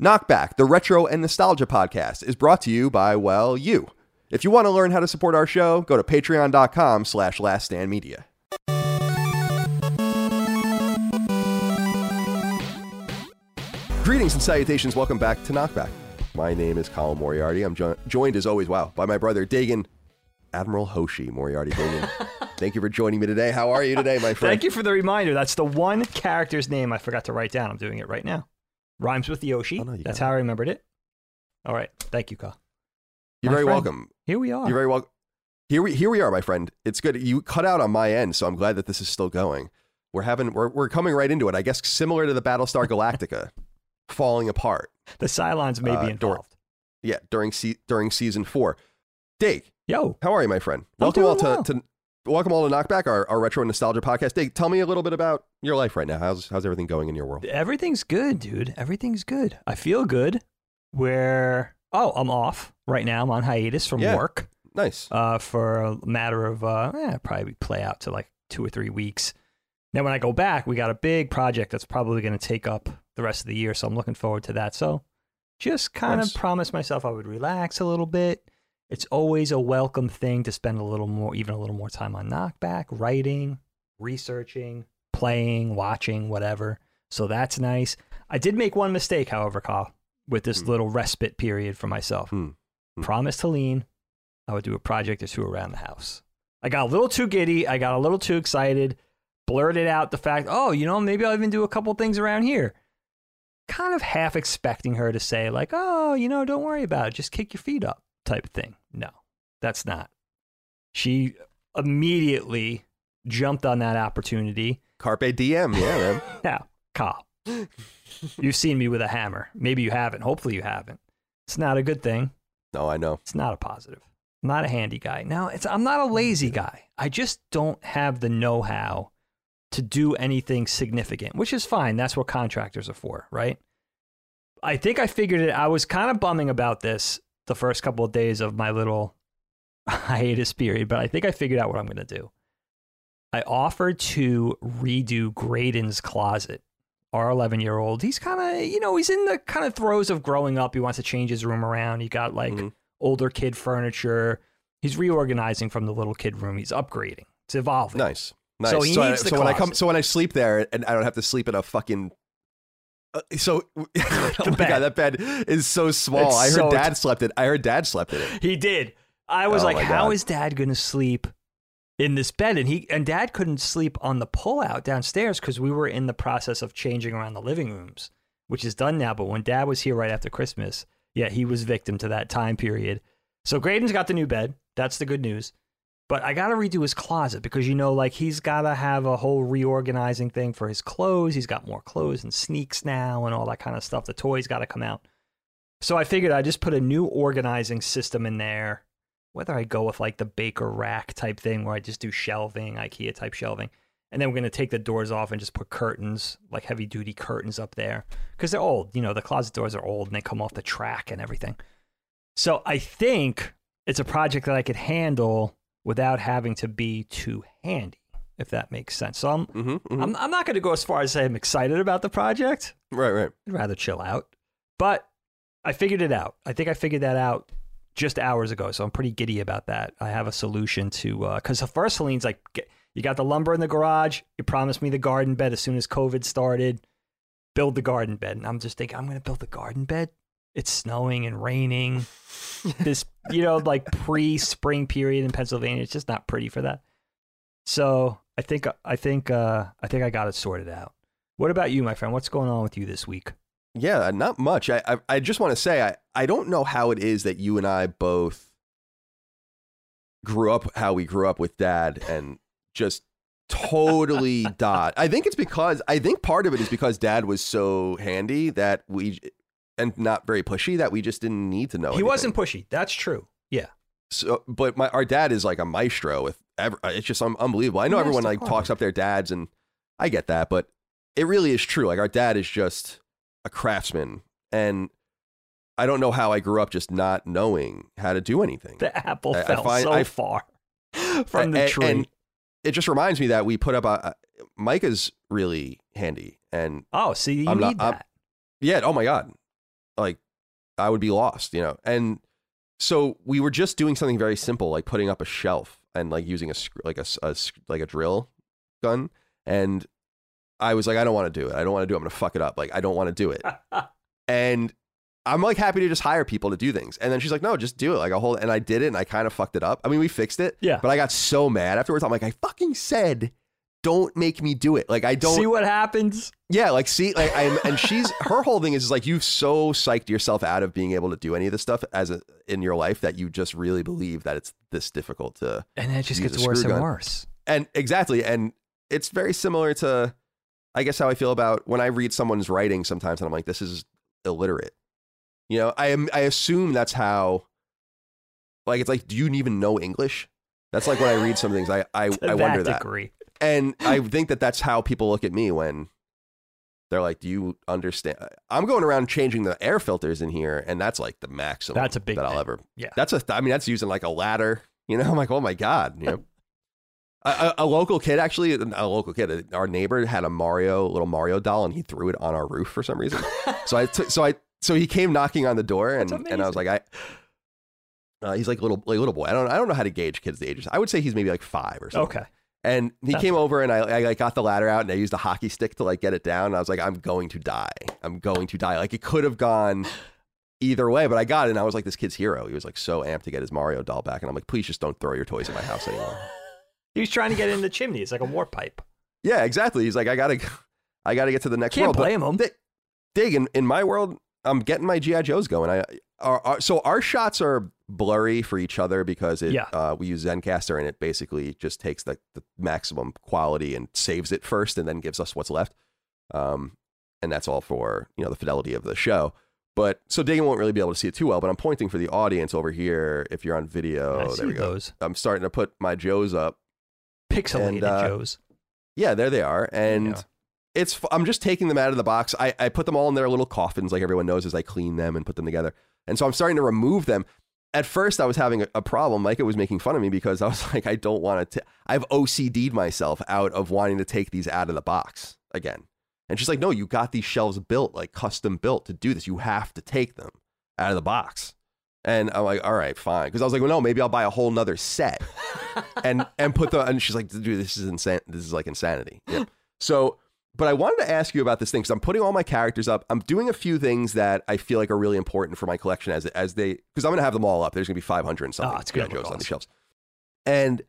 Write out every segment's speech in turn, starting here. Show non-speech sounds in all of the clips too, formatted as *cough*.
Knockback, the retro and nostalgia podcast, is brought to you by, well, you. If you want to learn how to support our show, go to patreon.com slash laststandmedia. Greetings and salutations. Welcome back to Knockback. My name is Colin Moriarty. I'm jo- joined, as always, wow, by my brother, Dagan, Admiral Hoshi Moriarty Dagan. *laughs* Thank you for joining me today. How are you today, my friend? Thank you for the reminder. That's the one character's name I forgot to write down. I'm doing it right now. Rhymes with Yoshi. Oh, no, That's how I remembered it. All right. Thank you, Carl. You're my very friend. welcome. Here we are. You're very welcome. Here we here we are, my friend. It's good. You cut out on my end, so I'm glad that this is still going. We're having we're we're coming right into it. I guess similar to the Battlestar Galactica *laughs* falling apart. the Cylons may Uh, be involved. Yeah, during se- during season four. Dave, Yo. how are you, my friend? I'm welcome all to, to welcome all to Knockback, our, our retro nostalgia podcast. Dave, tell me a little bit about your life right now. How's how's everything going in your world? Everything's good, dude. Everything's good. I feel good. Where, oh, I'm off right now. I'm on hiatus from Yeah. work Nice. uh, for a matter of, uh, eh, probably play out to like two or three weeks. Then when I go back, we got a big project that's probably going to take up the rest of the year. So I'm looking forward to that. So just kind Nice. of promised myself I would relax a little bit. It's always a welcome thing to spend a little more, even a little more time on knockback, writing, researching, playing, watching, whatever. So that's nice. I did make one mistake, however, Carl, with this Hmm. little respite period for myself. Hmm. Hmm. Promised Helene I would do a project or two around the house. I got a little too giddy. I got a little too excited. Blurted out the fact, oh, you know, maybe I'll even do a couple things around here. Kind of half expecting her to say, like, oh, you know, don't worry about it. Just kick your feet up type of thing. No, that's not. She immediately jumped on that opportunity. Carpe diem. Yeah, man. *laughs* Now, Kyle, you've seen me with a hammer. Maybe you haven't. Hopefully you haven't. It's not a good thing. No, I know. It's not a positive. I'm not a handy guy. Now, it's I'm not a lazy guy. I just don't have the know-how to do anything significant, which is fine. That's what contractors are for, right? I think I figured it. I was kind of bumming about this the first couple of days of my little *laughs* hiatus period, but I think I figured out what I'm going to do. I offered to redo Graydon's closet. Our 11 year old, he's kind of, you know, he's in the kind of throes of growing up. He wants to change his room around. He got like Mhm. older kid furniture. He's reorganizing from the little kid room. He's upgrading. It's evolving. Nice. Nice. So he I- needs the so when I come closet. so when I sleep there and I don't have to sleep in a fucking uh, so *laughs* oh *laughs* my bed. god, that bed is so small. It's I heard so- dad slept it. I heard dad slept in it. He did. I was Oh like, how is dad going to sleep in this bed? And he and dad couldn't sleep on the pullout downstairs because we were in the process of changing around the living rooms, which is done now. But when dad was here right after Christmas, yeah, he was victim to that time period. So Graydon's got the new bed. That's the good news. But I got to redo his closet because, you know, like he's got to have a whole reorganizing thing for his clothes. He's got more clothes and sneaks now and all that kind of stuff. The toys got to come out. So I figured I'd just put a new organizing system in there. Whether I go with like the baker rack type thing where I just do shelving, IKEA type shelving. And then we're going to take the doors off and just put curtains, like heavy duty curtains up there. Because they're old. You know, the closet doors are old and they come off the track and everything. So I think it's a project that I could handle without having to be too handy, if that makes sense. So I'm, Mm-hmm, I'm, I'm not going to go as far as say I'm excited about the project. Right, right. I'd rather chill out. But I figured it out. I think I figured that out just hours ago. So I'm pretty giddy about that. I have a solution to, because the first Helene's like, "Get- you got the lumber in the garage. You promised me the garden bed as soon as COVID started. build the garden bed. And I'm just thinking, I'm going to build the garden bed. It's snowing and raining. this, you know, like pre spring period in Pennsylvania. It's just not pretty for that. So I think, I think, uh, I think I got it sorted out. What about you, my friend? What's going on with you this week? Yeah, not much. I I, I just want to say I, I don't know how it is that you and I both grew up how we grew up with dad and just totally *laughs* dot. I think it's because I think part of it is because dad was so handy that we and not very pushy that we just didn't need to know. He anything. wasn't pushy. That's true. Yeah. So, but my our dad is like a maestro with. Ever, uh, it's just un- unbelievable. I know everyone Master like talks up their dads, and I get that, but it really is true. Like our dad is just a craftsman, and I don't know how I grew up just not knowing how to do anything. The apple I- I fell find- so I- far *laughs* from the And- tree. and it just reminds me that we put up a. Micah's really handy, and oh, see, you I'm not- need I'm- that. yeah, oh my god, like I would be lost, you know. And so we were just doing something very simple, like putting up a shelf and like using a like a, a like a drill gun. And I was like, I don't want to do it. I don't want to do it. I'm gonna fuck it up. Like I don't want to do it. *laughs* and I'm like happy to just hire people to do things. And then she's like, no, just do it. Like a whole, and I did it, and I kind of fucked it up. I mean, we fixed it. Yeah. But I got so mad afterwards. I'm like, I fucking said. Don't make me do it. Like I don't see what happens. yeah, like see, like I'm, and she's her whole thing is like you've so psyched yourself out of being able to do any of this stuff as a, in your life that you just really believe that it's this difficult to. And then it just gets worse and gun. worse. And exactly, and it's very similar to, I guess how I feel about when I read someone's writing sometimes, and I'm like, this is illiterate. You know, I am. I assume that's how. Like it's like, do you even know English? That's like when I read some things. I I, *laughs* I wonder that. degree. And I think that that's how people look at me when they're like, "Do you understand?" I'm going around changing the air filters in here, and that's like the maximum. That's a big that I'll ever. Yeah. that's a. I mean, that's using like a ladder. You know, *laughs* I'm like, oh my god. You know, a, a, a local kid actually, a local kid, our neighbor had a Mario little Mario doll, and he threw it on our roof for some reason. so I took, so I, so he came knocking on the door, and and I was like, I. Uh, he's like little like little boy. I don't I don't know how to gauge kids' the ages. I would say he's maybe like five or something. Okay. And he came over and I, I like got the ladder out and I used a hockey stick to like get it down. And I was like, I'm going to die. I'm going to die. Like it could have gone either way, but I got it. And I was like this kid's hero. He was like so amped to get his Mario doll back. And I'm like, please just don't throw your toys in my house anymore. *laughs* He was trying to get in the chimney. It's like a warp pipe. yeah, exactly. He's like, I gotta, I gotta get to the next Can't world. But blame him. Dig, dig in, in my world, I'm getting my GI Joes going. I, our, our, so our shots are blurry for each other because it, Yeah. uh, we use Zencastr and it basically just takes the, the maximum quality and saves it first and then gives us what's left. Um, and that's all for you know the fidelity of the show. But so Dagan won't really be able to see it too well. But I'm pointing for the audience over here. If you're on video, I there see we go. those I'm starting to put my Joes up. pixelated And, uh, Joes. Yeah, there they are. And Yeah. it's I'm just taking them out of the box. I, I put them all in their little coffins, like everyone knows, as I clean them and put them together. And so I'm starting to remove them. At first, I was having a, problem. Micah was making fun of me because I was *laughs* like, I don't want to. I've OCD'd myself out of wanting to take these out of the box again. And she's like, No, you got these shelves built, like custom built to do this. You have to take them out of the box. And I'm like, all right, fine. Because I was like, well, no, maybe I'll buy a whole nother set *laughs* and and put the. And she's like, dude, this is insane. This is like insanity. Yep. *laughs* So, but I wanted to ask you about this thing because I'm putting all my characters up. I'm doing a few things that I feel like are really important for my collection as as they because I'm gonna have them all up. There's gonna be 500 and something. Oh, it's look Joes on the shelves. And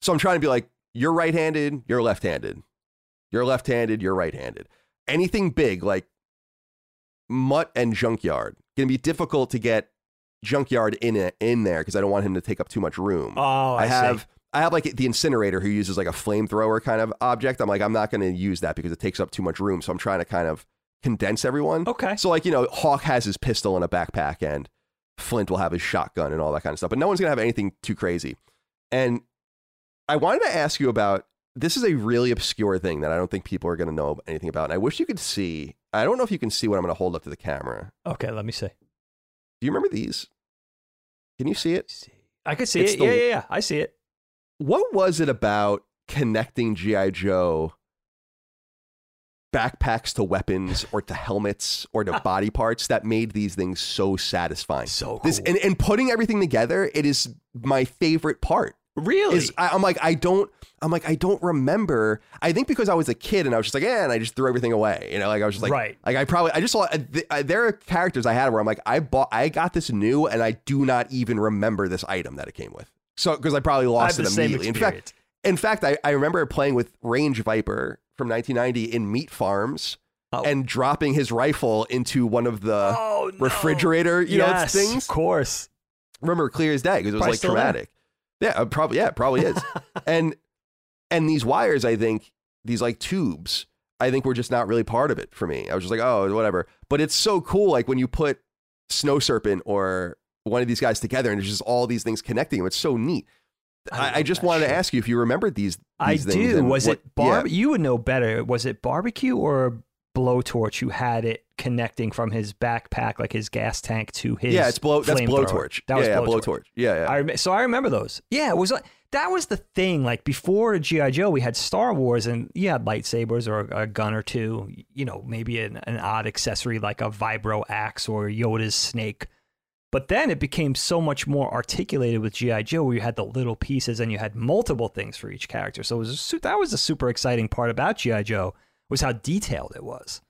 so I'm trying to be like, you're right-handed, you're left-handed, you're left-handed, you're right-handed. Anything big like Mutt and Junkyard gonna be difficult to get Junkyard in it, in there because I don't want him to take up too much room. Oh, I, I have I have like the incinerator who uses like a flamethrower kind of object. I'm like I'm not going to use that because it takes up too much room. So I'm trying to kind of condense everyone. Okay. So like you know, Hawk has his pistol in a backpack, and Flint will have his shotgun and all that kind of stuff. But no one's gonna have anything too crazy. And I wanted to ask you about this is a really obscure thing that I don't think people are gonna know anything about. And I wish you could see. I don't know if you can see what I'm gonna hold up to the camera. Okay, let me see. Do you remember these? Can you see it? I can see It's it. the- yeah, yeah, yeah. I see it. What was it about connecting GI Joe backpacks to weapons or to helmets or to *laughs* body parts that made these things so satisfying? So cool. This and, and putting everything together, it is my favorite part. Really? Is I, I'm like I don't I'm like I don't remember. I think because I was a kid and I was just like, yeah, and I just threw everything away. You know, like I was just like, Right. Like I probably I just saw uh, th- I- uh, there are characters I had where I'm like I bought I got this new and I do not even remember this item that it came with. So because I probably lost the it immediately. In fact, in fact, I, I remember playing with Range Viper from 1990 in Meat Farms Oh. and dropping his rifle into one of the oh, no. refrigerator, you know, things. Of course. remember clear as day because it was Probably like still there. traumatic. Yeah, uh, probably. Yeah, probably is. *laughs* and and these wires, I think these like tubes, I think were just not really part of it for me. I was just like, oh, whatever. But it's so cool, like when you put Snow Serpent or one of these guys together, and it's just all these things connecting. It's so neat. I I, I just wanted shit. to ask you if you remembered these. I these things do. Was what- it bar? yeah. You would know better. Was it barbecue or blowtorch who had it connecting from his backpack, like his gas tank, to his? yeah, it's blow. That's blowtorch. That was yeah, yeah, blowtorch. blowtorch. Yeah, yeah. I rem- so I remember those. Yeah, it was like that was the thing. Like before GI Joe, we had Star Wars, and you had lightsabers or a gun or two. You know, maybe an, an odd accessory like a vibro axe or Yoda's snake. But then it became so much more articulated with GI Joe, where you had the little pieces and you had multiple things for each character. So it was a, that was the super exciting part about GI Joe was how detailed it was.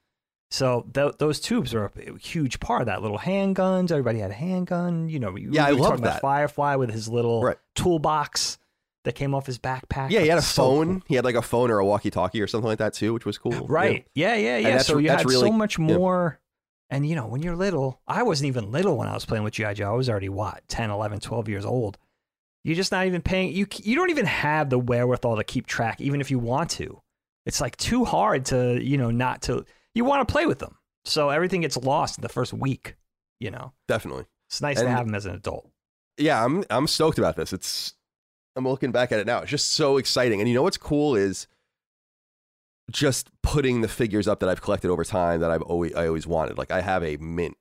So th- those tubes are a huge part of that. Little handguns. Everybody had a handgun. You know, Yeah, I we were love that. Firefly with his little Right. toolbox that came off his backpack. yeah, he had a So phone. cool. He had like a phone or a walkie-talkie or something like that too, which was cool. Right. Yeah, yeah, yeah. that's- So you had really- so much yeah. more. And, you know, when you're little, I wasn't even little when I was playing with G.I. Joe. I was already, what, 10, 11, 12 years old. You're just not even paying. You, you don't even have the wherewithal to keep track, even if you want to. It's like too hard to, you know, not to. You want to play with them. So everything gets lost in the first week, you know. Definitely. It's nice to have them as an adult. yeah, I'm I'm stoked about this. It's I'm looking back at it now. It's just so exciting. And you know what's cool is just putting the figures up that I've collected over time that I've always I always wanted. Like I have a mint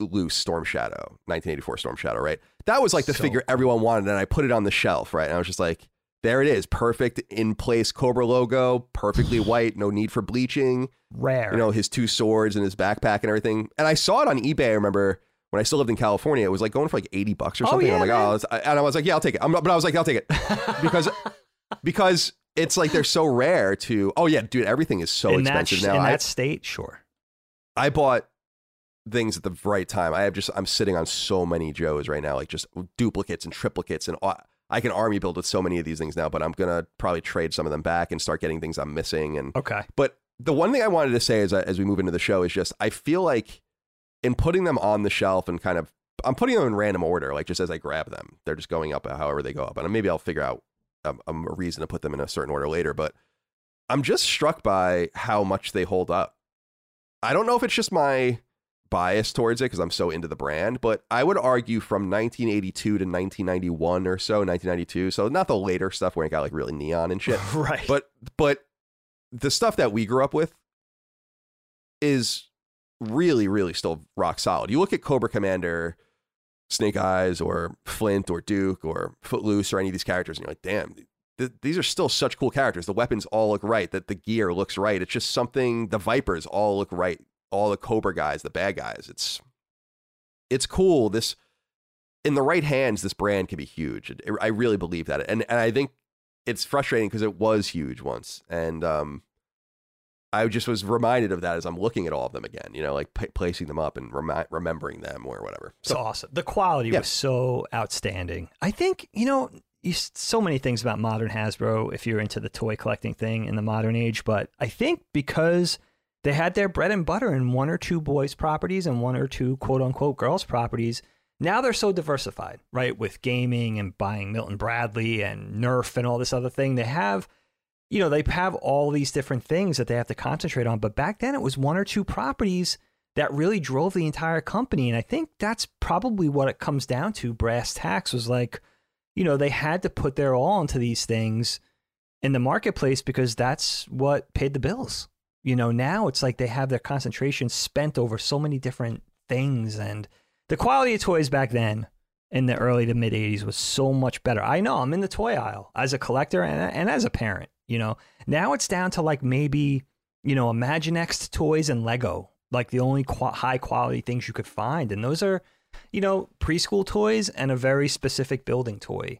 loose Storm Shadow, 1984 Storm Shadow, right? That was like the So figure everyone wanted, and I put it on the shelf, right? And I was just like, there it is, perfect in place Cobra logo, perfectly *sighs* white, no need for bleaching Rare. you know, his two swords and his backpack and everything. And I saw it on eBay. I remember when I still lived in California, it was like going for like 80 bucks or Oh, something. yeah, I'm like, oh, man. oh, and I was like, yeah, I'll take it. I'm, but I was like, I'll take it *laughs* because, because it's like they're so rare to, oh yeah, dude, everything is so in expensive sh- now. in I, that state, sure. I bought things at the right time. I have just, I'm sitting on so many Joes right now, like just duplicates and triplicates and all. I can army build with so many of these things now, but I'm gonna probably trade some of them back and start getting things I'm missing and Okay. but the one thing I wanted to say as, as we move into the show is just I feel like in putting them on the shelf and kind of I'm putting them in random order, like just as I grab them, they're just going up however they go up, and maybe I'll figure out um, a reason to put them in a certain order later. But I'm just struck by how much they hold up. I don't know if it's just my bias towards it because I'm so into the brand, but I would argue from 1982 to 1991 or so, 1992. So not the later stuff where it got like really neon and shit *laughs* right. but but the stuff that we grew up with is really really still rock solid you look at cobra commander snake eyes or flint or duke or footloose or any of these characters and you're like damn th- these are still such cool characters. The weapons all look right that the gear looks right. It's just something the vipers all look right all the cobra guys the bad guys. It's it's cool. This in the right hands this brand can be huge i really believe that and and i think it's frustrating because it was huge once and um i just was reminded of that as i'm looking at all of them again you know like p- placing them up and remi- remembering them or whatever It's awesome. The quality Yeah. was so outstanding. I think, you know, you, so many things about modern Hasbro if you're into the toy collecting thing in the modern age, but I think because they had their bread and butter in one or two boys' properties and one or two quote unquote girls' properties, now they're so diversified, right? With gaming and buying Milton Bradley and Nerf and all this other thing. They have, you know, they have all these different things that they have to concentrate on. But back then it was one or two properties that really drove the entire company. And I think that's probably what it comes down to. Brass tacks was like, you know, they had to put their all into these things in the marketplace because that's what paid the bills. You know, now it's like they have their concentration spent over so many different things. And the quality of toys back then in the early to mid 80s was so much better. I know I'm in the toy aisle as a collector and, and as a parent. You know, now it's down to like maybe, you know, Imaginext toys and Lego like the only qu- high quality things you could find and those are you know preschool toys and a very specific building toy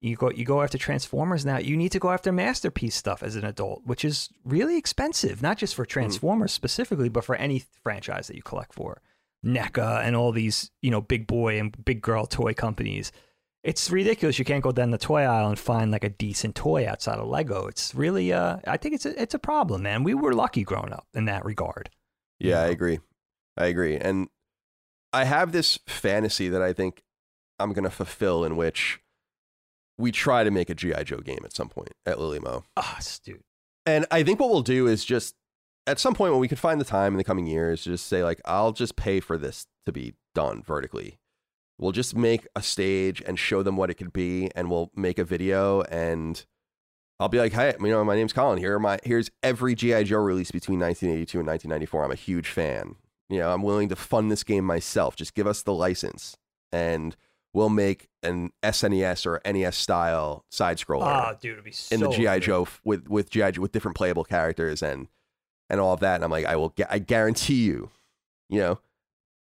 You go you go after Transformers now. You need to go after masterpiece stuff as an adult, which is really expensive, not just for hmm. Transformers specifically, but for any franchise that you collect for. NECA and all these, you know, big boy and big girl toy companies. It's ridiculous. You can't go down the toy aisle and find like a decent toy outside of Lego. It's really uh I think it's a, it's a problem, man. We were lucky growing up in that regard. Yeah, I know? agree. I agree. And I have this fantasy that I think I'm going to fulfill in which we try to make a G.I. Joe game at some point at Lily Mo. Ah, dude. And I think what we'll do is just at some point when we can find the time in the coming years, just say, like, I'll just pay for this to be done vertically. We'll just make a stage and show them what it could be, and we'll make a video and I'll be like, hey, you know, my name's Colin. Here are my here's every G.I. Joe release between 1982 and 1994. I'm a huge fan. You know, I'm willing to fund this game myself. Just give us the license and we'll make an SNES or NES style side scroller Ah, dude, it'd be so in the GI. Joe f- with with GI Joe with different playable characters and and all of that. And I'm like, I will, gu- I guarantee you, you know,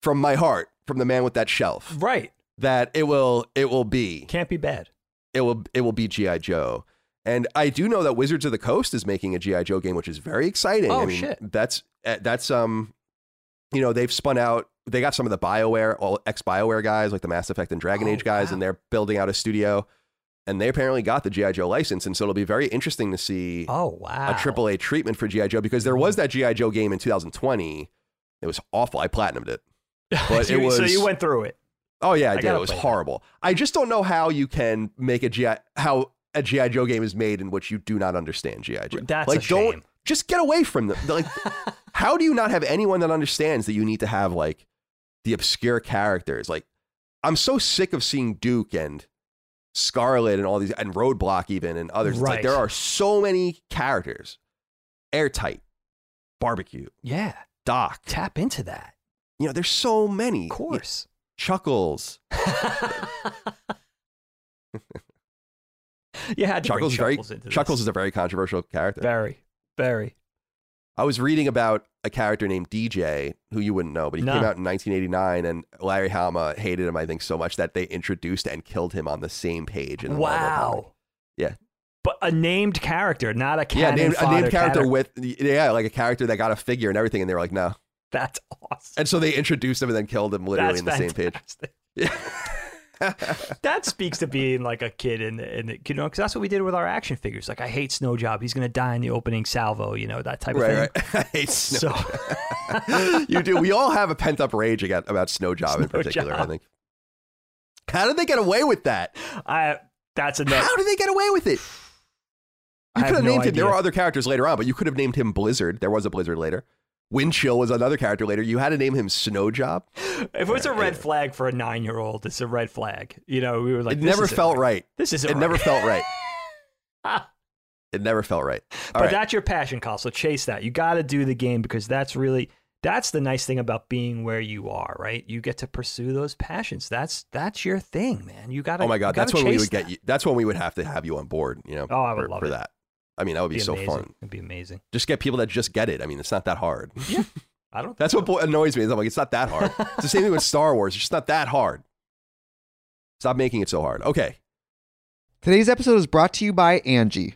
from my heart, from the man with that shelf, Right. that it will it will be Can't be bad. it will it will be GI Joe. And I do know that Wizards of the Coast is making a GI Joe game, which is very exciting. Oh, I mean, shit. That's uh, that's um, you know, they've spun out. They got some of the Bioware, all ex Bioware guys, like the Mass Effect and Dragon Oh, Age guys, wow. and they're building out a studio. And they apparently got the GI Joe license, and so it'll be very interesting to see Oh wow. a triple A treatment for GI Joe because there was that GI Joe game in 2020. It was awful. I platinumed it. *laughs* but You- it so you went through it. Oh yeah, I, I did. It was play that. horrible. I just don't know how you can make a GI how a GI Joe game is made in which you do not understand GI Joe. That's like a don't just get away from them. Like *laughs* how do you not have anyone that understands that you need to have like the obscure characters? Like I'm so sick of seeing Duke and Scarlett and all these and Roadblock even and others. It's like there are so many characters. Airtight, barbecue, Yeah. Doc. Tap into that. You know, there's so many. Of course. Chuckles. *laughs* you had to bring Chuckles, is very Chuckles into Chuckles is a very controversial character. very, very. I was reading about a character named DJ who you wouldn't know, but he No. came out in 1989, and Larry Hama hated him, I think, so much that they introduced and killed him on the same page. In the Wow. Yeah. But a named character, not a Yeah, named, a named character cata- with yeah, like a character that got a figure and everything, and they were like, no. That's awesome. And so they introduced him and then killed him literally That's in the same page. Yeah. *laughs* That speaks to being like a kid in the, in the you know, because that's what we did with our action figures. Like, I hate Snow Job. He's gonna die in the opening salvo. You know that type of thing. right. *laughs* I hate Snow. So *laughs* you do. We all have a pent up rage about, about Snow Job in Snow particular. I think. How did they get away with that? I that's enough. How did they get away with it? I You have could have no named him. There were other characters later on, but you could have named him Blizzard. There was a Blizzard later. Windchill was another character later. You had to name him Snow Job. If it's a red yeah. flag for a nine-year-old, it's a red flag. You know, we were like, it this never felt right. This isn't. It never felt right. It never felt right. All but right. that's your passion, Kyle. So chase that. You got to do the game because that's really that's the nice thing about being where you are, right? You get to pursue those passions. That's that's your thing, man. You got to. oh my god, that's when we chase would get that. you. That's when we would have to have you on board. You know. Oh, I would for, love for it. that. I mean, that would be, so amazing. fun. It'd be amazing. Just get people that just get it. I mean, it's not that hard. *laughs* Yeah. I don't. *laughs* That's what bo- annoys me. Is I'm like, it's not that hard. it's the same thing with *laughs* Star Wars. It's just not that hard. Stop making it so hard. Okay. Today's episode is brought to you by Angie.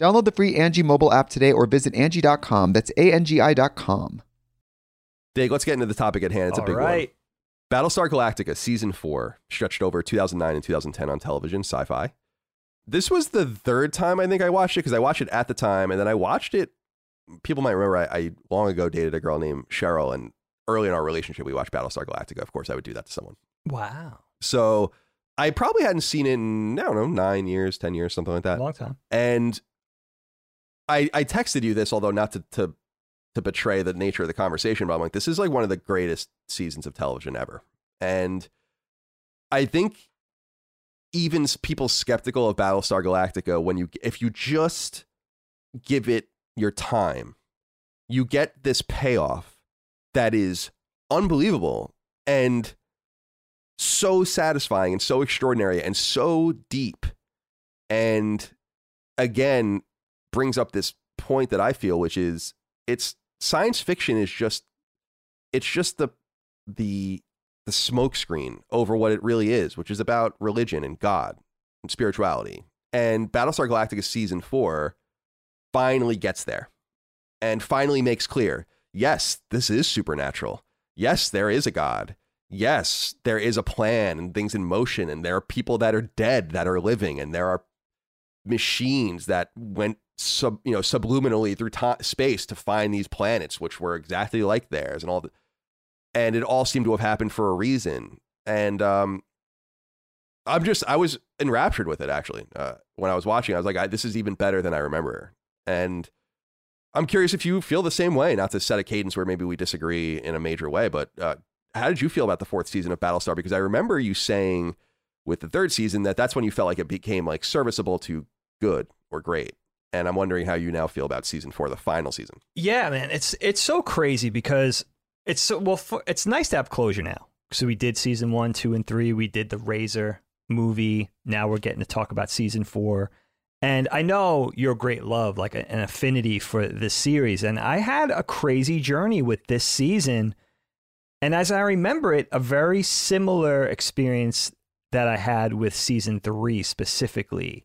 Download the free Angie mobile app today or visit Angie.com. That's A-N-G-I dot com. Dig, let's get into the topic at hand. It's All a big one. right. one. Battlestar Galactica season four stretched over 2009 and 2010 on television, sci-fi. This was the third time I think I watched it because I watched it at the time and then I watched it. People might remember I, I long ago dated a girl named Cheryl, and early in our relationship we watched Battlestar Galactica. Of course, I would do that to someone. Wow. So I probably hadn't seen it in I don't know nine years, ten years, something like that. Long time. And I I texted you this, although not to to to betray the nature of the conversation, but I'm like, this is like one of the greatest seasons of television ever. And I think even people skeptical of Battlestar Galactica, when you if you just give it your time, you get this payoff that is unbelievable and so satisfying and so extraordinary and so deep. And again, brings up this point that I feel, which is it's science fiction is just it's just the the the smokescreen over what it really is, which is about religion and God and spirituality. And Battlestar Galactica season four finally gets there and finally makes clear yes, this is supernatural. Yes, there is a God. Yes, there is a plan and things in motion, and there are people that are dead that are living, and there are machines that went sub you know subliminally through space to find these planets which were exactly like theirs and all the and it all seemed to have happened for a reason. And um i'm just i was enraptured with it actually uh, when i was watching i was like I, this is even better than i remember. And i'm curious if you feel the same way not to set a cadence where maybe we disagree in a major way but uh, how did you feel about the fourth season of battlestar? Because i remember you saying with the third season that that's when you felt like it became like serviceable to good or great and I'm wondering how you now feel about season four, the final season. Yeah, man, it's it's so crazy because it's so well. For, it's nice to have closure now. So we did season one, two, and three. We did the Razor movie. Now we're getting to talk about season four. And I know your great love, like an affinity for this series. And I had a crazy journey with this season. And as I remember it, a very similar experience that I had with season three specifically.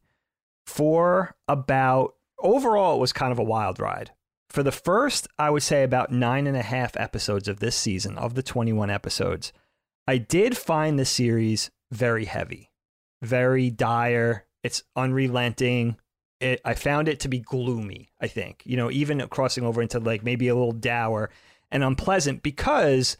For about overall, it was kind of a wild ride. For the first, I would say about nine and a half episodes of this season, of the 21 episodes, I did find the series very heavy, very dire. It's unrelenting. It, I found it to be gloomy, I think, you know, even crossing over into like maybe a little dour and unpleasant because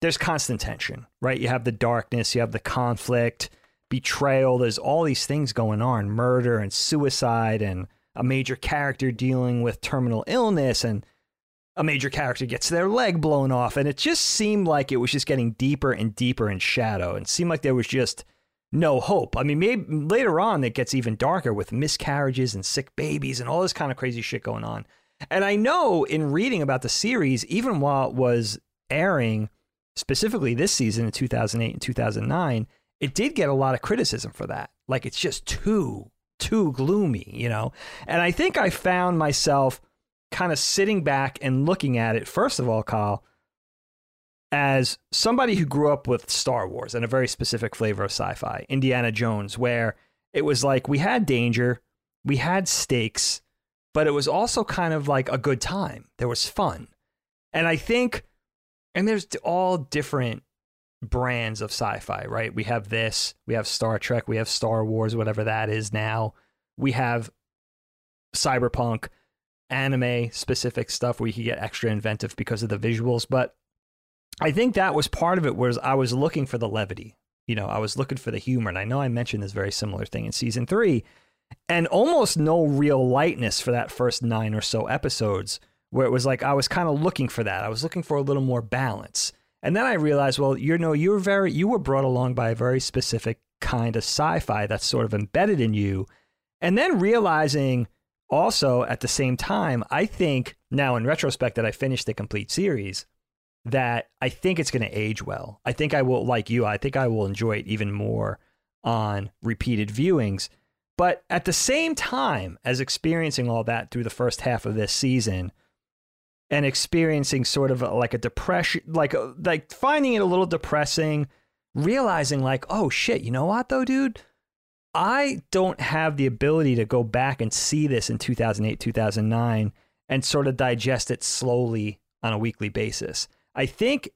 there's constant tension, right? You have the darkness, you have the conflict, betrayal. There's all these things going on murder and suicide, and a major character dealing with terminal illness, and a major character gets their leg blown off. And it just seemed like it was just getting deeper and deeper in shadow, and seemed like there was just no hope. I mean, maybe later on it gets even darker with miscarriages and sick babies and all this kind of crazy shit going on. And I know in reading about the series, even while it was airing, specifically this season in 2008 and 2009, it did get a lot of criticism for that. Like it's just too, too gloomy, you know? And I think I found myself kind of sitting back and looking at it, first of all, Kyle, as somebody who grew up with Star Wars and a very specific flavor of sci fi, Indiana Jones, where it was like we had danger, we had stakes, but it was also kind of like a good time. There was fun. And I think, and there's all different brands of sci-fi, right? We have this, we have Star Trek, we have Star Wars, whatever that is now. We have cyberpunk, anime specific stuff where you can get extra inventive because of the visuals, but I think that was part of it was I was looking for the levity. You know, I was looking for the humor, and I know I mentioned this very similar thing in season 3 and almost no real lightness for that first 9 or so episodes where it was like I was kind of looking for that. I was looking for a little more balance. And then I realized, well, you know, you were very you were brought along by a very specific kind of sci-fi that's sort of embedded in you. And then realizing also at the same time, I think now in retrospect that I finished the complete series, that I think it's going to age well. I think I will like you, I think I will enjoy it even more on repeated viewings. But at the same time as experiencing all that through the first half of this season, and experiencing sort of a, like a depression, like uh, like finding it a little depressing, realizing like, oh shit, you know what though, dude? I don't have the ability to go back and see this in 2008, 2009 and sort of digest it slowly on a weekly basis. I think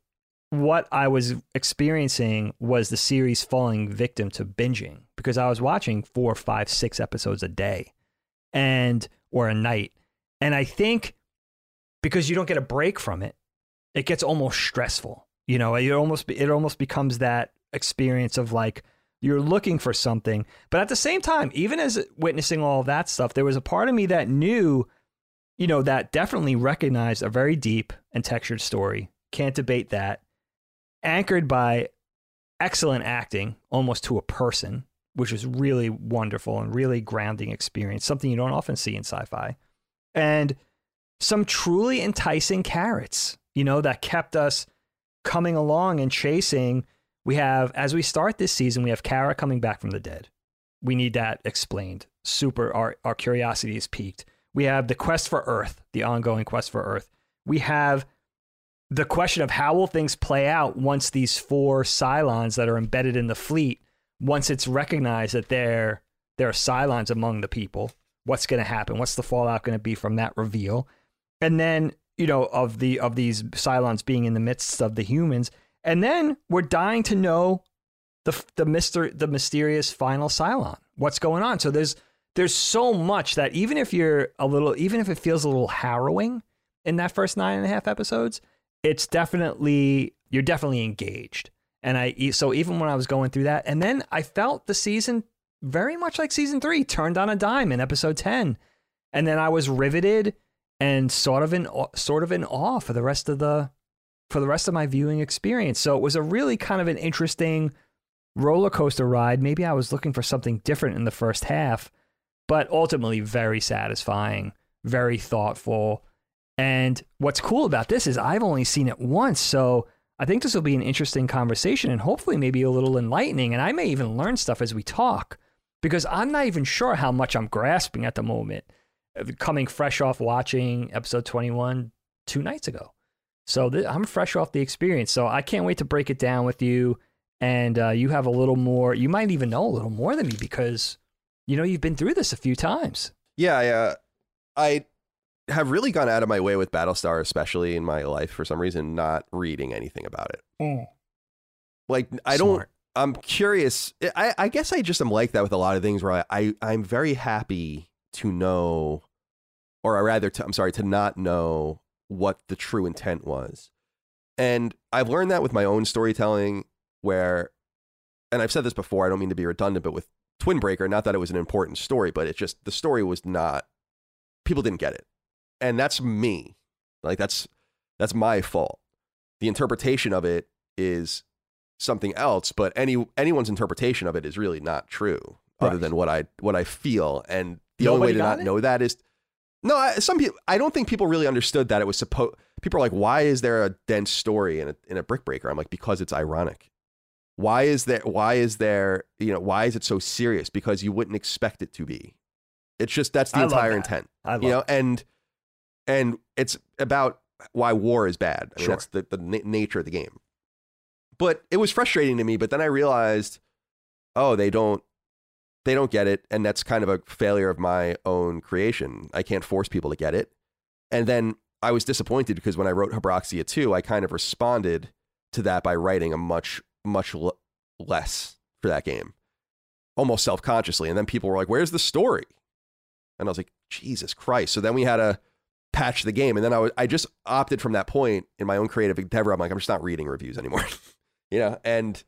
what I was experiencing was the series falling victim to binging because I was watching four, five, six episodes a day and or a night. And I think because you don't get a break from it, it gets almost stressful. You know, it almost it almost becomes that experience of like you're looking for something. But at the same time, even as witnessing all that stuff, there was a part of me that knew, you know, that definitely recognized a very deep and textured story. Can't debate that. Anchored by excellent acting, almost to a person, which was really wonderful and really grounding experience, something you don't often see in sci-fi. And some truly enticing carrots, you know, that kept us coming along and chasing. We have, as we start this season, we have Kara coming back from the dead. We need that explained. Super, our, our curiosity is piqued. We have the quest for Earth, the ongoing quest for Earth. We have the question of how will things play out once these four Cylons that are embedded in the fleet, once it's recognized that there, there are Cylons among the people, what's going to happen? What's the fallout going to be from that reveal? And then you know of the of these Cylons being in the midst of the humans, and then we're dying to know the the mister the mysterious final Cylon. What's going on? So there's there's so much that even if you're a little, even if it feels a little harrowing in that first nine and a half episodes, it's definitely you're definitely engaged. And I so even when I was going through that, and then I felt the season very much like season three turned on a dime in episode ten, and then I was riveted and sort of in sort of in awe for the rest of the for the rest of my viewing experience. So it was a really kind of an interesting roller coaster ride. Maybe I was looking for something different in the first half, but ultimately very satisfying, very thoughtful. And what's cool about this is I've only seen it once, so I think this will be an interesting conversation and hopefully maybe a little enlightening. And I may even learn stuff as we talk because I'm not even sure how much I'm grasping at the moment coming fresh off watching episode 21 two nights ago. So th- I'm fresh off the experience. So I can't wait to break it down with you. And uh, you have a little more, you might even know a little more than me because, you know, you've been through this a few times. Yeah, I, uh, I have really gone out of my way with Battlestar, especially in my life for some reason, not reading anything about it. Mm. Like, I Smart. don't, I'm curious. I, I guess I just am like that with a lot of things where I, I I'm very happy to know, or rather, to, I'm sorry, to not know what the true intent was. And I've learned that with my own storytelling, where, and I've said this before, I don't mean to be redundant, but with Twin Breaker, not that it was an important story, but it's just the story was not, people didn't get it. And that's me. Like, that's, that's my fault. The interpretation of it is something else, but any anyone's interpretation of it is really not true, other than what I what I feel. And the only way to not it? know that is no. I, some people, I don't think people really understood that it was supposed. People are like, why is there a dense story in a in a brick breaker? I'm like, because it's ironic. Why is there? Why is there? You know, why is it so serious? Because you wouldn't expect it to be. It's just that's the I entire that. intent. I love You know, and and it's about why war is bad. I mean, Sure. that's the the na- nature of the game. But it was frustrating to me. But then I realized, oh, they don't they don't get it, and that's kind of a failure of my own creation. I can't force people to get it. And then I was disappointed because when I wrote Hebroxia 2, I kind of responded to that by writing a much, much l- less for that game, almost self consciously. And then people were like, Where's the story? And I was like, Jesus Christ. So then we had to patch the game. And then I, was, I just opted from that point in my own creative endeavor. I'm like, I'm just not reading reviews anymore. *laughs* you know, and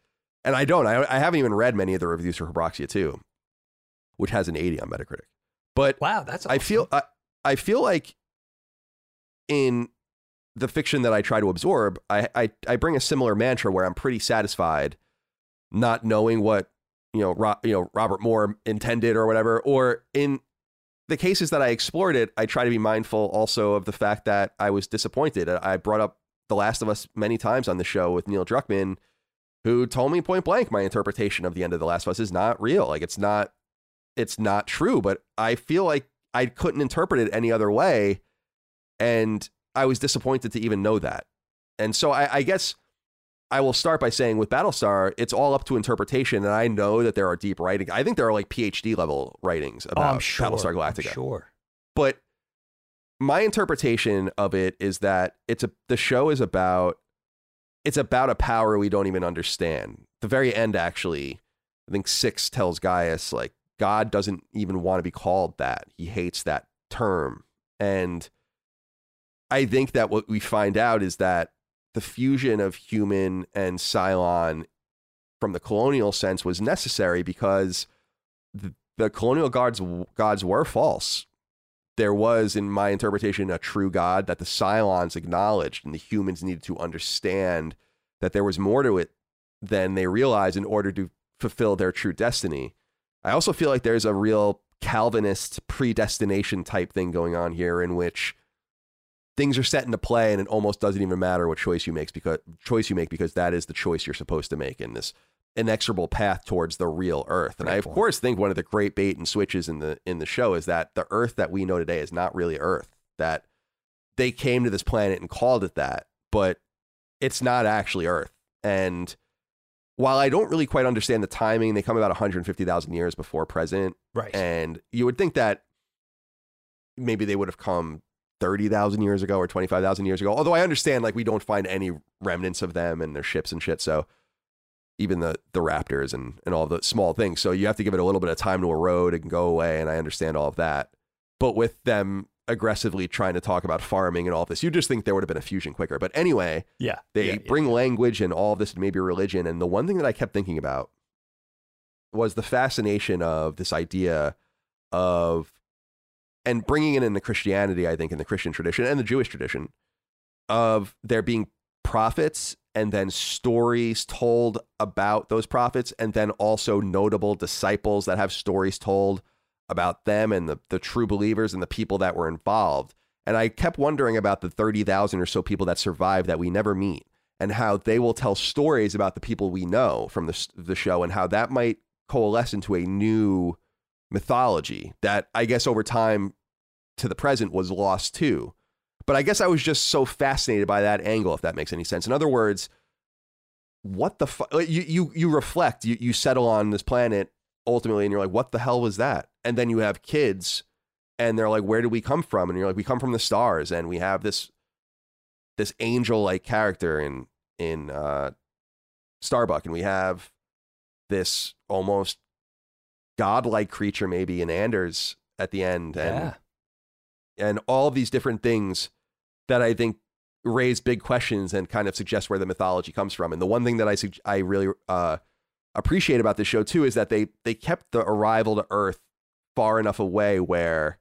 and I don't. I, I haven't even read many of the reviews for Hebroxia 2, which has an 80 on Metacritic. But Wow, that's I feel I, I feel like in the fiction that I try to absorb, I, I I bring a similar mantra where I'm pretty satisfied, not knowing what you know Ro, you know Robert Moore intended or whatever. Or in the cases that I explored it, I try to be mindful also of the fact that I was disappointed. I brought up The Last of Us many times on the show with Neil Druckmann, who told me point blank my interpretation of the end of The Last of Us is not real. Like it's not it's not true, but I feel like I couldn't interpret it any other way. And I was disappointed to even know that. And so I, I guess I will start by saying with Battlestar, it's all up to interpretation. And I know that there are deep writing. I think there are like PhD level writings Oh, about I'm sure. Battlestar I'm Galactica. sure. But my interpretation of it is that it's a the show is about it's about a power we don't even understand. The very end, actually, I think six tells Gaius like God doesn't even want to be called that. He hates that term. And I think that what we find out is that the fusion of human and Cylon from the colonial sense was necessary because the, the colonial gods gods were false. There was, in my interpretation, a true God that the Cylons acknowledged, and the humans needed to understand that there was more to it than they realized in order to fulfill their true destiny. I also feel like there's a real Calvinist predestination type thing going on here in which things are set into play and it almost doesn't even matter what choice you make because choice you make because that is the choice you're supposed to make in this inexorable path towards the real earth. And I of course think one of the great bait and switches in the in the show is that the earth that we know today is not really earth. That they came to this planet and called it that, but it's not actually earth. And while I don't really quite understand the timing, they come about 150,000 years before present Right. and you would think that maybe they would have come 30,000 years ago or 25,000 years ago. Although I understand like we don't find any remnants of them and their ships and shit. So even the the raptors and and all the small things. So you have to give it a little bit of time to erode and go away and I understand all of that. But with them aggressively trying to talk about farming and all of this, you just think there would have been a fusion quicker. But anyway, yeah. they yeah, yeah. bring language and all of this, maybe religion. And the one thing that I kept thinking about was the fascination of this idea of, and bringing it into Christianity, I think, in the Christian tradition and the Jewish tradition, of there being prophets and then stories told about those prophets, and then also notable disciples that have stories told about them and the, the true believers and the people that were involved. And I kept wondering about the 30,000 or so people that survived that we never meet and how they will tell stories about the people we know from the, the show and how that might coalesce into a new mythology that I guess over time to the present was lost too. But I guess I was just so fascinated by that angle, if that makes any sense. In other words, what the fu- you you you reflect, you you settle on this planet ultimately, and you're like, what the hell was that? And then you have kids, and they're like, where did we come from? And you're like, we come from the stars, and we have this this angel like character in in uh, Starbuck, and we have this almost godlike creature maybe in Anders at the end, and Yeah. and all these different things that I think raise big questions and kind of suggest where the mythology comes from. And the one thing that I sug- I really uh, appreciate about this show too is that they they kept the arrival to Earth far enough away where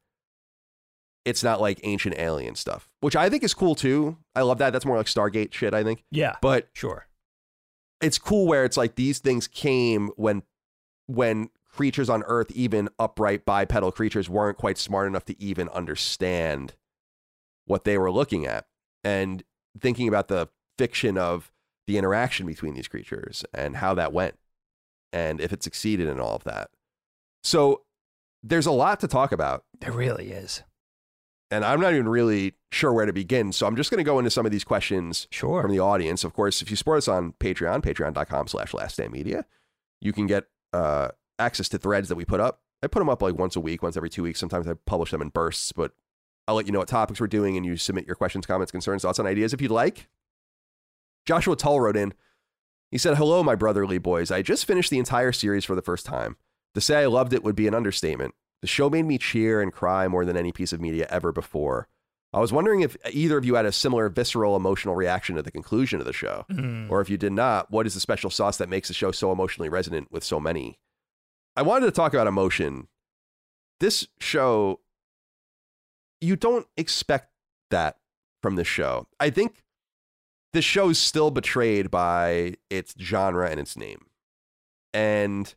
it's not like ancient alien stuff, which I think is cool too. I love that. That's more like Stargate shit, I think. Yeah. But Sure. it's cool where it's like these things came when when creatures on earth even upright bipedal creatures weren't quite smart enough to even understand what they were looking at and thinking about the fiction of the interaction between these creatures and how that went and if it succeeded in all of that so there's a lot to talk about There really is. and i'm not even really sure where to begin so i'm just going to go into some of these questions Sure. from the audience. Of course, if you support us on Patreon, patreon.com slash last stand media, you can get uh, access to threads that we put up. I put them up like once a week, once every two weeks. Sometimes I publish them in bursts, but I'll let you know what topics we're doing and you submit your questions, comments, concerns, thoughts, and ideas if you'd like. Joshua Tull wrote in. He said, Hello, my brotherly boys. I just finished the entire series for the first time. To say I loved it would be an understatement. The show made me cheer and cry more than any piece of media ever before. I was wondering if either of you had a similar visceral emotional reaction to the conclusion of the show. Mm. Or if you did not, what is the special sauce that makes the show so emotionally resonant with so many? I wanted to talk about emotion. This show, you don't expect that from this show. I think this show's still betrayed by its genre and its name. And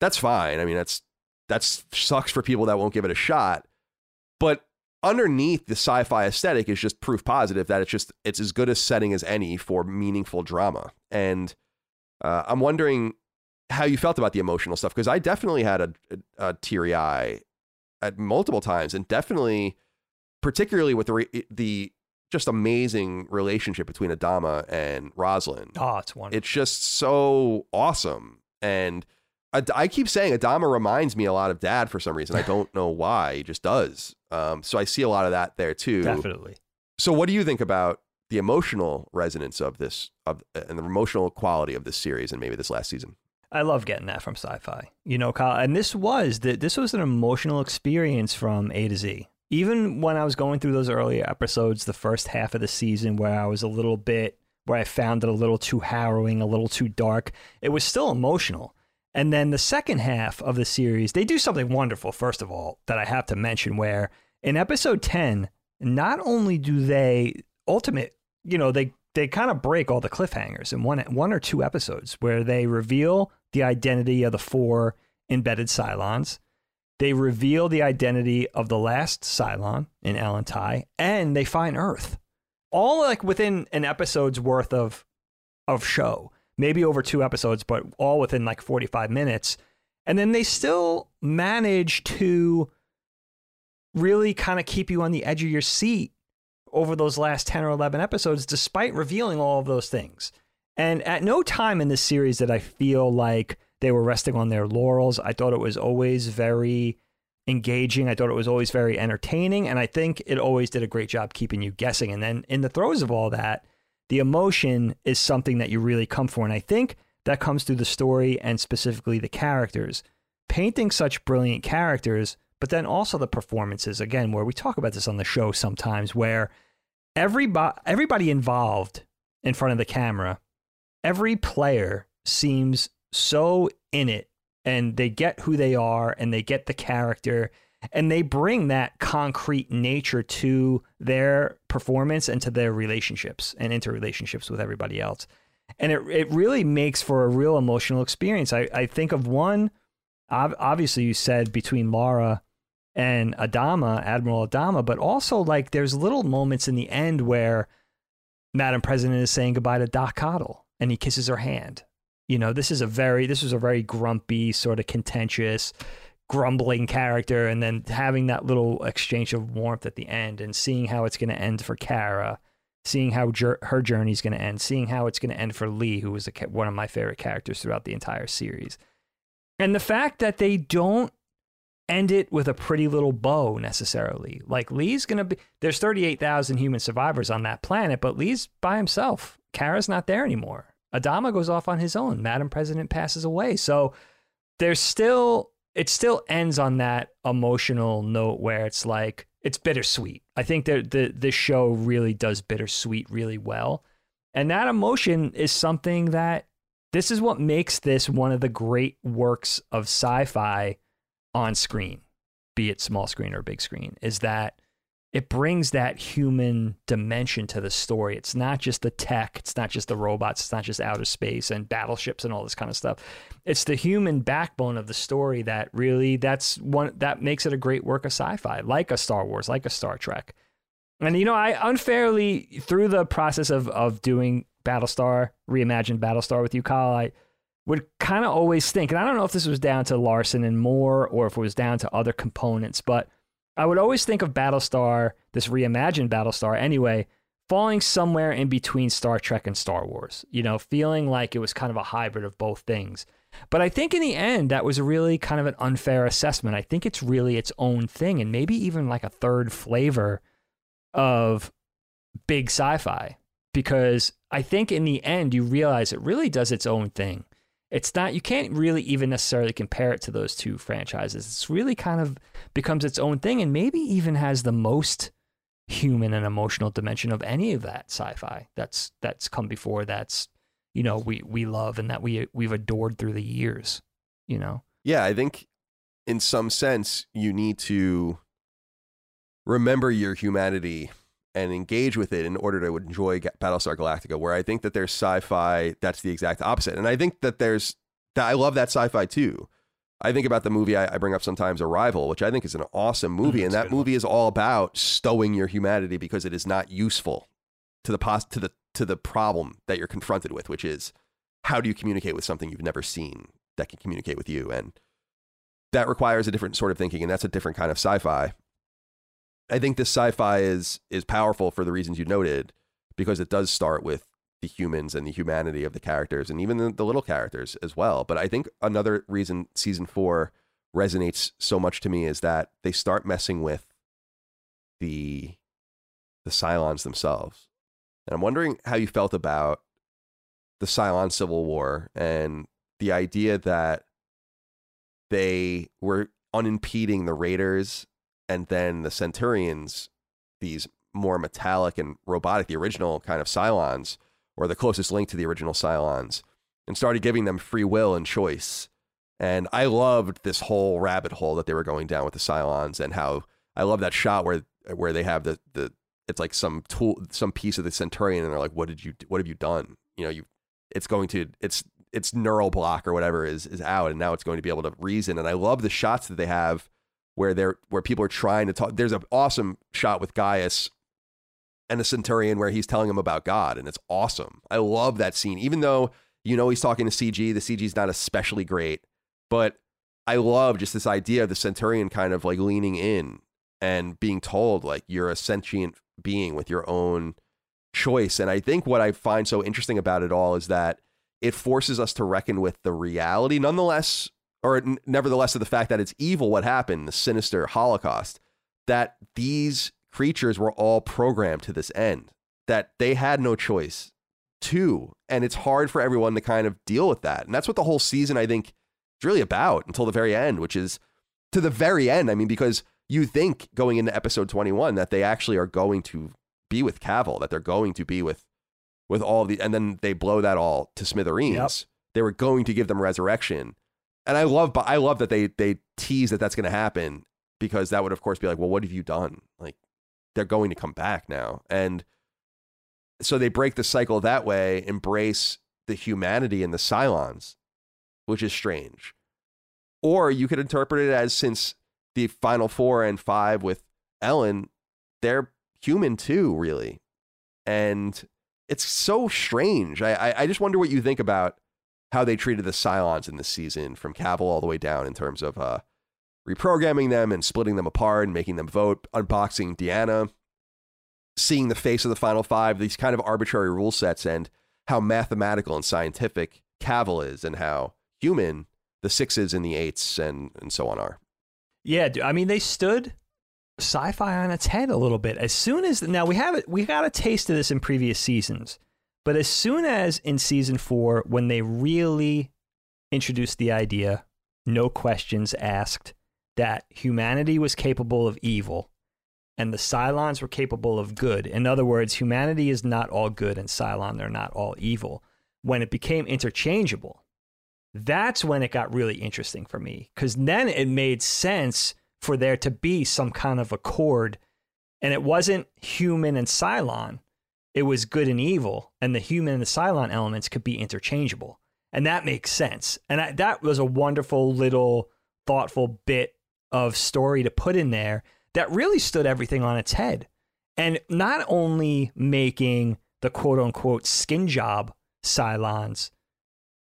that's fine. I mean, that's that's sucks for people that won't give it a shot. But underneath the sci-fi aesthetic is just proof positive that it's just it's as good a setting as any for meaningful drama. And uh, I'm wondering how you felt about the emotional stuff because I definitely had a, a, a teary eye at multiple times, and definitely, particularly with the re- the just amazing relationship between Adama and Roslin. Oh, it's wonderful. It's just so awesome. And I, I keep saying Adama reminds me a lot of Dad for some reason. I don't know *laughs* why. He just does. Um, so I see a lot of that there too. Definitely. So what do you think about the emotional resonance of this of and the emotional quality of this series and maybe this last season? I love getting that from sci-fi. You know, Kyle, and this was that this was an emotional experience from A to Z. Even when I was going through those earlier episodes, the first half of the season where I was a little bit where I found it a little too harrowing, a little too dark, it was still emotional. And then the second half of the series, they do something wonderful, first of all, that I have to mention where in episode 10, not only do they ultimate, you know, they they kind of break all the cliffhangers in one one or two episodes where they reveal the identity of the four embedded Cylons. They reveal the identity of the last Cylon in Ellen Tigh, and they find Earth. All like within an episode's worth of of show, maybe over two episodes, but all within like 45 minutes. And then they still manage to really kind of keep you on the edge of your seat over those last 10 or 11 episodes, despite revealing all of those things. And at no time in this series did I feel like they were resting on their laurels. I thought it was always very engaging. I thought it was always very entertaining. And I think it always did a great job keeping you guessing. And then in the throes of all that, the emotion is something that you really come for. And I think that comes through the story and specifically the characters. Painting such brilliant characters, but then also the performances, again, where we talk about this on the show sometimes, where everybody, everybody involved in front of the camera, every player seems so in it and they get who they are and they get the character and they bring that concrete nature to their performance and to their relationships and interrelationships with everybody else. And it, it really makes for a real emotional experience. I, I think of one, obviously, you said between Laura and Adama, Admiral Adama, but also like there's little moments in the end where Madam President is saying goodbye to Doc Cottle and he kisses her hand. You know, this is a very this was a very grumpy, sort of contentious, grumbling character, and then having that little exchange of warmth at the end, and seeing how it's going to end for Kara, seeing how her journey is going to end, seeing how it's going to end for Lee, who was a, one of my favorite characters throughout the entire series, and the fact that they don't end it with a pretty little bow necessarily. Like Lee's going to be there's 38,000 human survivors on that planet, but Lee's by himself. Kara's not there anymore. Adama goes off on his own. Madam President passes away. So there's still it still ends on that emotional note where it's like it's bittersweet. I think that the the show really does bittersweet really well. And that emotion is something that this is what makes this one of the great works of sci-fi on screen, be it small screen or big screen, is that it brings that human dimension to the story. It's not just the tech, it's not just the robots, it's not just outer space and battleships and all this kind of stuff. It's the human backbone of the story that really that's one that makes it a great work of sci-fi, like a Star Wars, like a Star Trek. And you know, I unfairly through the process of of doing Battlestar, reimagined Battlestar with you, Kyle, I would kind of always think, and I don't know if this was down to Larson and Moore or if it was down to other components, but I would always think of Battlestar, this reimagined Battlestar anyway, falling somewhere in between Star Trek and Star Wars, you know, feeling like it was kind of a hybrid of both things. But I think in the end, that was really kind of an unfair assessment. I think it's really its own thing and maybe even like a third flavor of big sci fi. Because I think in the end, you realize it really does its own thing it's not you can't really even necessarily compare it to those two franchises. It's really kind of becomes its own thing and maybe even has the most human and emotional dimension of any of that sci-fi that's that's come before that's you know we we love and that we we've adored through the years, you know. Yeah, I think in some sense you need to remember your humanity and engage with it in order to enjoy Battlestar Galactica. Where I think that there's sci-fi that's the exact opposite, and I think that there's that I love that sci-fi too. I think about the movie I, I bring up sometimes, Arrival, which I think is an awesome mm, movie, mm, and that movie one. is all about stowing your humanity because it is not useful to the pos- to the to the problem that you're confronted with, which is how do you communicate with something you've never seen that can communicate with you, and that requires a different sort of thinking, and that's a different kind of sci-fi. I think this sci-fi is is powerful for the reasons you noted because it does start with the humans and the humanity of the characters and even the, the little characters as well. But I think another reason season four resonates so much to me is that they start messing with the the Cylons themselves. And I'm wondering how you felt about the Cylon Civil War and the idea that they were unimpeding the Raiders and then the Centurions, these more metallic and robotic, the original kind of Cylons, or the closest link to the original Cylons, and started giving them free will and choice. And I loved this whole rabbit hole that they were going down with the Cylons, and how I love that shot where where they have the the it's like some tool, some piece of the Centurion, and they're like, "What did you? What have you done? You know, you it's going to it's its neural block or whatever is is out, and now it's going to be able to reason." And I love the shots that they have where they're where people are trying to talk. There's an awesome shot with Gaius and the Centurion where he's telling him about God, and it's awesome. I love that scene, even though you know he's talking to CG. The CG is not especially great, but I love just this idea of the Centurion kind of like leaning in and being told like you're a sentient being with your own choice. And I think what I find so interesting about it all is that it forces us to reckon with the reality, nonetheless, or nevertheless, of the fact that it's evil what happened, the sinister Holocaust, that these creatures were all programmed to this end, that they had no choice to. And it's hard for everyone to kind of deal with that. And that's what the whole season, I think, is really about until the very end, which is to the very end. I mean, because you think going into episode 21 that they actually are going to be with Cavil, that they're going to be with with all the and then they blow that all to smithereens. Yep. They were going to give them resurrection. And I love but I love that they they tease that that's going to happen because that would of course be like, well, what have you done? Like they're going to come back now. And so they break the cycle that way, embrace the humanity in the Cylons, which is strange. Or you could interpret it as since the final four and five with Ellen, they're human too, really. And it's so strange. I, I, I just wonder what you think about how they treated the Cylons in this season, from Cavil all the way down, in terms of uh, reprogramming them and splitting them apart and making them vote, unboxing D'Anna, seeing the face of the final five, these kind of arbitrary rule sets, and how mathematical and scientific Cavil is, and how human the sixes and the eights and, and so on are. Yeah, I mean they stood sci-fi on its head a little bit. As soon as now we have it, we got a taste of this in previous seasons, but as soon as in season four, when they really introduced the idea, no questions asked, that humanity was capable of evil and the Cylons were capable of good. In other words, humanity is not all good and Cylon they're not all evil. When it became interchangeable, that's when it got really interesting for me because then it made sense for there to be some kind of accord. And it wasn't human and Cylon, it was good and evil. And the human and the Cylon elements could be interchangeable. And that makes sense. And I, that was a wonderful little thoughtful bit of story to put in there that really stood everything on its head. And not only making the quote unquote skin job Cylons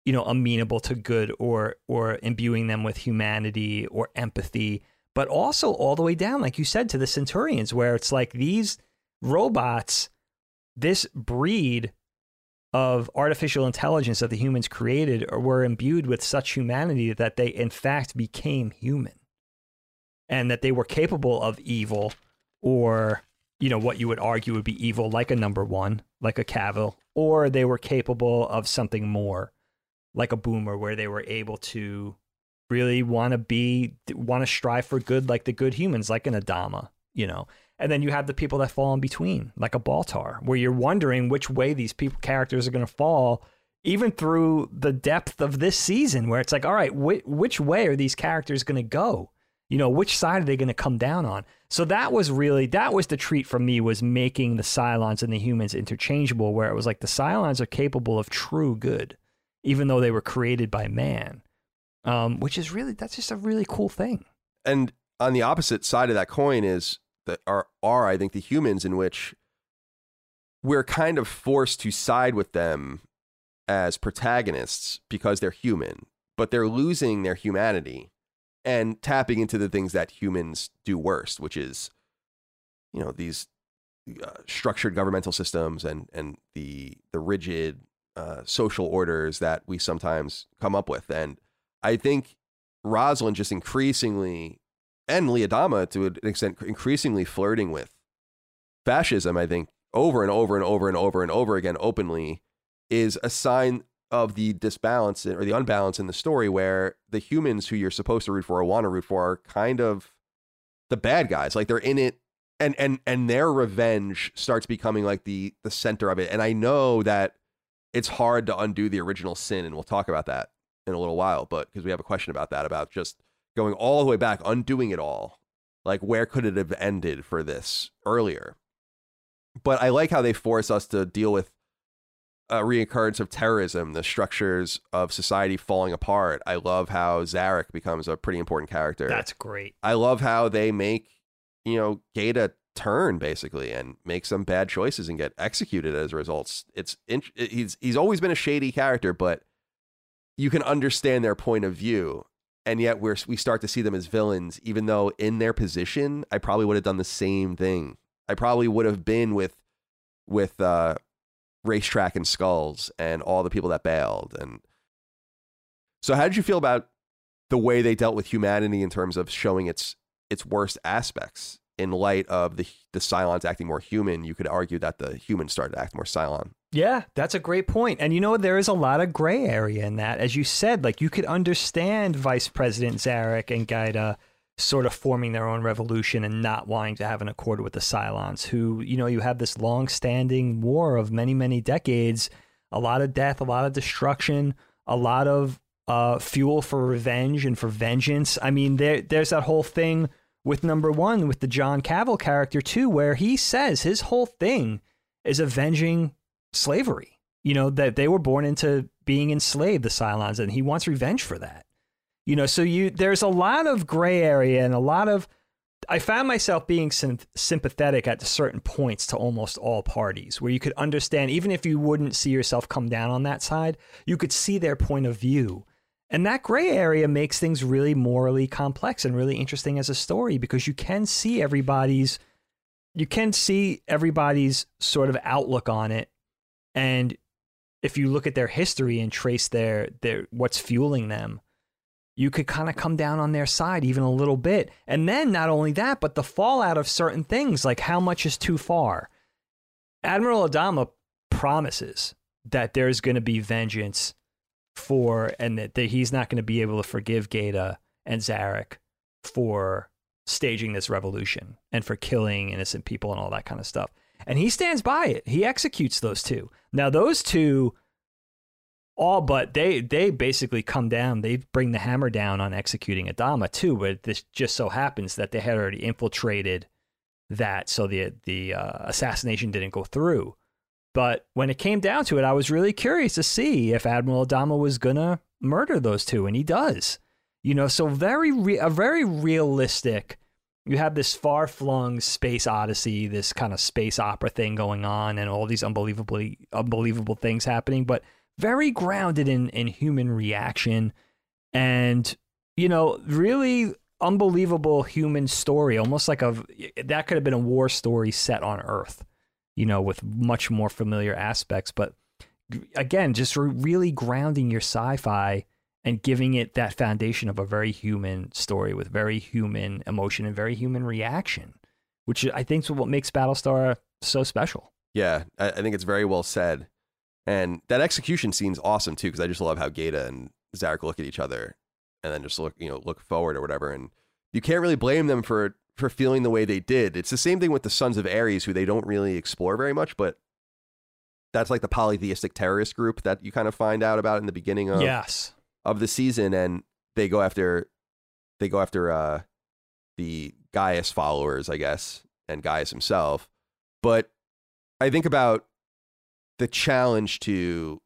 you know amenable to good or or imbuing them with humanity or empathy but also all the way down like you said to the centurions where it's like these robots this breed of artificial intelligence that the humans created were imbued with such humanity that they in fact became human. And that they were capable of evil or you know what you would argue would be evil like a number 1 like a cavil or they were capable of something more like a boomer where they were able to really want to be want to strive for good like the good humans like an adama you know and then you have the people that fall in between like a baltar where you're wondering which way these people characters are going to fall even through the depth of this season where it's like all right wh- which way are these characters going to go? You know which side are they going to come down on? So that was really that was the treat for me was making the cylons and the humans interchangeable where it was like the cylons are capable of true good even though they were created by man, um, which is really that's just a really cool thing. And on the opposite side of that coin is that are are I think the humans in which we're kind of forced to side with them as protagonists because they're human, but they're losing their humanity and tapping into the things that humans do worst, which is you know these uh, structured governmental systems and and the the rigid uh, social orders that we sometimes come up with. And I think Roslin just increasingly and Lee Adama to an extent increasingly flirting with fascism. I think over and over and over and over and over again openly is a sign of the disbalance or the unbalance in the story where the humans who you're supposed to root for or want to root for are kind of the bad guys like they're in it and and and their revenge starts becoming like the the center of it and i know that it's hard to undo the original sin and we'll talk about that in a little while but because we have a question about that about just going all the way back undoing it all like where could it have ended for this earlier but i like how they force us to deal with a reoccurrence of terrorism, the structures of society falling apart. I love how Zarek becomes a pretty important character. That's great. I love how they make, you know, Gaeta turn basically and make some bad choices and get executed as a result. It's he's he's always been a shady character, but you can understand their point of view. And yet we're we start to see them as villains, even though in their position, I probably would have done the same thing. I probably would have been with with uh racetrack and skulls and all the people that bailed and so how did you feel about the way they dealt with humanity in terms of showing its its worst aspects in light of the the Cylons acting more human you could argue that the humans started to act more Cylon yeah that's a great point. and you know there is a lot of gray area in that as you said like you could understand Vice President Zarek and Gaeta sort of forming their own revolution and not wanting to have an accord with the Cylons, who, you know, you have this long standing war of many, many decades, a lot of death, a lot of destruction, a lot of uh, fuel for revenge and for vengeance. I mean, there, there's that whole thing with number one, with the John Cavil character, too, where he says his whole thing is avenging slavery. You know, that they were born into being enslaved, the Cylons, and he wants revenge for that. You know, so you there's a lot of gray area and a lot of I found myself being sympathetic at certain points to almost all parties, where you could understand, even if you wouldn't see yourself come down on that side, you could see their point of view. And that gray area makes things really morally complex and really interesting as a story because you can see everybody's you can see everybody's sort of outlook on it and if you look at their history and trace their their what's fueling them you could kind of come down on their side even a little bit. And then not only that, but the fallout of certain things, like how much is too far. Admiral Adama promises that there's going to be vengeance for, and that, that he's not going to be able to forgive Gaeta and Zarek for staging this revolution and for killing innocent people and all that kind of stuff. And he stands by it. He executes those two. Now, those two all but they they basically come down. They bring the hammer down on executing Adama too. But this just so happens that they had already infiltrated that, so the the uh, assassination didn't go through. But when it came down to it, I was really curious to see if Admiral Adama was gonna murder those two, and he does. You know, so very re- a very realistic. You have this far flung space odyssey, this kind of space opera thing going on, and all these unbelievably unbelievable things happening, but very grounded in in human reaction and you know really unbelievable human story almost like a that could have been a war story set on earth you know with much more familiar aspects but again just really grounding your sci-fi and giving it that foundation of a very human story with very human emotion and very human reaction which i think is what makes battlestar so special yeah i think it's very well said and that execution scene's awesome too, because I just love how Gaeta and Zarek look at each other and then just look, you know, look forward or whatever. And you can't really blame them for for feeling the way they did. It's the same thing with the Sons of Ares, who they don't really explore very much, but that's like the polytheistic terrorist group that you kind of find out about in the beginning of yes of the season, and they go after they go after uh, the Gaius followers, I guess, and Gaius himself. But I think about the challenge to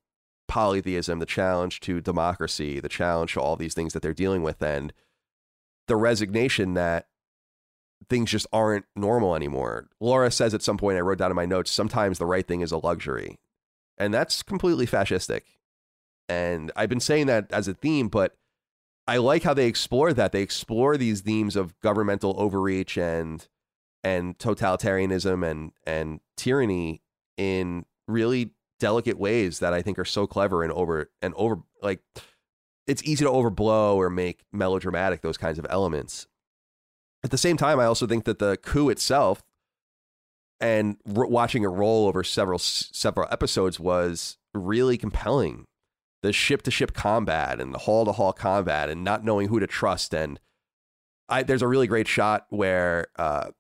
polytheism, the challenge to democracy, the challenge to all these things that they're dealing with, and the resignation that things just aren't normal anymore. Laura says at some point, I wrote down in my notes, sometimes the right thing is a luxury. And that's completely fascistic. And I've been saying that as a theme, but I like how they explore that. They explore these themes of governmental overreach and and totalitarianism and and tyranny in really delicate ways that I think are so clever and over and over like it's easy to overblow or make melodramatic those kinds of elements. At the same time, I also think that the coup itself and r- watching it roll over several several episodes was really compelling. The ship to ship combat and the hall to hall combat and not knowing who to trust and I, there's a really great shot where uh,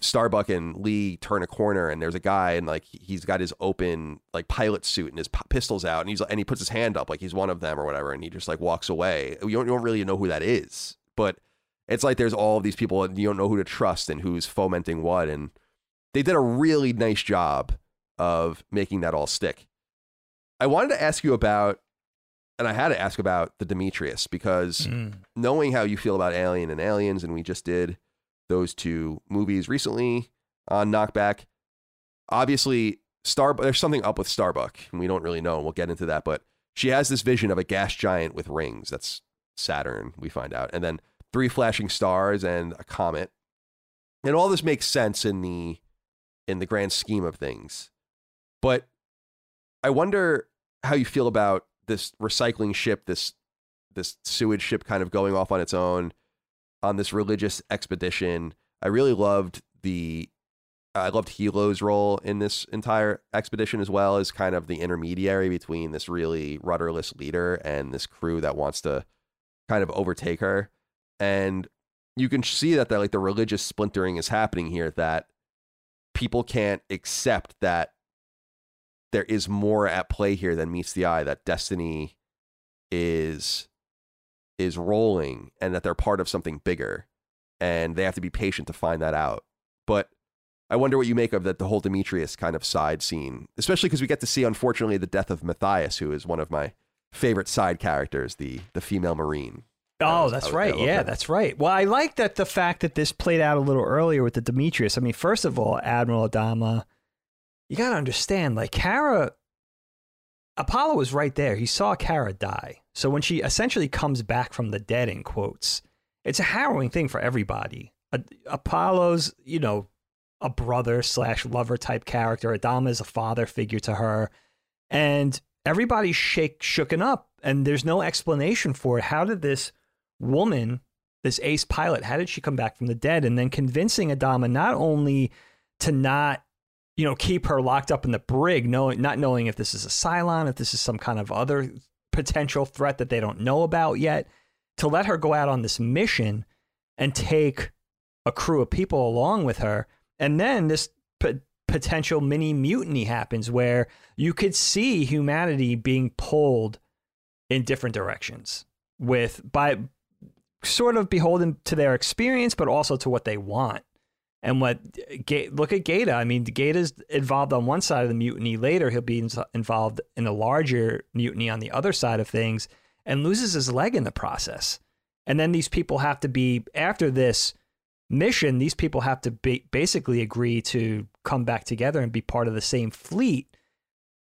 Starbuck and Lee turn a corner and there's a guy and like he's got his open like pilot suit and his pistols out and he's and he puts his hand up like he's one of them or whatever and he just like walks away. You don't, you don't really know who that is, but it's like there's all of these people and you don't know who to trust and who's fomenting what and they did a really nice job of making that all stick. I wanted to ask you about and I had to ask about the Demetrius because mm. knowing how you feel about Alien and Aliens and we just did those two movies recently on Knockback. Obviously, Star there's something up with Starbuck, and we don't really know, and we'll get into that. But she has this vision of a gas giant with rings. That's Saturn, we find out, and then three flashing stars and a comet, and all this makes sense in the in the grand scheme of things. But I wonder how you feel about this recycling ship, this this sewage ship, kind of going off on its own on this religious expedition. I really loved the I loved Helo's role in this entire expedition as well as kind of the intermediary between this really rudderless leader and this crew that wants to kind of overtake her. And you can see that that like the religious splintering is happening here that people can't accept that there is more at play here than meets the eye that destiny is is rolling and that they're part of something bigger and they have to be patient to find that out. But I wonder what you make of that the whole Demetrius kind of side scene, especially because we get to see, unfortunately, the death of Mathias, who is one of my favorite side characters, the the female marine. Oh, was, that's was, right. Yeah, that. that's right. Well, I like that the fact that this played out a little earlier with the Demetrius. I mean, first of all, Admiral Adama, you got to understand, like Kara Apollo was right there. He saw Kara die. So when she essentially comes back from the dead, in quotes, it's a harrowing thing for everybody. Apollo's, you know, a brother slash lover type character. Adama is a father figure to her. And everybody's shake shooken up and there's no explanation for it. How did this woman, this ace pilot, how did she come back from the dead? And then convincing Adama not only to not you know, keep her locked up in the brig, knowing not knowing if this is a Cylon, if this is some kind of other potential threat that they don't know about yet, to let her go out on this mission and take a crew of people along with her, and then this p- potential mini mutiny happens where you could see humanity being pulled in different directions with by sort of beholden to their experience, but also to what they want and what look at Gaeta. I mean, Gaeta's involved on one side of the mutiny. Later, he'll be involved in a larger mutiny on the other side of things, and loses his leg in the process. And then these people have to be after this mission. These people have to be, basically agree to come back together and be part of the same fleet.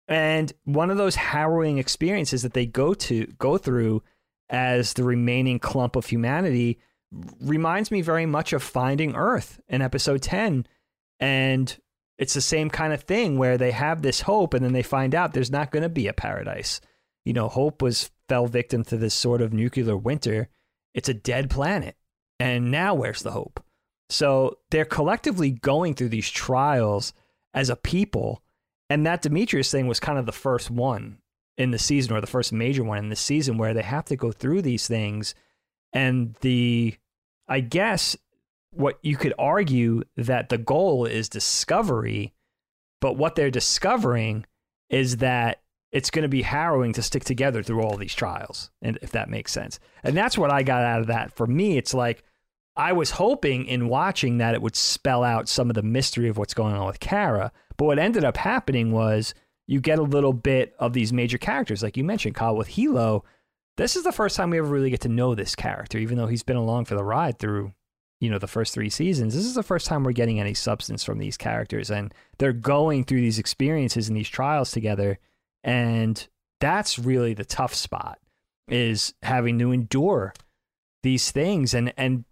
And one of those harrowing experiences that they go to go through as the remaining clump of humanity reminds me very much of Finding Earth in episode 10. And it's the same kind of thing where they have this hope and then they find out there's not going to be a paradise. You know, Hope was fell victim to this sort of nuclear winter. It's a dead planet. And now where's the hope? So they're collectively going through these trials as a people. And that Demetrius thing was kind of the first one in the season or the first major one in the season where they have to go through these things and the I guess what you could argue that the goal is discovery, but what they're discovering is that it's going to be harrowing to stick together through all these trials, and if that makes sense. And that's what I got out of that. For me, it's like I was hoping in watching that it would spell out some of the mystery of what's going on with Kara, but what ended up happening was you get a little bit of these major characters, like you mentioned, Kyle with Helo this is the first time we ever really get to know this character, even though he's been along for the ride through, you know, the first three seasons. This is the first time we're getting any substance from these characters, and they're going through these experiences and these trials together, and that's really the tough spot is having to endure these things and and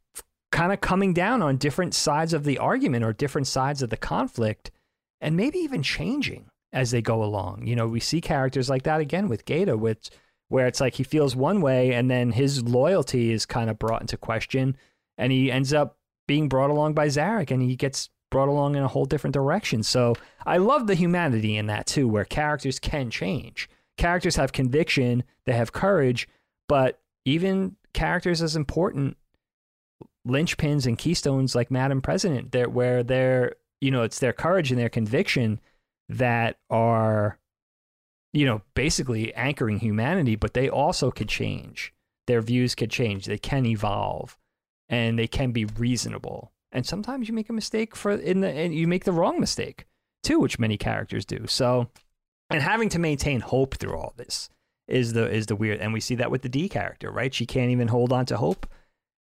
kind of coming down on different sides of the argument or different sides of the conflict and maybe even changing as they go along. You know, we see characters like that again with Gaeta, which where it's like he feels one way and then his loyalty is kind of brought into question and he ends up being brought along by Zarek and he gets brought along in a whole different direction. So I love the humanity in that too, where characters can change. Characters have conviction, they have courage, but even characters as important linchpins and keystones like Madam President, they're, where they're, you know, it's their courage and their conviction that are, you know, basically anchoring humanity, but they also could change. Their views could change. They can evolve and they can be reasonable. And sometimes you make a mistake for in the and you make the wrong mistake too, which many characters do. So and having to maintain hope through all this is the is the weird and we see that with the Dee character, right? She can't even hold on to hope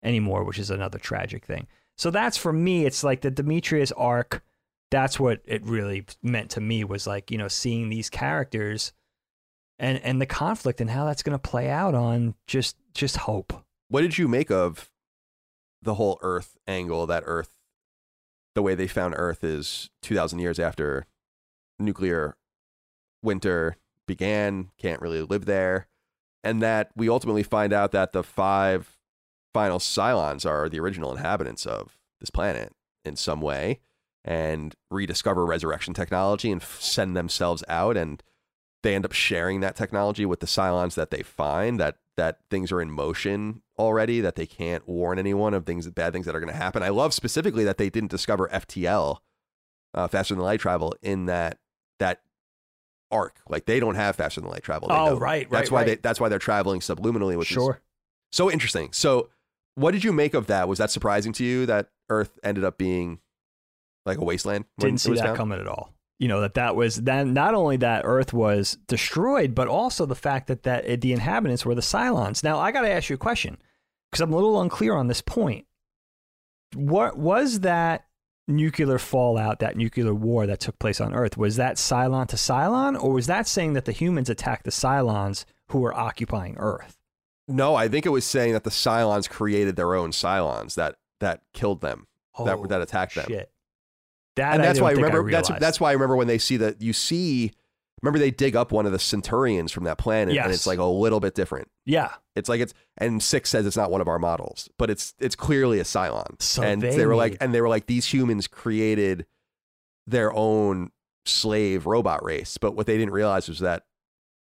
anymore, which is another tragic thing. So that's for me, it's like the Demetrius arc, that's what it really meant to me was like, you know, seeing these characters and and the conflict and how that's gonna play out on just just hope. What did you make of the whole Earth angle? That Earth, the way they found Earth is two thousand years after nuclear winter began. Can't really live there, and that we ultimately find out that the five final Cylons are the original inhabitants of this planet in some way, and rediscover resurrection technology and f- send themselves out and they end up sharing that technology with the Cylons that they find that that things are in motion already that they can't warn anyone of things bad things that are going to happen. I love specifically that they didn't discover FTL uh, faster than light travel in that that arc. Like they don't have faster than light travel. They Oh, know. right, That's right, why they that's why they're traveling subluminally, which is Sure. so interesting. So, what did you make of that? Was that surprising to you that Earth ended up being like a wasteland? Didn't see that coming at all. You know that that was then not only that Earth was destroyed, but also the fact that that the inhabitants were the Cylons. Now I got to ask you a question because I'm a little unclear on this point. What was that nuclear fallout, that nuclear war that took place on Earth? Was that Cylon to Cylon, or was that saying that the humans attacked the Cylons who were occupying Earth? No, I think it was saying that the Cylons created their own Cylons that that killed them. that Oh, that attacked them. Shit. That and that's why I remember that's that's why I remember when they see that you see remember they dig up one of the Centurions from that planet and it's like a little bit different. yeah. It's like it's and Six says it's not one of our models, but it's it's clearly a Cylon. So and they they, were like and they were like these humans created their own slave robot race, but what they didn't realize was that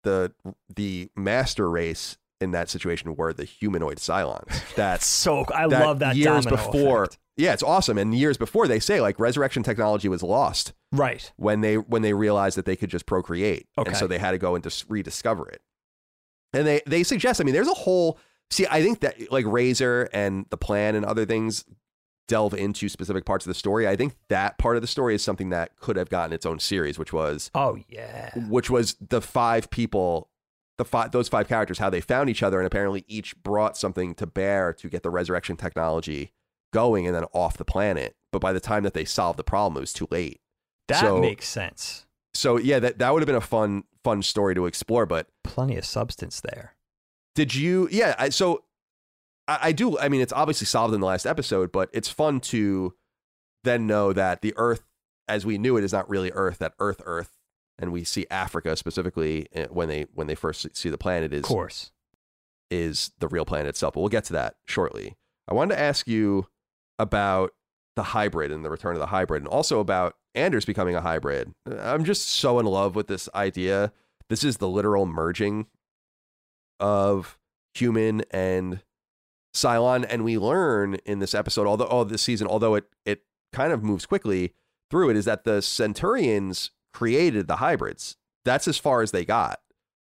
the the master race in that situation were the humanoid Cylons. *laughs* That's So I that love that years before. effect. Yeah, it's awesome. And years before, they say like resurrection technology was lost Right. when they when they realized that they could just procreate, Okay. and so they had to go and just rediscover it. And they they suggest. I mean, there's a whole. See, I think that like Razor and the plan and other things delve into specific parts of the story. I think that part of the story is something that could have gotten its own series, which was Oh yeah. which was the five people the five those five characters how they found each other and apparently each brought something to bear to get the resurrection technology going and then off the planet but by the time that they solved the problem it was too late That So- makes sense. so yeah that, that would have been a fun fun story to explore but Plenty of substance there. did you yeah I, so I, I do i mean it's obviously solved in the last episode but it's fun to then know that the earth as we knew it is not really earth that earth earth and we see africa specifically eh, when they when they first see the planet is Of course. is the real planet itself. But we'll get to that shortly. I wanted to ask you about the hybrid and the return of the hybrid, and also about Anders becoming a hybrid. I'm just so in love with this idea. This is the literal merging of human and Cylon, and we learn in this episode, although oh, this season, although it it kind of moves quickly through it, is that the Centurions created the hybrids. That's as far as they got.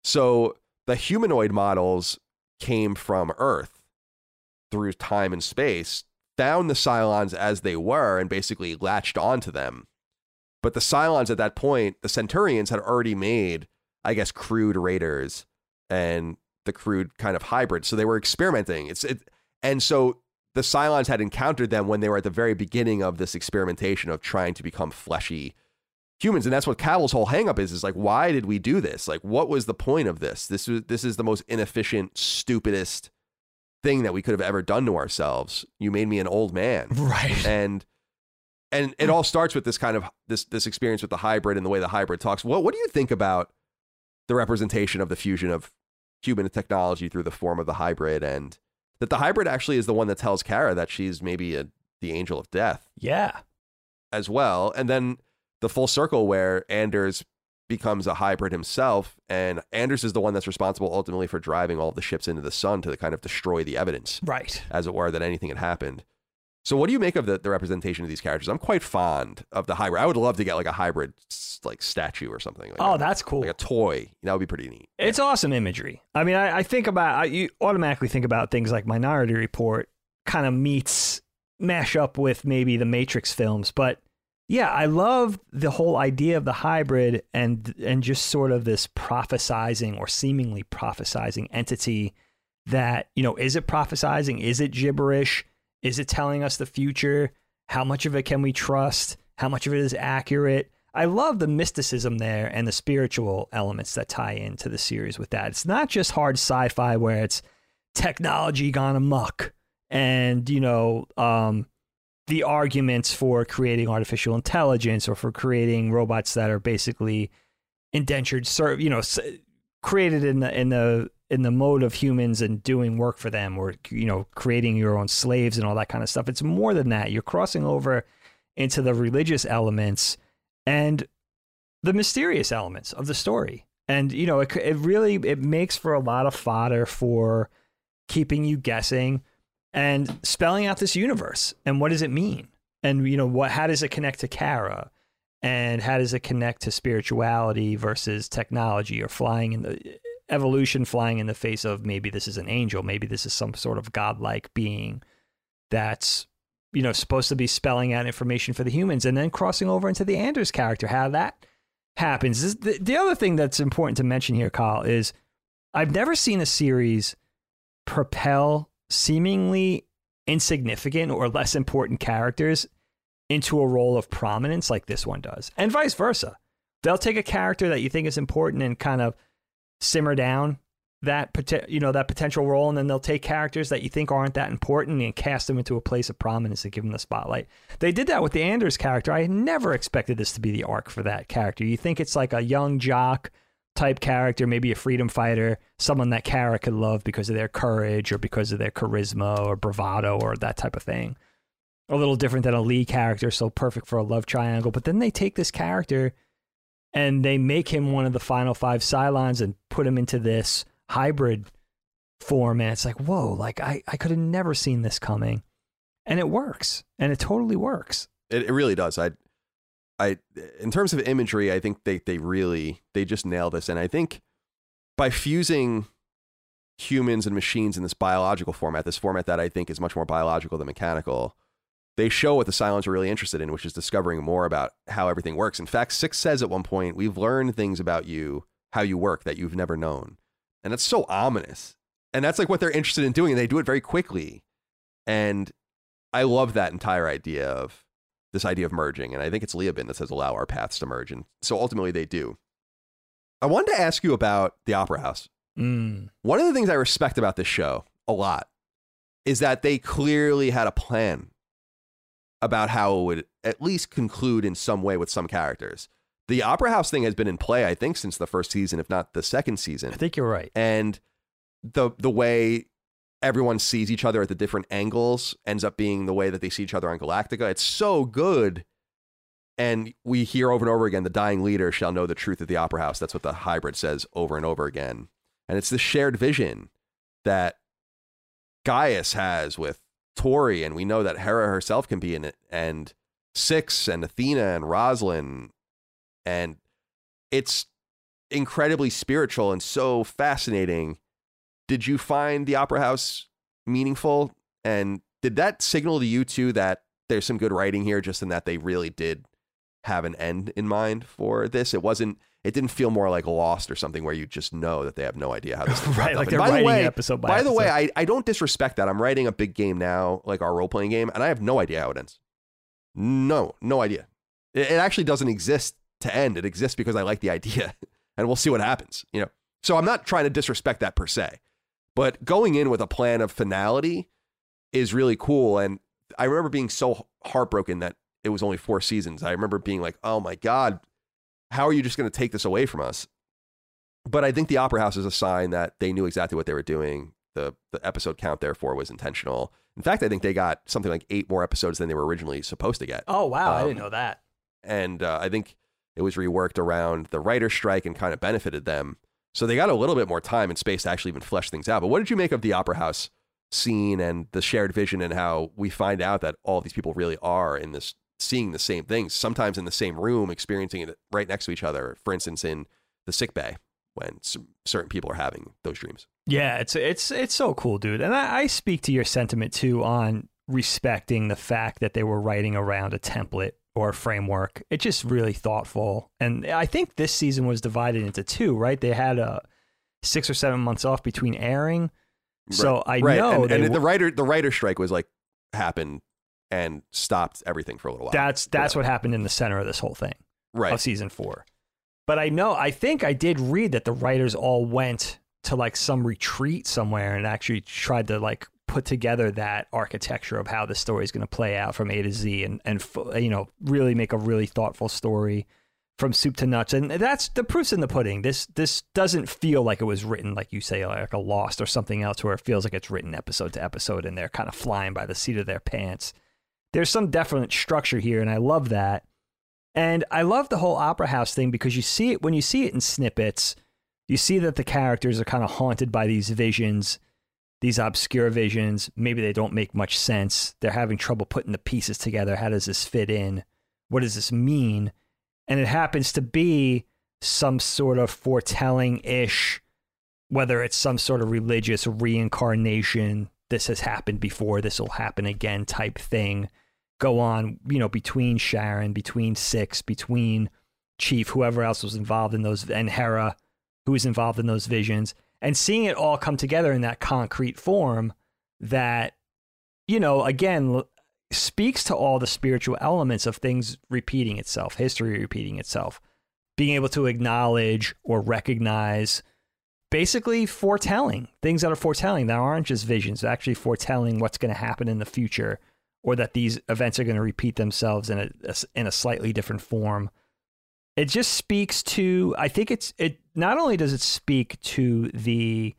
So the humanoid models came from Earth through time and space, found the Cylons as they were, and basically latched onto them. But the Cylons at that point, the Centurions had already made, I guess, crude raiders and the crude kind of hybrid. So they were experimenting. It's it, and so the Cylons had encountered them when they were at the very beginning of this experimentation of trying to become fleshy humans and that's what Cavil's whole hangup is is like why did we do this like what was the point of this this was this is the most inefficient stupidest thing that we could have ever done to ourselves. You made me an old man. *laughs* Right. And and it all starts with this kind of this this experience with the hybrid and the way the hybrid talks. What what do you think about the representation of the fusion of human technology through the form of the hybrid and that the hybrid actually is the one that tells Kara that she's maybe a, the angel of death Yeah. as well. And then the full circle where Anders becomes a hybrid himself, and Anders is the one that's responsible ultimately for driving all of the ships into the sun to kind of destroy the evidence, Right. as it were, that anything had happened. So, what do you make of the, the representation of these characters? I'm quite fond of the hybrid. I would love to get like a hybrid like statue or something. Like Oh, that's cool. like a toy. That would be pretty neat. It's awesome imagery. I mean, I, I think about I, you automatically think about things like Minority Report, kind of meets mash up with maybe the Matrix films, but yeah, I love the whole idea of the hybrid and and just sort of this prophesizing or seemingly prophesizing entity that you know is it prophesizing? Is it gibberish? Is it telling us the future? How much of it can we trust? How much of it is accurate? I love the mysticism there and the spiritual elements that tie into the series with that. It's not just hard sci-fi where it's technology gone amok and you know um, the arguments for creating artificial intelligence or for creating robots that are basically indentured serve you know created in the in the in the mode of humans and doing work for them or you know creating your own slaves and all that kind of stuff. It's more than that. You're crossing over into the religious elements and the mysterious elements of the story. And you know it, it really it makes for a lot of fodder for keeping you guessing and spelling out this universe and what does it mean? And you know what how does it connect to kara? And how does it connect to spirituality versus technology or flying in the evolution flying in the face of maybe this is an angel maybe this is some sort of godlike being that's you know supposed to be spelling out information for the humans and then crossing over into the anders character how that happens. This- the, the other thing that's important to mention here kyle is i've never seen a series propel seemingly insignificant or less important characters into a role of prominence like this one does, and vice versa. They'll take a character that you think is important and kind of simmer down that you know that potential role, and then they'll take characters that you think aren't that important and cast them into a place of prominence and give them the spotlight. They did that with the Anders character. I never expected this to be the arc for that character. You think it's like a young jock type character, maybe a freedom fighter, someone that Kara could love because of their courage or because of their charisma or bravado or that type of thing. A little different than a Lee character, so perfect for a love triangle. But then they take this character and they make him one of the final five Cylons and put him into this hybrid form. And it's like, whoa, like I, I could have never seen this coming. And it works. And it totally works. It, it really does. I, I, in terms of imagery, I think they they really they just nail this, and I think by fusing humans and machines in this biological format, this format that I think is much more biological than mechanical, they show what the Cylons are really interested in, which is discovering more about how everything works. In fact, Six says at one point, "We've learned things about you, how you work, that you've never known," and that's so ominous. And that's like what they're interested in doing, and they do it very quickly. And I love that entire idea of this idea of merging. And I think it's Leoben that says allow our paths to merge. And so ultimately they do. I wanted to ask you about the Opera House. Mm. One of the things I respect about this show a lot is that they clearly had a plan about how it would at least conclude in some way with some characters. The Opera House thing has been in play, I think, since the first season, if not the second season I think you're right. and the the way everyone sees each other at the different angles ends up being the way that they see each other on Galactica. It's so good. And we hear over and over again, the dying leader shall know the truth of the opera house. That's what the hybrid says over and over again. And it's this shared vision that Gaius has with Tory, and we know that Hera herself can be in it, and Six and Athena and Roslin. And it's incredibly spiritual and so fascinating did you find the opera house meaningful? And did that signal to you too that there's some good writing here just in that they really did have an end in mind for this? It wasn't it didn't feel more like lost or something where you just know that they have no idea how this *laughs* is Right, like they're by the writing way, episode by by the way. I, I don't disrespect that. I'm writing a big game now like our role-playing game and i have no idea how it ends. No no idea. It, it actually doesn't exist to end. It exists because i like the *laughs* idea and we'll see what happens you know? So i'm not trying to disrespect that per se But going in with a plan of finality is really cool. And I remember being so heartbroken that it was only four seasons. I remember being like, oh my God, how are you just going to take this away from us? But I think the Opera House is a sign that they knew exactly what they were doing. The, the episode count, therefore, was intentional. In fact, I think they got something like eight more episodes than they were originally supposed to get. Oh wow, I Um, didn't know that. and uh, I think it was reworked around the writer's strike and kind of benefited them. So they got a little bit more time and space to actually even flesh things out. But what did you make of the opera house scene and the shared vision and how we find out that all these people really are in this seeing the same things, sometimes in the same room, experiencing it right next to each other. For instance, in the sick bay when certain people are having those dreams. Yeah, it's it's it's so cool, dude. And I, I speak to your sentiment too on respecting the fact that they were writing around a template or framework. It's just really thoughtful. And I think this season was divided into two, right? They had a six or seven months off between airing. So I right. know and, and w- the writer the writer strike was like happened and stopped everything for a little while. that's that's Yeah. what happened in the center of this whole thing. right. of season four. But I know, I think I did read that the writers all went to like some retreat somewhere and actually tried to like put together that architecture of how the story is going to play out from A to Z and, and, you know, really make a really thoughtful story from soup to nuts. And that's the proof's in the pudding. This, this doesn't feel like it was written, like you say, like a Lost or something else where it feels like it's written episode to episode and they're kind of flying by the seat of their pants. There's some definite structure here, and I love that. And I love the whole opera house thing because you see it when you see it in snippets, you see that the characters are kind of haunted by these visions, these obscure visions. Maybe they don't make much sense. They're having trouble putting the pieces together. How does this fit in? What does this mean? And it happens to be some sort of foretelling ish, whether it's some sort of religious reincarnation, this has happened before, this will happen again type thing go on, you know, between Sharon, between Six, between Chief, whoever else was involved in those, and Hera, who was involved in those visions, and seeing it all come together in that concrete form that, you know, again, speaks to all the spiritual elements of things repeating itself, history repeating itself, being able to acknowledge or recognize basically foretelling things that are foretelling that aren't just visions, actually foretelling what's going to happen in the future or that these events are going to repeat themselves in a- in a slightly different form. It just speaks to I think it's it not only does it speak to the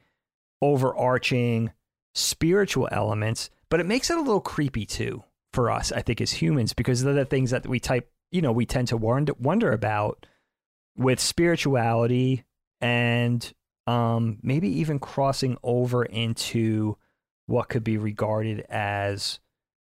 overarching spiritual elements, but it makes it a little creepy too for us, I think as humans because they're the things that we type, you know, we tend to wonder, about with spirituality and um maybe even crossing over into what could be regarded as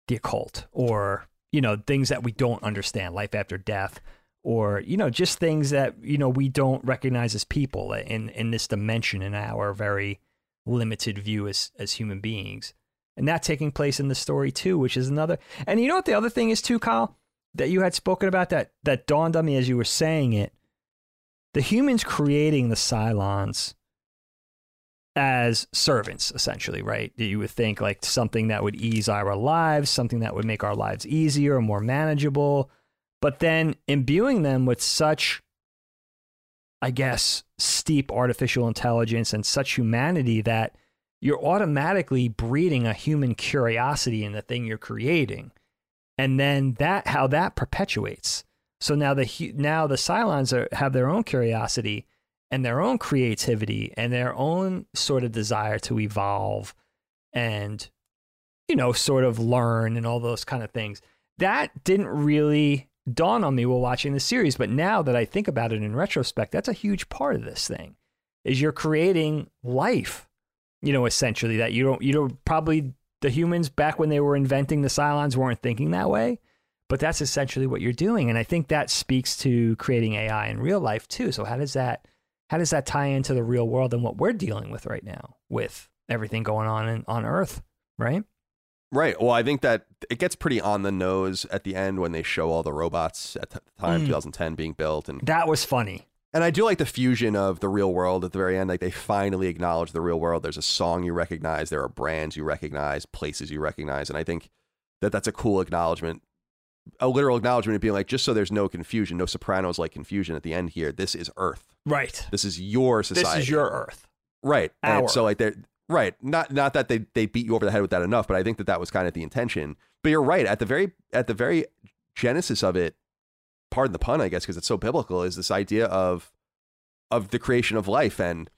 the occult or you know things that we don't understand life after death or you know just things that you know we don't recognize as people in in this dimension in our very limited view as as human beings and that taking place in the story too which is another and you know what the other thing is too Kyle that you had spoken about that that dawned on me as you were saying it the humans creating the Cylons as servants, essentially, right? You would think like something that would ease our lives, something that would make our lives easier more manageable. But then imbuing them with such, I guess, steep artificial intelligence and such humanity that you're automatically breeding a human curiosity in the thing you're creating. And then that, how that perpetuates. So now the now the Cylons are, have their own curiosity and their own creativity and their own sort of desire to evolve and you know sort of learn and all those kind of things that didn't really dawn on me while watching the series but now that i think about it in retrospect that's a huge part of this thing is you're creating life you know essentially that you don't you don't probably the humans back when they were inventing the cylons weren't thinking that way but that's essentially what you're doing and i think that speaks to creating ai in real life too. So how does that how does that tie into the real world and what we're dealing with right now with everything going on in, on earth right Right. Well, I think that it gets pretty on the nose at the end when they show all the robots at the time, Mm. 2010, being built, and that was funny and I do like the fusion of the real world at the very end. Like they finally acknowledge the real world. There's a song you recognize, there are brands you recognize, places you recognize, and I think that that's a cool acknowledgement, a literal acknowledgement of being like, just so there's no confusion, no Sopranos like confusion at the end here. This is Earth. right This is your society. this is your earth right. Our And so like they're Right. Not not that they they beat you over the head with that enough, but I think that that was kind of the intention. But you're right. At the very at the very genesis of it, pardon the pun, I guess, because it's so biblical, is this idea of of the creation of life and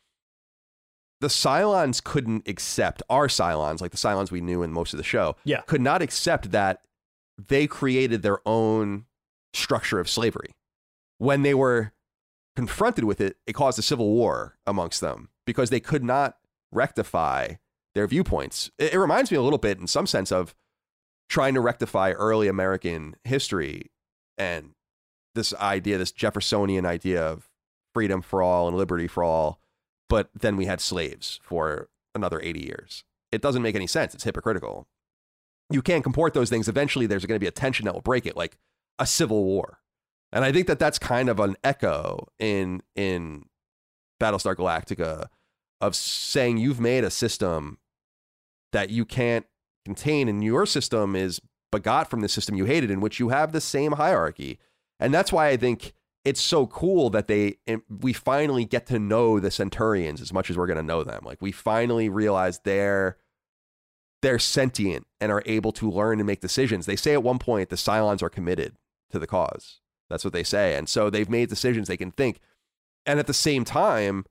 the Cylons couldn't accept our Cylons, like the Cylons we knew in most of the show, Yeah. could not accept that they created their own structure of slavery. When they were confronted with it, it caused a civil war amongst them because they could not rectify their viewpoints. It, it reminds me a little bit, in some sense, of trying to rectify early American history and this idea, this Jeffersonian idea of freedom for all and liberty for all. But then we had slaves for another 80 years. It doesn't make any sense. It's hypocritical. You can't comport those things. Eventually, there's going to be a tension that will break it, like a civil war. And I think that that's kind of an echo in in Battlestar Galactica of saying you've made a system that you can't contain, and your system is begot from the system you hated, in which you have the same hierarchy. And that's why I think it's so cool that they we finally get to know the Centurions as much as we're going to know them. Like we finally realize they're they're sentient and are able to learn and make decisions. They say at one point the Cylons are committed to the cause. That's what they say. And so they've made decisions they can think. And at the same time,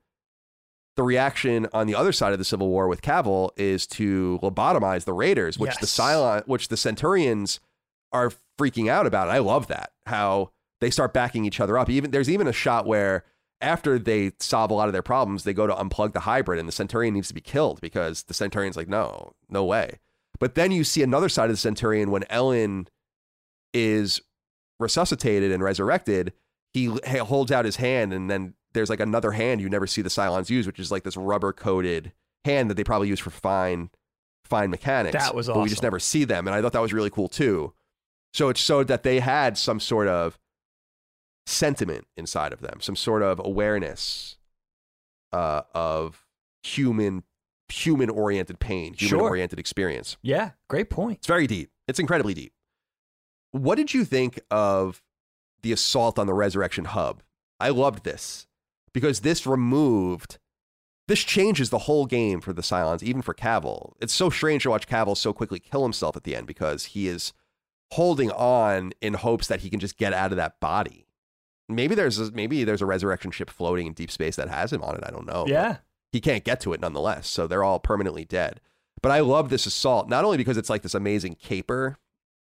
the reaction on the other side of the Civil War with Cavil is to lobotomize the Raiders, which the Cylon, which the Centurions are freaking out about. And I love that how they start backing each other up. Even there's even a shot where after they solve a lot of their problems, they go to unplug the hybrid, and the Centurion needs to be killed because the Centurion's like, no, no way. But then you see another side of the Centurion when Ellen is resuscitated and resurrected. He holds out his hand, and then there's like another hand you never see the Cylons use, which is like this rubber coated hand that they probably use for fine fine mechanics. That was But we just never see them, and I thought that was really cool too. So it showed that they had some sort of sentiment inside of them, some sort of awareness uh, of human human oriented pain, human Sure. oriented experience. Yeah, great point. It's very deep. It's incredibly deep. What did you think of the assault on the Resurrection Hub? I loved this because this removed, this changes the whole game for the Cylons, even for Cavil. It's so strange to watch Cavil so quickly kill himself at the end because he is holding on in hopes that he can just get out of that body. Maybe there's a, maybe there's a resurrection ship floating in deep space that has him on it. I don't know. yeah. he can't get to it nonetheless. So they're all permanently dead. But I love this assault, not only because it's like this amazing caper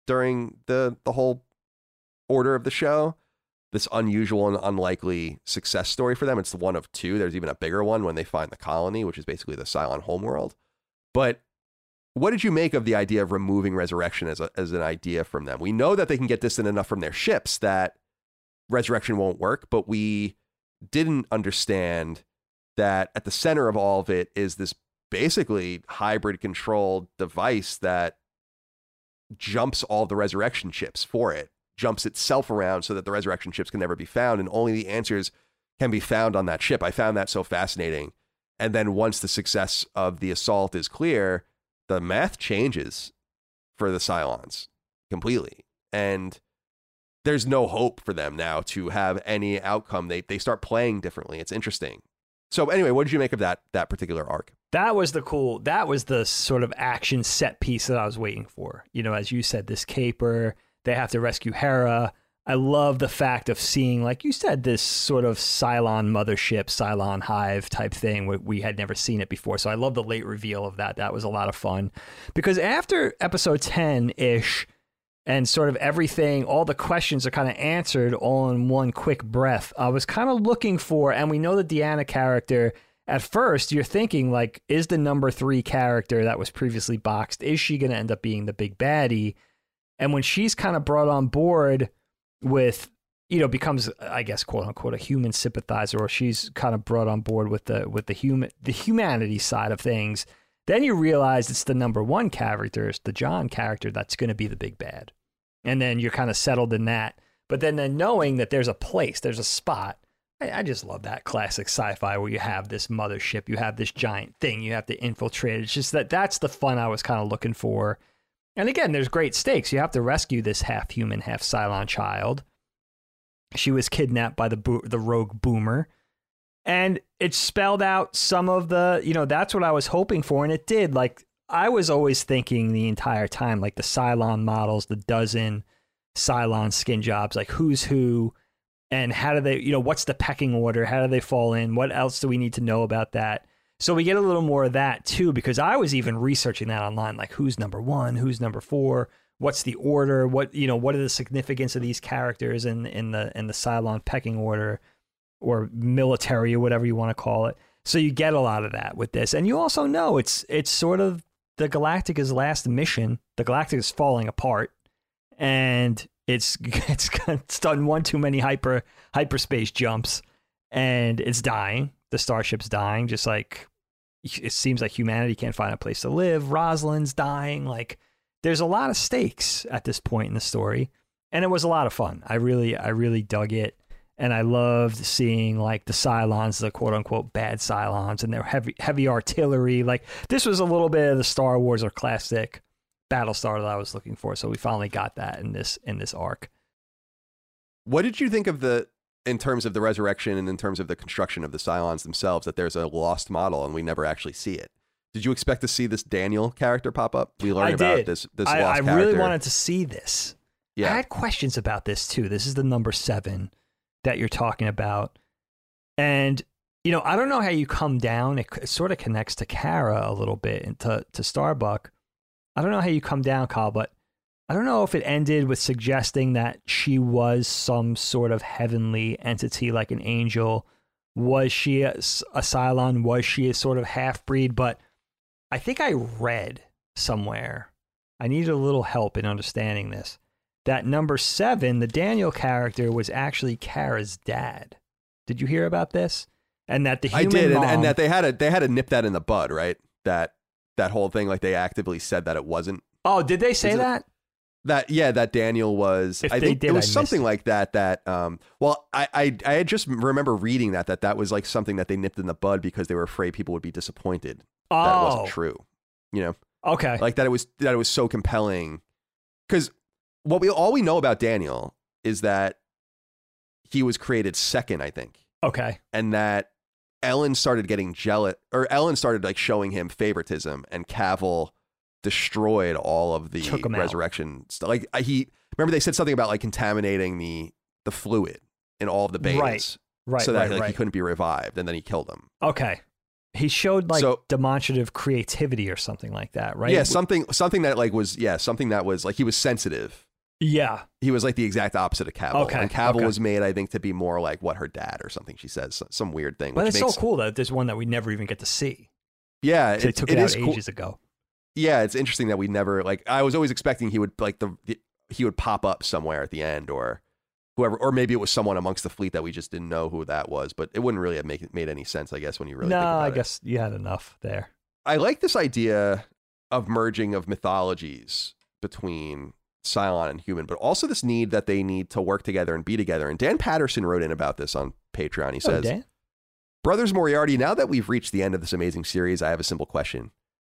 during the the whole order of the show, this unusual and unlikely success story for them. It's the one of two. There's even a bigger one when they find the colony, which is basically the Cylon homeworld. But what did you make of the idea of removing resurrection as a, as an idea from them? We know that they can get distant enough from their ships that resurrection won't work, but we didn't understand that at the center of all of it is this basically hybrid controlled device that jumps all the resurrection chips for it, jumps itself around so that the resurrection chips can never be found, and only the answers can be found on that ship. I found that so fascinating. And then once the success of the assault is clear, the math changes for the Cylons completely. And there's no hope for them now to have any outcome. They they start playing differently. It's interesting. So anyway, what did you make of that that particular arc? That was the cool. That was the sort of action set piece that I was waiting for. You know, as you said, this caper. They have to rescue Hera. I love the fact of seeing, like you said, this sort of Cylon mothership, Cylon hive type thing. We, we had never seen it before, so I love the late reveal of that. That was a lot of fun because after episode ten ish, and sort of everything, all the questions are kind of answered all in one quick breath. I was kind of looking for, and we know the D'Anna character. At first, you're thinking like, is the number three character that was previously boxed? Is she going to end up being the big baddie? And when she's kind of brought on board with, you know, becomes, I guess, quote unquote, a human sympathizer, or she's kind of brought on board with the with the human the humanity side of things. Then you realize it's the number one character, it's the John character that's going to be the big bad and then you're kind of settled in that. But then, then knowing that there's a place, there's a spot. I, I just love that classic sci-fi where you have this mothership, you have this giant thing, you have to infiltrate. It's just that that's the fun I was kind of looking for. And again, there's great stakes. You have to rescue this half human, half Cylon child. She was kidnapped by the bo- the rogue boomer, and it spelled out some of the, you know, that's what I was hoping for, and it did. Like I was always thinking the entire time, like the Cylon models, the dozen Cylon skin jobs, like who's who, and how do they, you know, what's the pecking order? How do they fall in? What else do we need to know about that? So we get a little more of that too, because I was even researching that online, like who's number one, who's number four, what's the order, what you know, what are the significance of these characters in in the in the Cylon pecking order or military or whatever you want to call it. So you get a lot of that with this, and you also know it's it's sort of the Galactica's last mission. The Galactica is falling apart, and it's *laughs* it's it's done one too many hyper hyperspace jumps, and it's dying. The starship's dying, just like it seems like humanity can't find a place to live. Roslin's dying. Like there's a lot of stakes at this point in the story, and it was a lot of fun. I really I really dug it. And I loved seeing like the Cylons, the quote unquote bad Cylons, and their heavy heavy artillery. Like this was a little bit of the Star Wars or classic Battlestar that I was looking for. So we finally got that in this in this arc. What did you think of the in terms of the resurrection and in terms of the construction of the Cylons themselves that there's a lost model and we never actually see it? Did you expect to see this Daniel character pop up? We learned about this this I, lost I character. really wanted to see this. yeah. I had questions about this too. This is the number seven that you're talking about. And, you know, I don't know how you come down. It, it sort of connects to Kara a little bit and to, to Starbuck. I don't know how you come down, Kyle, but I don't know if it ended with suggesting that she was some sort of heavenly entity like an angel. Was she a, a Cylon? Was she a sort of half breed? But I think I read somewhere, I needed a little help in understanding this that number seven, the Daniel character, was actually Kara's dad. Did you hear about this? And that the I did, and, mom, and that they had a they had to nip that in the bud, right? That that whole thing, like they actively said that it wasn't oh, did they say that? That. Yeah, that Daniel was. If I they think did, it was missed something like that. That um. Well, I I I just remember reading that that that was like something that they nipped in the bud because they were afraid people would be disappointed Oh, that it wasn't true. You know, okay. like that it was that it was so compelling because what we all we know about Daniel is that he was created second, I think. okay. and that Ellen started getting jealous, or Ellen started like showing him favoritism, and Cavil destroyed all of the Took out. resurrection stuff. Like I- he remember they said something about like contaminating the the fluid in all of the bays, Right, Right. so that right, like he right. couldn't be revived, and then he killed him. Okay. He showed like So- demonstrative creativity or something like that, right? Yeah, something something that like was yeah something that was like he was sensitive. yeah. He was like the exact opposite of Cavil. Okay, and Cavil okay. was made, I think, to be more like what her dad or something. She says some, weird thing. But which it's makes, so cool that there's one that we never even get to see. Yeah, They it, took it it, is out cool. ages ago. Yeah, it's interesting that we never like. I was always expecting he would like the, the he would pop up somewhere at the end, or whoever, or maybe it was someone amongst the fleet that we just didn't know who that was. But it wouldn't really have make, made any sense, I guess, when you really. no, think about I it. guess you had enough there. I like this idea of merging of mythologies between Cylon and human, but also this need that they need to work together and be together. And Dan Patterson wrote in about this on Patreon. He Oh, says, Dan? Brothers Moriarty, now that we've reached the end of this amazing series, I have a simple question.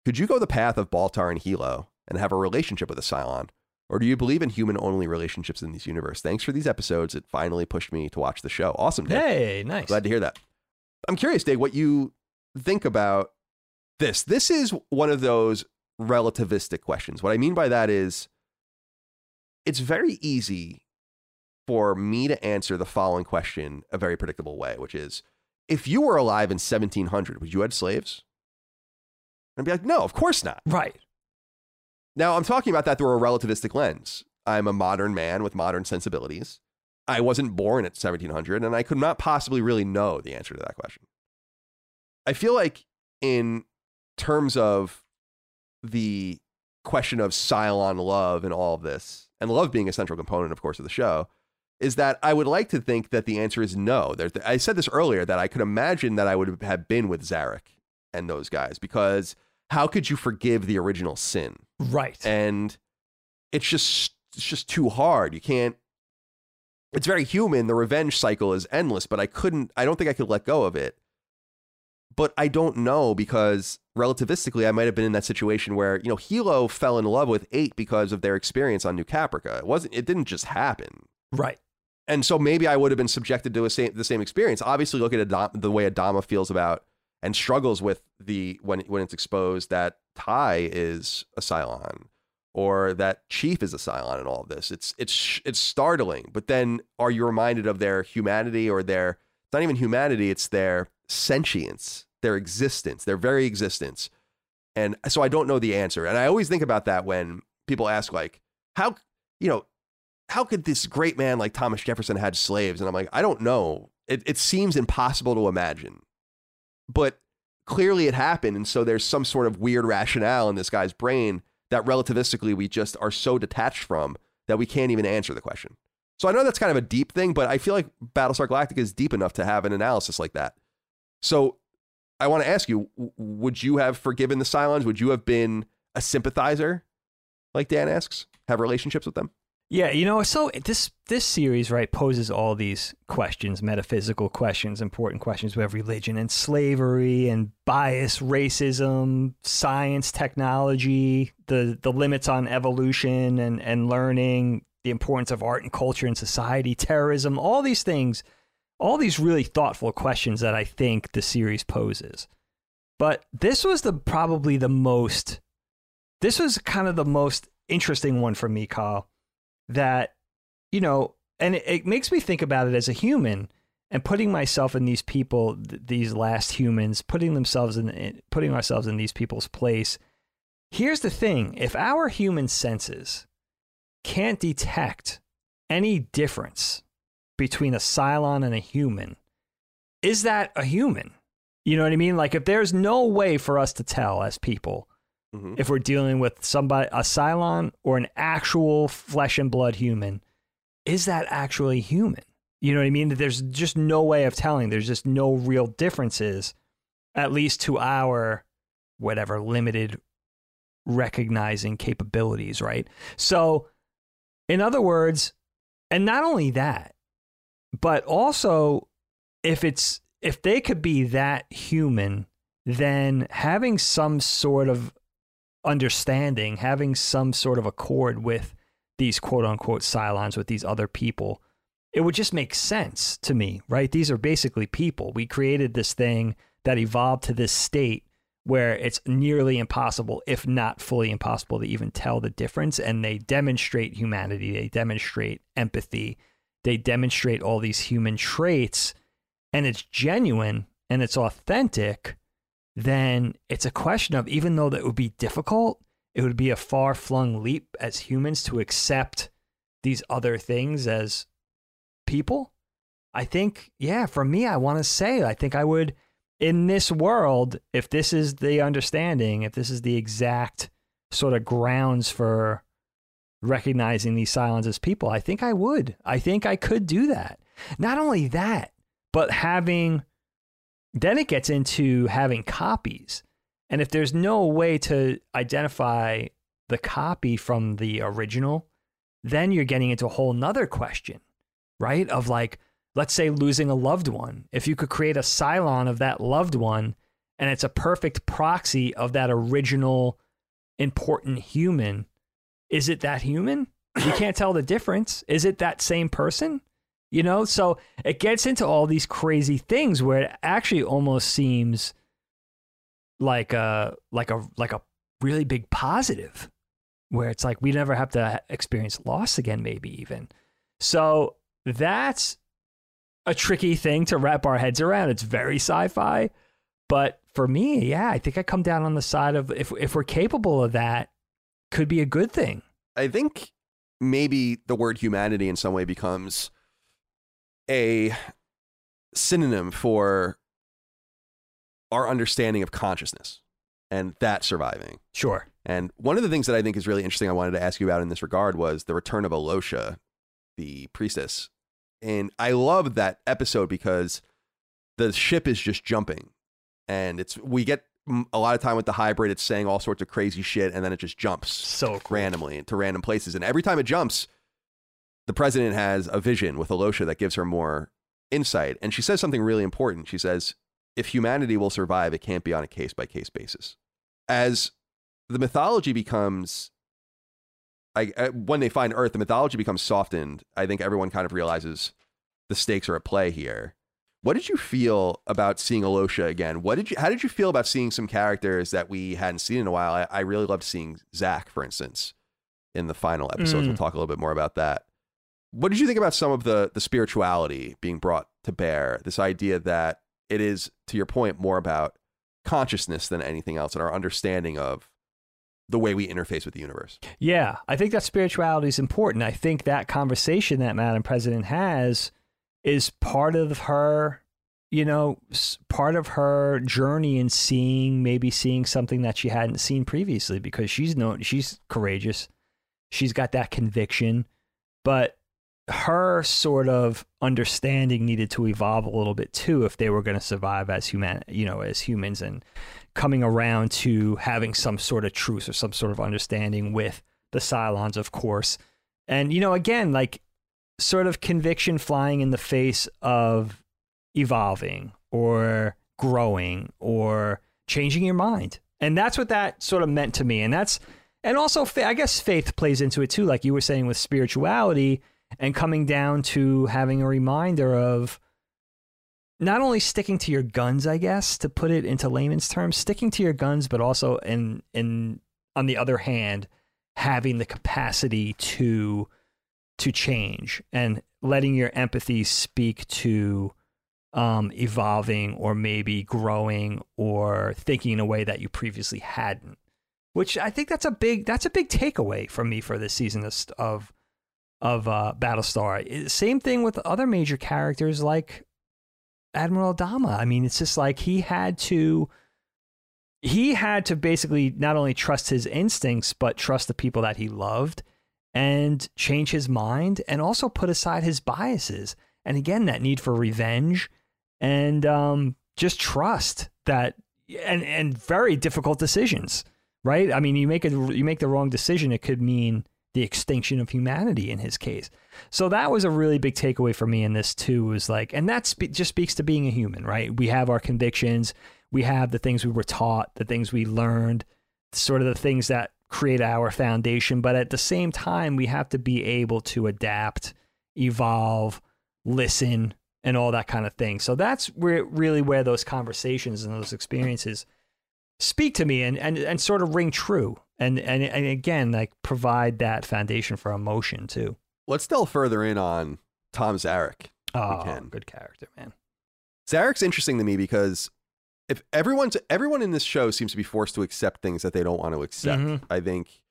Could you go the path of Baltar and Helo and have a relationship with a Cylon? Or do you believe in human only relationships in this universe? Thanks for these episodes. It finally pushed me to watch the show. Awesome, Dan. Hey, nice. Glad to hear that. I'm curious, Dave, what you think about this. This is one of those relativistic questions. What I mean by that is it's very easy for me to answer the following question a very predictable way, which is if you were alive in 1700, would you have slaves? And I'd be like, no, of course not. right. Now, I'm talking about that through a relativistic lens. I'm a modern man with modern sensibilities. I wasn't born at 1700, and I could not possibly really know the answer to that question. I feel like, in terms of the question of Cylon love and all of this, and love being a central component, of course, of the show, is that I would like to think that the answer is no. I said this earlier that I could imagine that I would have been with Zarek and those guys because how could you forgive the original sin? Right. and it's just it's just too hard. You can't. It's very human. The revenge cycle is endless, but I couldn't. I don't think I could let go of it. But I don't know because relativistically, I might have been in that situation where you know Helo fell in love with Eight because of their experience on New Caprica. It wasn't. It didn't just happen. right. and so maybe I would have been subjected to a same, the same experience. Obviously, look at Adam, the way Adama feels about and struggles with the when when it's exposed that Tigh is a Cylon or that Chief is a Cylon in all of this. It's it's it's startling. But then, are you reminded of their humanity or their it's not even humanity? It's their sentience, their existence, their very existence. And so I don't know the answer. And I always think about that when people ask, like, how you know how could this great man like Thomas Jefferson had slaves? And I'm like, I don't know. It, it seems impossible to imagine, but clearly it happened. And so there's some sort of weird rationale in this guy's brain that relativistically we just are so detached from that we can't even answer the question. So I know that's kind of a deep thing, but I feel like Battlestar Galactica is deep enough to have an analysis like that. So I want to ask you, would you have forgiven the Cylons? Would you have been a sympathizer, like Dan asks, have relationships with them? Yeah, you know, so this this series right poses all these questions, metaphysical questions, important questions about religion and slavery and bias, racism, science, technology, the the limits on evolution and and learning, the importance of art and culture in society, terrorism, all these things, all these really thoughtful questions that I think the series poses. But this was the probably the most this was kind of the most interesting one for me, Kyle that, you know, and it, it makes me think about it as a human and putting myself in these people, th- these last humans, putting themselves in, in, putting ourselves in these people's place. Here's the thing: if our human senses can't detect any difference between a Cylon and a human, is that a human? You know what I mean? Like if there's no way for us to tell as people Mm-hmm. If we're dealing with somebody, a Cylon or an actual flesh and blood human, is that actually human? You know what I mean? There's just no way of telling. There's just no real differences, at least to our whatever limited recognizing capabilities, right? So, in other words, and not only that, but also if it's if they could be that human, then having some sort of understanding, having some sort of accord with these quote unquote Cylons, with these other people, it would just make sense to me, right? These are basically people. We created this thing that evolved to this state where it's nearly impossible, if not fully impossible, to even tell the difference. And they demonstrate humanity, they demonstrate empathy, they demonstrate all these human traits, and it's genuine and it's authentic then it's a question of even though that would be difficult, it would be a far flung leap as humans to accept these other things as people. I think, yeah, for me, I want to say, I think I would, in this world, if this is the understanding, if this is the exact sort of grounds for recognizing these Cylons as people, I think I would. I think I could do that. Not only that, but having then it gets into having copies. And if there's no way to identify the copy from the original, then you're getting into a whole nother question, right? Of like, let's say losing a loved one. If you could create a Cylon of that loved one and it's a perfect proxy of that original important human, is it that human? You can't tell the difference. Is it that same person? You know, so it gets into all these crazy things where it actually almost seems like a like a like a really big positive where it's like we never have to experience loss again maybe even. So that's a tricky thing to wrap our heads around. It's very sci-fi, but for me, yeah, I think I come down on the side of if if we're capable of that, could be a good thing. I think maybe the word humanity in some way becomes a synonym for our understanding of consciousness and that surviving. Sure. And one of the things that I think is really interesting I wanted to ask you about in this regard was the return of Elosha, the priestess. And I love that episode because the ship is just jumping. And it's we get a lot of time with the hybrid, it's saying all sorts of crazy shit, and then it just jumps so cool. randomly to random places. And every time it jumps, the president has a vision with Elosha that gives her more insight. And she says something really important. She says, if humanity will survive, it can't be on a case by case basis. As the mythology becomes, I, when they find Earth, the mythology becomes softened. I think everyone kind of realizes the stakes are at play here. What did you feel about seeing Elosha again? What did you? How did you feel about seeing some characters that we hadn't seen in a while? I, I really loved seeing Zak, for instance, in the final episodes. Mm. We'll talk a little bit more about that. What did you think about some of the the spirituality being brought to bear? This idea that it is, to your point, more about consciousness than anything else, and our understanding of the way we interface with the universe. Yeah, I think that spirituality is important. I think that conversation that Madam President has is part of her, you know, part of her journey in seeing maybe seeing something that she hadn't seen previously because she's known she's courageous. She's got that conviction, but her sort of understanding needed to evolve a little bit too if they were going to survive as human, you know, as humans and coming around to having some sort of truce or some sort of understanding with the Cylons, of course. And, you know, again, like sort of conviction flying in the face of evolving or growing or changing your mind. And that's what that sort of meant to me. And that's, and also, I guess faith plays into it too, like you were saying with spirituality and coming down to having a reminder of not only sticking to your guns, I guess, to put it into layman's terms, sticking to your guns, but also in in on the other hand, having the capacity to to change and letting your empathy speak to um, evolving or maybe growing or thinking in a way that you previously hadn't. Which I think that's a big that's a big takeaway for me for this season of of, of uh, Battlestar. Same thing with other major characters like Admiral Adama. I mean, it's just like he had to he had to basically not only trust his instincts but trust the people that he loved and change his mind and also put aside his biases. And again, that need for revenge and um, just trust that and and very difficult decisions, right? I mean, you make a you make the wrong decision, it could mean the extinction of humanity in his case. So that was a really big takeaway for me in this too. Was like, and that spe- just speaks to being a human, right? We have our convictions, we have the things we were taught, the things we learned, sort of the things that create our foundation. But at the same time, we have to be able to adapt, evolve, listen, and all that kind of thing. So that's where really where those conversations and those experiences speak to me and, and, and sort of ring true. And, and and again, like provide that foundation for emotion too. Let's delve further in on Tom Zarek. Oh, good character, man. Zarek's interesting to me because if everyone's everyone in this show seems to be forced to accept things that they don't want to accept. Mhm. I think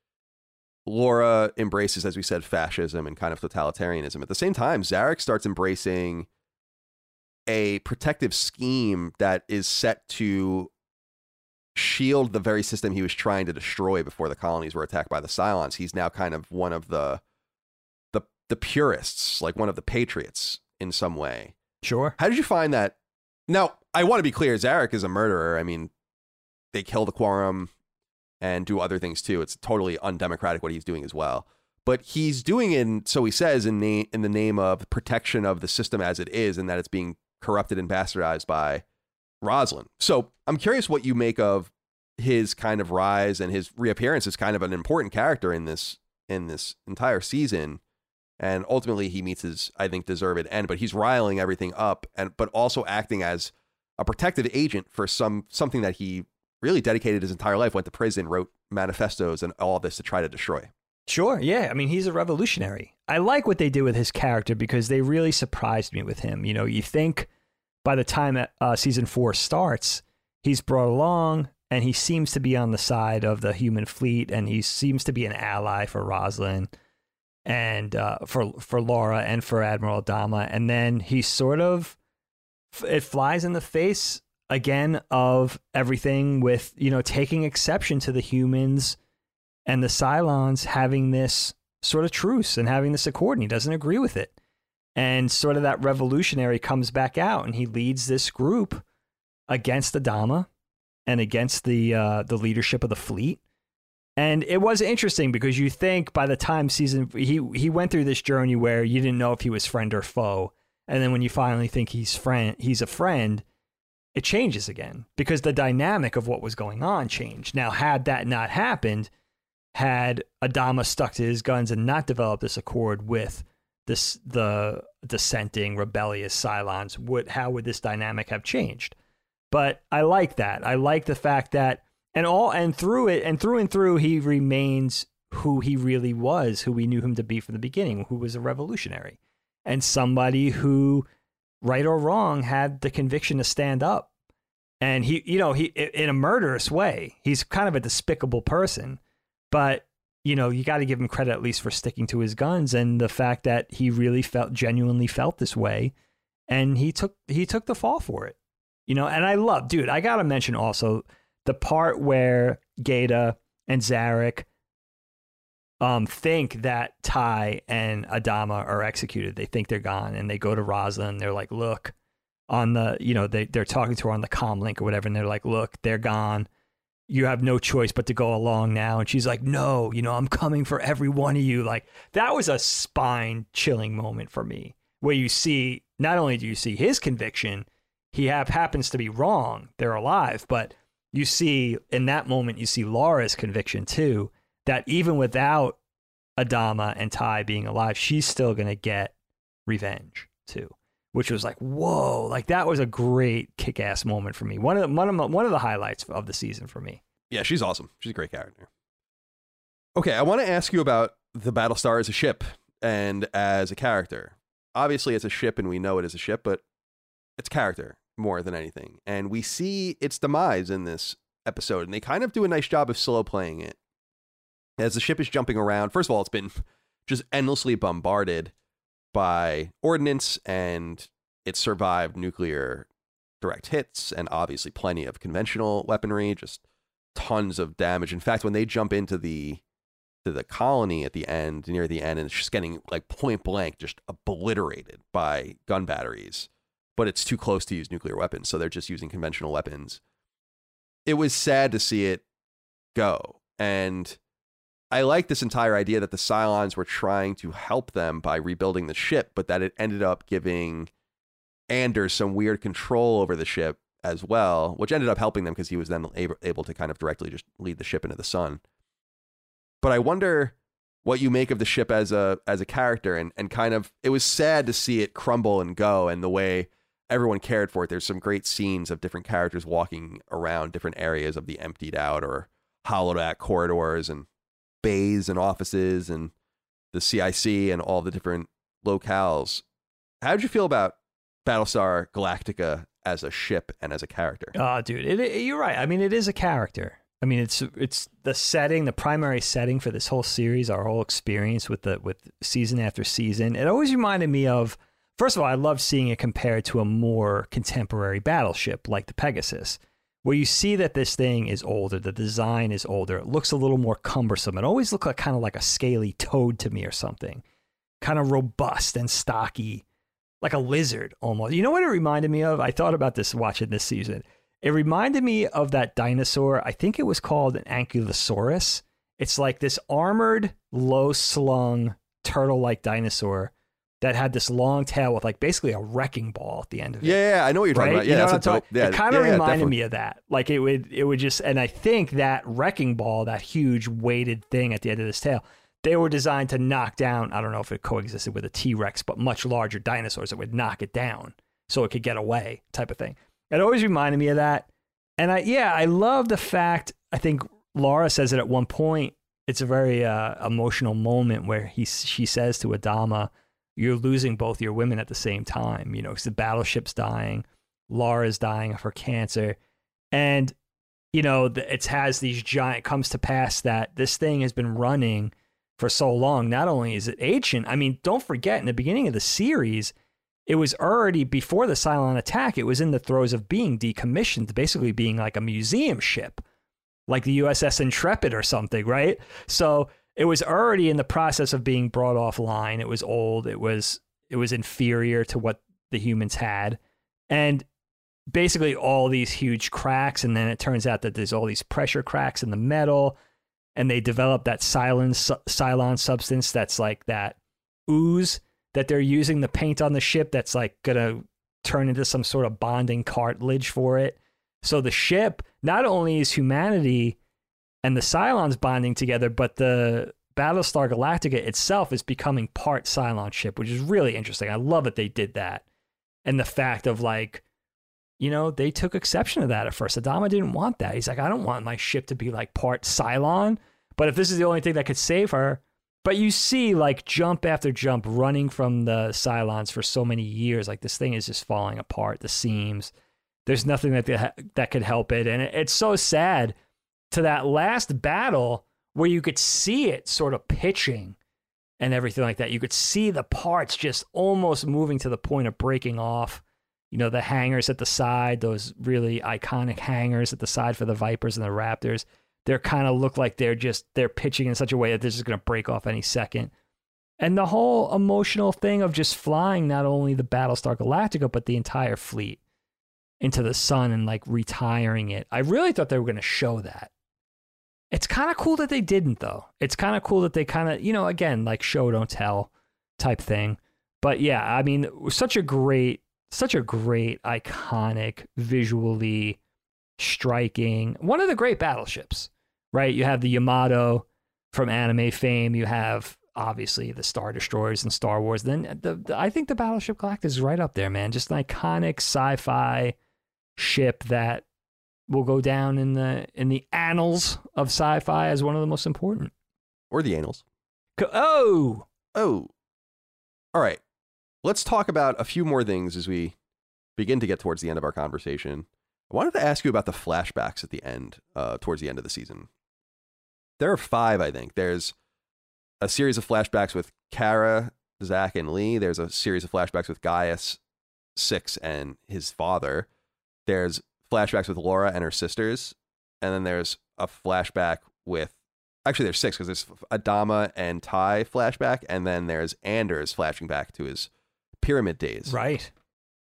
Laura embraces, as we said, fascism and kind of totalitarianism. At the same time, Zarek starts embracing a protective scheme that is set to shield the very system he was trying to destroy before the colonies were attacked by the Cylons. He's now kind of one of the the the purists, like one of the patriots in some way. Sure. How did you find that? Now, I want to be clear. Zarek is a murderer. I mean, they kill the quorum and do other things too. It's totally undemocratic what he's doing as well. But he's doing it, so he says, in, na- in the name of protection of the system as it is, and that it's being corrupted and bastardized by Roslin. So I'm curious what you make of his kind of rise and his reappearance as kind of an important character in this in this entire season and ultimately he meets his i think deserved end but he's riling everything up and but also acting as a protective agent for some something that he really dedicated his entire life went to prison wrote manifestos and all this to try to destroy Sure. Yeah. I mean, he's a revolutionary. I like what they did with his character because they really surprised me with him. You know, you think by the time uh, season four starts, he's brought along and he seems to be on the side of the human fleet and he seems to be an ally for Roslin and uh, for for Laura and for Admiral Adama. And then he sort of it flies in the face again of everything with you know taking exception to the humans and the Cylons having this sort of truce and having this accord, and he doesn't agree with it. And sort of that revolutionary comes back out, and he leads this group against Adama and against the uh, the leadership of the fleet. And it was interesting because you think by the time season he he went through this journey where you didn't know if he was friend or foe, and then when you finally think he's friend, he's a friend, it changes again because the dynamic of what was going on changed. Now, had that not happened, had Adama stuck to his guns and not developed this accord with this the dissenting, rebellious Cylons, would how would this dynamic have changed? But I like that. I like the fact that and all and through it and through and through he remains who he really was, who we knew him to be from the beginning, who was a revolutionary and somebody who right or wrong had the conviction to stand up. And he, you know, he in a murderous way. He's kind of a despicable person, but you know, you got to give him credit at least for sticking to his guns and the fact that he really felt genuinely felt this way and he took he took the fall for it. You know, and I love, dude, I got to mention also the part where Gaeta and Zarek um, think that Tigh and Adama are executed. They think they're gone, and they go to Raza and they're like, "Look, on the you know they they're talking to her on the com link or whatever, and they're like, "Look, they're gone. You have no choice but to go along now." And she's like, "No, you know, I'm coming for every one of you." Like that was a spine chilling moment for me, where you see not only do you see his conviction, he have happens to be wrong. They're alive, but you see in that moment you see Laura's conviction too that even without Adama and Tigh being alive, she's still going to get revenge too, which was like, whoa, like that was a great kick ass moment for me. One of the, one of the, one of the highlights of the season for me. Yeah, she's awesome. She's a great character. Okay, I want to ask you about the Battlestar as a ship and as a character. Obviously, it's a ship, and we know it is a ship, but it's character more than anything. And we see its demise in this episode, and they kind of do a nice job of slow playing it as the ship is jumping around. First of all, it's been *laughs* just endlessly bombarded by ordnance and it survived nuclear direct hits and obviously plenty of conventional weaponry, just tons of damage. In fact, when they jump into the to the colony at the end, near the end, and it's just getting like point blank, just obliterated by gun batteries. But it's too close to use nuclear weapons, so they're just using conventional weapons. It was sad to see it go. And I like this entire idea that the Cylons were trying to help them by rebuilding the ship, but that it ended up giving Anders some weird control over the ship as well, which ended up helping them because he was then able, able to kind of directly just lead the ship into the sun. But I wonder what you make of the ship as a as a character and and kind of it was sad to see it crumble and go and the way everyone cared for it. There's some great scenes of different characters walking around different areas of the emptied out or hollowed out corridors and bays and offices and the CIC and all the different locales. How did you feel about Battlestar Galactica as a ship and as a character? Oh, dude, it, it, you're right. I mean, it is a character. I mean, it's it's the setting, the primary setting for this whole series, our whole experience with the with season after season. It always reminded me of. First of all, I love seeing it compared to a more contemporary battleship like the Pegasus where you see that this thing is older, the design is older, it looks a little more cumbersome. It always looked like kind of like a scaly toad to me or something, kind of robust and stocky, like a lizard almost. You know what it reminded me of? I thought about this watching this season. It reminded me of that dinosaur. I think it was called an Ankylosaurus. It's like this armored, low slung, turtle like dinosaur that had this long tail with like basically a wrecking ball at the end of it. Yeah, yeah I know what you're talking right? about. Yeah, you know that's a dope. Yeah, it kind of yeah, reminded yeah, me of that. Like it would, it would just, and I think that wrecking ball, that huge weighted thing at the end of this tail, they were designed to knock down. I don't know if it coexisted with a T Rex, but much larger dinosaurs that would knock it down so it could get away, type of thing. It always reminded me of that. And I, yeah, I love the fact. I think Laura says it at one point. It's a very uh, emotional moment where he she says to Adama you're losing both your women at the same time, you know, because the battleship's dying, Laura's dying of her cancer. And, you know, it has these giant, comes to pass that this thing has been running for so long. Not only is it ancient, I mean, don't forget in the beginning of the series, it was already before the Cylon attack, it was in the throes of being decommissioned, basically being like a museum ship, like the USS Intrepid or something, right? So it was already in the process of being brought offline. It was old. It was it was inferior to what the humans had, and basically all these huge cracks. And then it turns out that there's all these pressure cracks in the metal, and they develop that Cylon Cylon substance that's like that ooze that they're using the paint on the ship. That's like gonna turn into some sort of bonding cartilage for it. So the ship not only is humanity and the Cylons bonding together, but the Battlestar Galactica itself is becoming part Cylon ship, which is really interesting. I love that they did that. And the fact of like, you know, they took exception to that at first. Adama didn't want that. He's like, I don't want my ship to be like part Cylon. But if this is the only thing that could save her, but you see like jump after jump running from the Cylons for so many years, like this thing is just falling apart. The seams, there's nothing that that could help it, and it's so sad. To that last battle where you could see it sort of pitching and everything like that, you could see the parts just almost moving to the point of breaking off. You know, the hangers at the side, those really iconic hangers at the side for the Vipers and the Raptors they're kind of look like they're just they're pitching in such a way that this is going to break off any second. And the whole emotional thing of just flying not only the Battlestar Galactica but the entire fleet into the sun and like retiring it. I really thought they were going to show that. It's kind of cool that they didn't though. It's kind of cool that they kind of, you know, again, like show don't tell type thing. But yeah, I mean, such a great such a great iconic visually striking one of the great battleships right? You have the Yamato from anime fame. You have obviously the Star Destroyers and Star Wars. Then uh, the, the, I think the Battleship Galactica is right up there, man. Just an iconic sci-fi ship that will go down in the in the annals of sci-fi as one of the most important. Or the annals. Oh, oh. All right. Let's talk about a few more things as we begin to get towards the end of our conversation. I wanted to ask you about the flashbacks at the end, uh, towards the end of the season. There are five, I think. There's a series of flashbacks with Kara, Zak, and Lee. There's a series of flashbacks with Gaius, Six, and his father. There's flashbacks with Laura and her sisters. And then there's a flashback with actually there's six because there's Adama and Tigh flashback, and then there's Anders flashing back to his pyramid days. Right.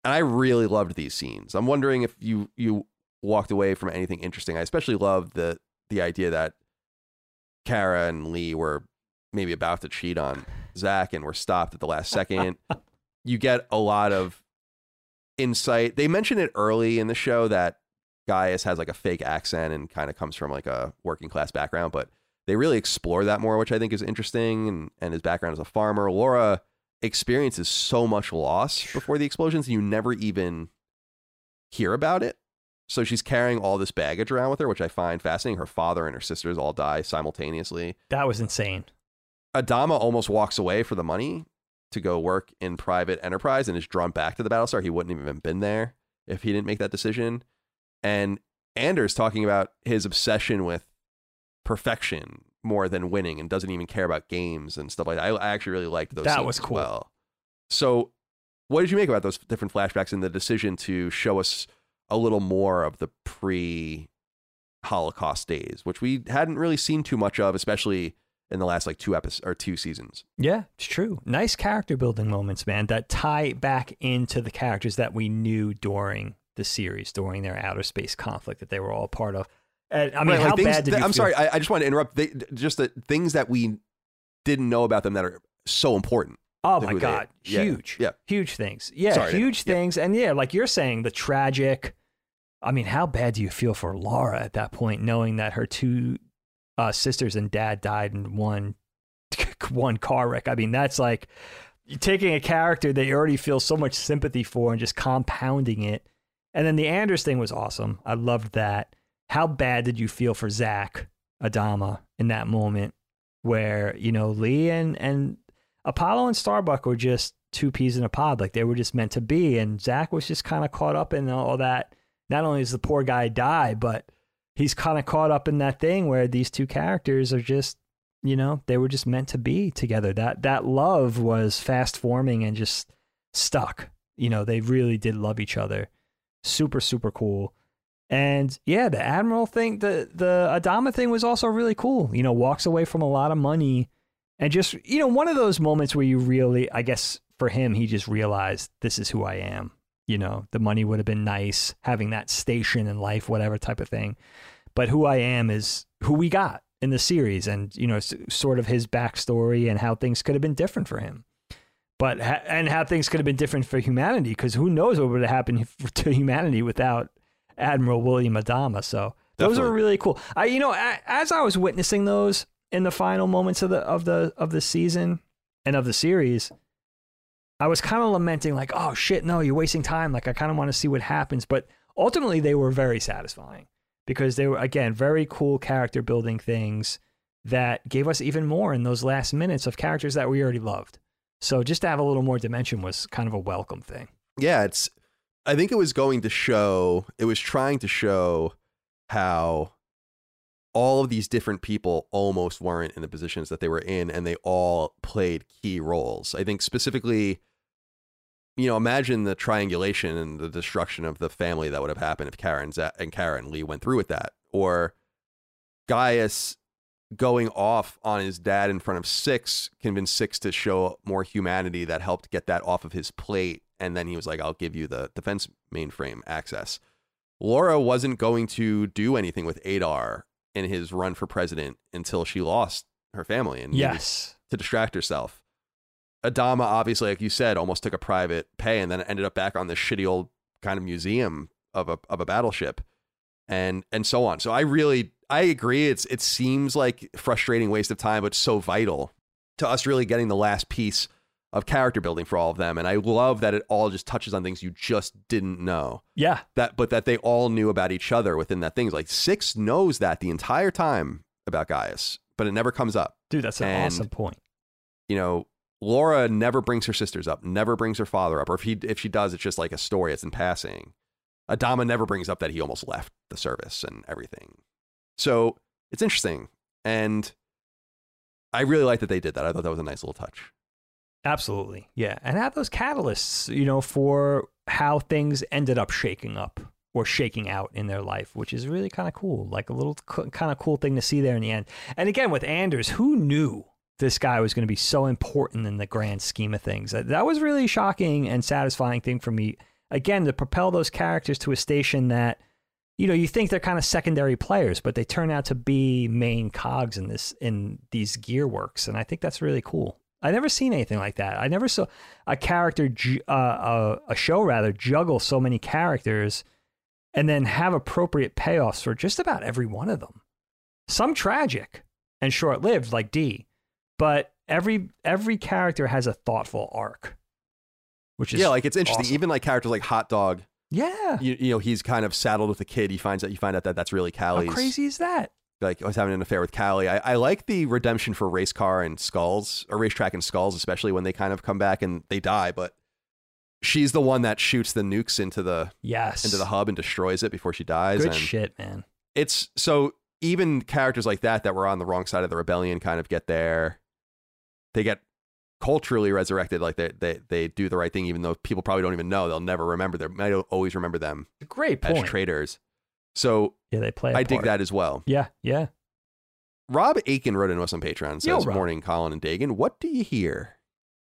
And I really loved these scenes. I'm wondering if you you walked away from anything interesting. I especially loved the the idea that Kara and Lee were maybe about to cheat on Zak and were stopped at the last second. *laughs* you get a lot of insight. They mention it early in the show that Gaius has like a fake accent and kind of comes from like a working class background, but they really explore that more, which I think is interesting. And, and his background as a farmer. Laura experiences so much loss before the explosions, you never even hear about it. So she's carrying all this baggage around with her, which I find fascinating. Her father and her sisters all die simultaneously. That was insane. Adama almost walks away for the money to go work in private enterprise and is drawn back to the Battlestar. He wouldn't even have been there if he didn't make that decision. And Anders talking about his obsession with perfection more than winning and doesn't even care about games and stuff like that. I, I actually really liked those. That was cool. Well, so what did you make about those different flashbacks and the decision to show us a little more of the pre Holocaust days, which we hadn't really seen too much of, especially in the last like two episodes or two seasons. Yeah, it's true. Nice character building moments, man, that tie back into the characters that we knew during the series, during their outer space conflict that they were all part of. And, I mean, right, how like things, bad did I'm feel? sorry, I, I just want to interrupt. They, just the things that we didn't know about them that are so important. Oh my god, yeah, huge, yeah. huge things. Yeah, Sorry, huge yeah. things, and yeah, like you're saying, the tragic. I mean, how bad do you feel for Laura at that point, knowing that her two uh, sisters and dad died in one *laughs* one car wreck? I mean, that's like taking a character that you already feel so much sympathy for and just compounding it. And then the Anders thing was awesome. I loved that. How bad did you feel for Zak Adama in that moment where you know Lee and and Apollo and Starbuck were just two peas in a pod, like they were just meant to be. And Zak was just kind of caught up in all that. Not only does the poor guy die, but he's kind of caught up in that thing where these two characters are just, you know, they were just meant to be together. That that love was fast forming and just stuck. You know, they really did love each other. Super, super cool. And yeah, the Admiral thing, the the Adama thing was also really cool. You know, walks away from a lot of money and just, you know, one of those moments where you really, I guess for him, he just realized this is who I am. You know, the money would have been nice, having that station in life, whatever type of thing. But who I am is who we got in the series and, you know, s- sort of his backstory and how things could have been different for him. But, ha- and how things could have been different for humanity because who knows what would have happened *laughs* to humanity without Admiral William Adama. So those are Definitely. really cool. I, you know, as I was witnessing those, in the final moments of the of the of the season and of the series, I was kind of lamenting like, oh shit, no, you're wasting time. Like I kind of want to see what happens, but ultimately they were very satisfying because they were again very cool character building things that gave us even more in those last minutes of characters that we already loved. So just to have a little more dimension was kind of a welcome thing. Yeah, it's. I think it was going to show. It was trying to show how all of these different people almost weren't in the positions that they were in, and they all played key roles. I think specifically, you know, imagine the triangulation and the destruction of the family that would have happened if Kara and Kara Lee went through with that, or Gaius going off on his dad in front of Six convinced Six to show more humanity that helped get that off of his plate. And then he was like, I'll give you the defense mainframe access. Laura wasn't going to do anything with Adar in his run for president until she lost her family and yes to distract herself. Adama, obviously, like you said, almost took a private pay and then ended up back on this shitty old kind of museum of a of a battleship, and and so on. So I really I agree. It's it seems like frustrating waste of time, but so vital to us really getting the last piece of character building for all of them. And I love that it all just touches on things you just didn't know. Yeah. That but that they all knew about each other within that thing. Like Six knows that the entire time about Gaius, but it never comes up. Dude, that's an And- awesome point. You know, Laura never brings her sisters up, never brings her father up, or if he if she does, it's just like a story, it's in passing. Adama never brings up that he almost left the service and everything. So it's interesting. And I really like that they did that. I thought that was a nice little touch. Absolutely. Yeah. And have those catalysts, you know, for how things ended up shaking up or shaking out in their life, which is really kind of cool. Like a little kind of cool thing to see there in the end. And again, with Anders, who knew this guy was going to be so important in the grand scheme of things? That, that was really shocking and satisfying thing for me. Again, to propel those characters to a station that, you know, you think they're kind of secondary players, but they turn out to be main cogs in this in these gear works, and I think that's really cool. I never seen anything like that. I never saw a character, uh, a, a show rather, juggle so many characters and then have appropriate payoffs for just about every one of them. Some tragic and short lived, like Dee, but every every character has a thoughtful arc, which is yeah, like it's interesting. awesome. Even like characters like Hot Dog, yeah. you, you know, he's kind of saddled with a kid. He finds out you find out that that's really How crazy is that? like oh, I was having an affair with Cally. I, I like the redemption for race car and skulls, or racetrack and skulls, especially when they kind of come back and they die. But she's the one that shoots the nukes into the Yes. into the hub and destroys it before she dies. Good and shit, man. it's so even characters like that that were on the wrong side of the rebellion kind of get there. They get culturally resurrected, like they they they do the right thing, even though people probably don't even know. They'll never remember. They might always remember them Great point. as traitors. So yeah, they play. I I dig that as well. Yeah, yeah. Rob Aiken wrote into us on Patreon and Yo, "Morning, Colin and Dagan. What do you hear?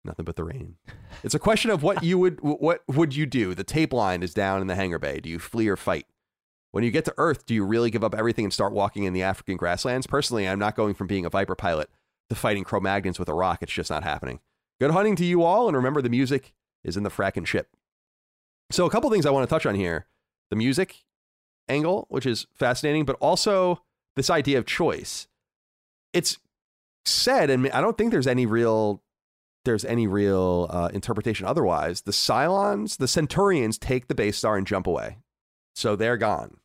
Nothing but the rain. It's a question of what you would *laughs* what would you do? The tape line is down in the hangar bay. Do you flee or fight? When you get to Earth, do you really give up everything and start walking in the African grasslands? Personally, I'm not going from being a Viper pilot to fighting Cro-Magnons with a rock. It's just not happening. Good hunting to you all, and remember the music is in the fracking ship. So, a couple things I want to touch on here: the music angle, which is fascinating, but also this idea of choice it's said, and I don't think there's any real there's any real uh, interpretation otherwise. The Cylons, the Centurions, take the base star and jump away, so they're gone.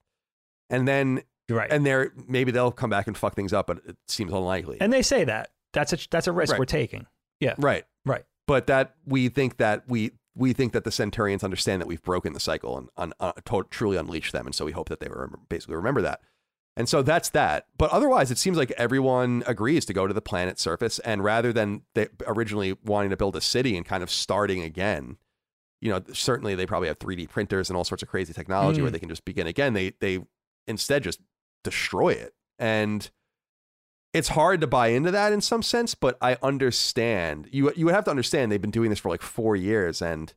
And then, right. and they're maybe they'll come back and fuck things up, but it seems unlikely. And they say that that's a that's a risk Right. we're taking. Yeah, right, right. but that we think that we we think that the Centurions understand that we've broken the cycle and un, uh, to- truly unleashed them, and so we hope that they remember, basically remember that. And so that's that. But otherwise, it seems like everyone agrees to go to the planet's surface, and rather than they originally wanting to build a city and kind of starting again, you know, certainly they probably have 3D printers and all sorts of crazy technology Mm. where they can just begin again. They they instead just destroy it, and it's hard to buy into that in some sense, but I understand. You you would have to understand they've been doing this for like four years, and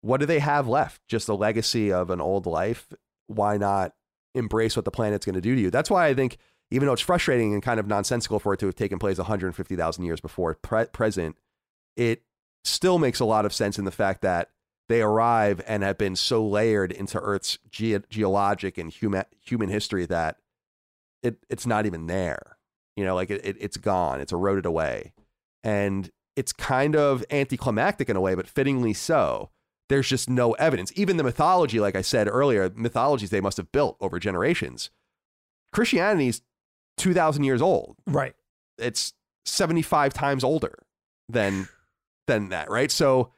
what do they have left? Just a legacy of an old life. Why not embrace what the planet's going to do to you? That's why I think, even though it's frustrating and kind of nonsensical for it to have taken place 150,000 years before pre- present, it still makes a lot of sense in the fact that they arrive and have been so layered into Earth's ge- geologic and human human history that it it's not even there. You know, like it, it, it's gone, it's eroded away. And it's kind of anticlimactic in a way, but fittingly so. There's just no evidence. Even the mythology, like I said earlier, mythologies they must have built over generations. Christianity's 2,000 years old. Right. It's 75 times older than than that, right? So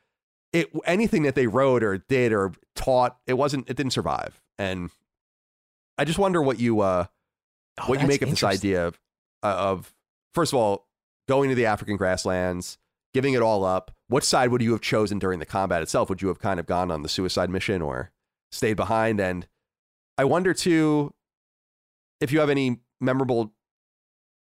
it anything that they wrote or did or taught, it wasn't it didn't survive. And I just wonder what you uh Oh, what you make of this idea of uh, of first of all going to the African grasslands, giving it all up. What side would you have chosen during the combat itself? Would you have kind of gone on the suicide mission or stayed behind? And I wonder too if you have any memorable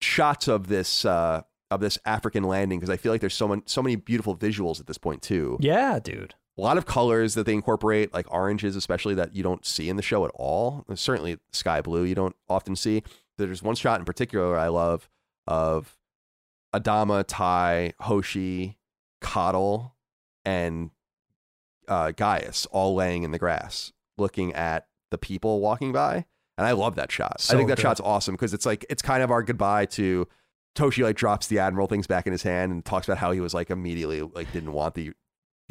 shots of this uh, of this African landing because I feel like there's so many so many beautiful visuals at this point too. Yeah, dude. A lot of colors that they incorporate, like oranges, especially that you don't see in the show at all. And certainly, sky blue you don't often see. There's one shot in particular I love of Adama, Tigh, Hoshi, Cottle, and uh, Gaius all laying in the grass, looking at the people walking by. And I love that shot. I think that good. shot's awesome because it's like it's kind of our goodbye to Hoshi. Like drops the admiral things back in his hand and talks about how he was like immediately like didn't want the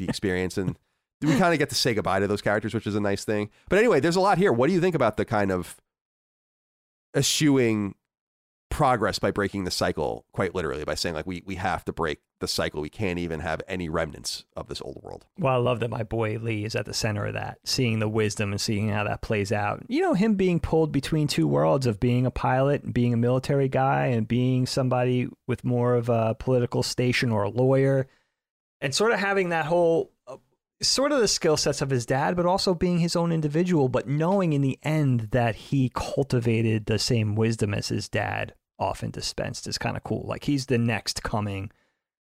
the experience and we kind of get to say goodbye to those characters, which is a nice thing. But anyway, there's a lot here. What do you think about the kind of eschewing progress by breaking the cycle quite literally by saying like we we have to break the cycle. We can't even have any remnants of this old world. Well, I love that my boy Lee is at the center of that, seeing the wisdom and seeing how that plays out. You know, him being pulled between two worlds of being a pilot and being a military guy and being somebody with more of a political station or a lawyer, and sort of having that whole uh, sort of the skill sets of his dad, but also being his own individual, but knowing in the end that he cultivated the same wisdom as his dad often dispensed is kind of cool. Like he's the next coming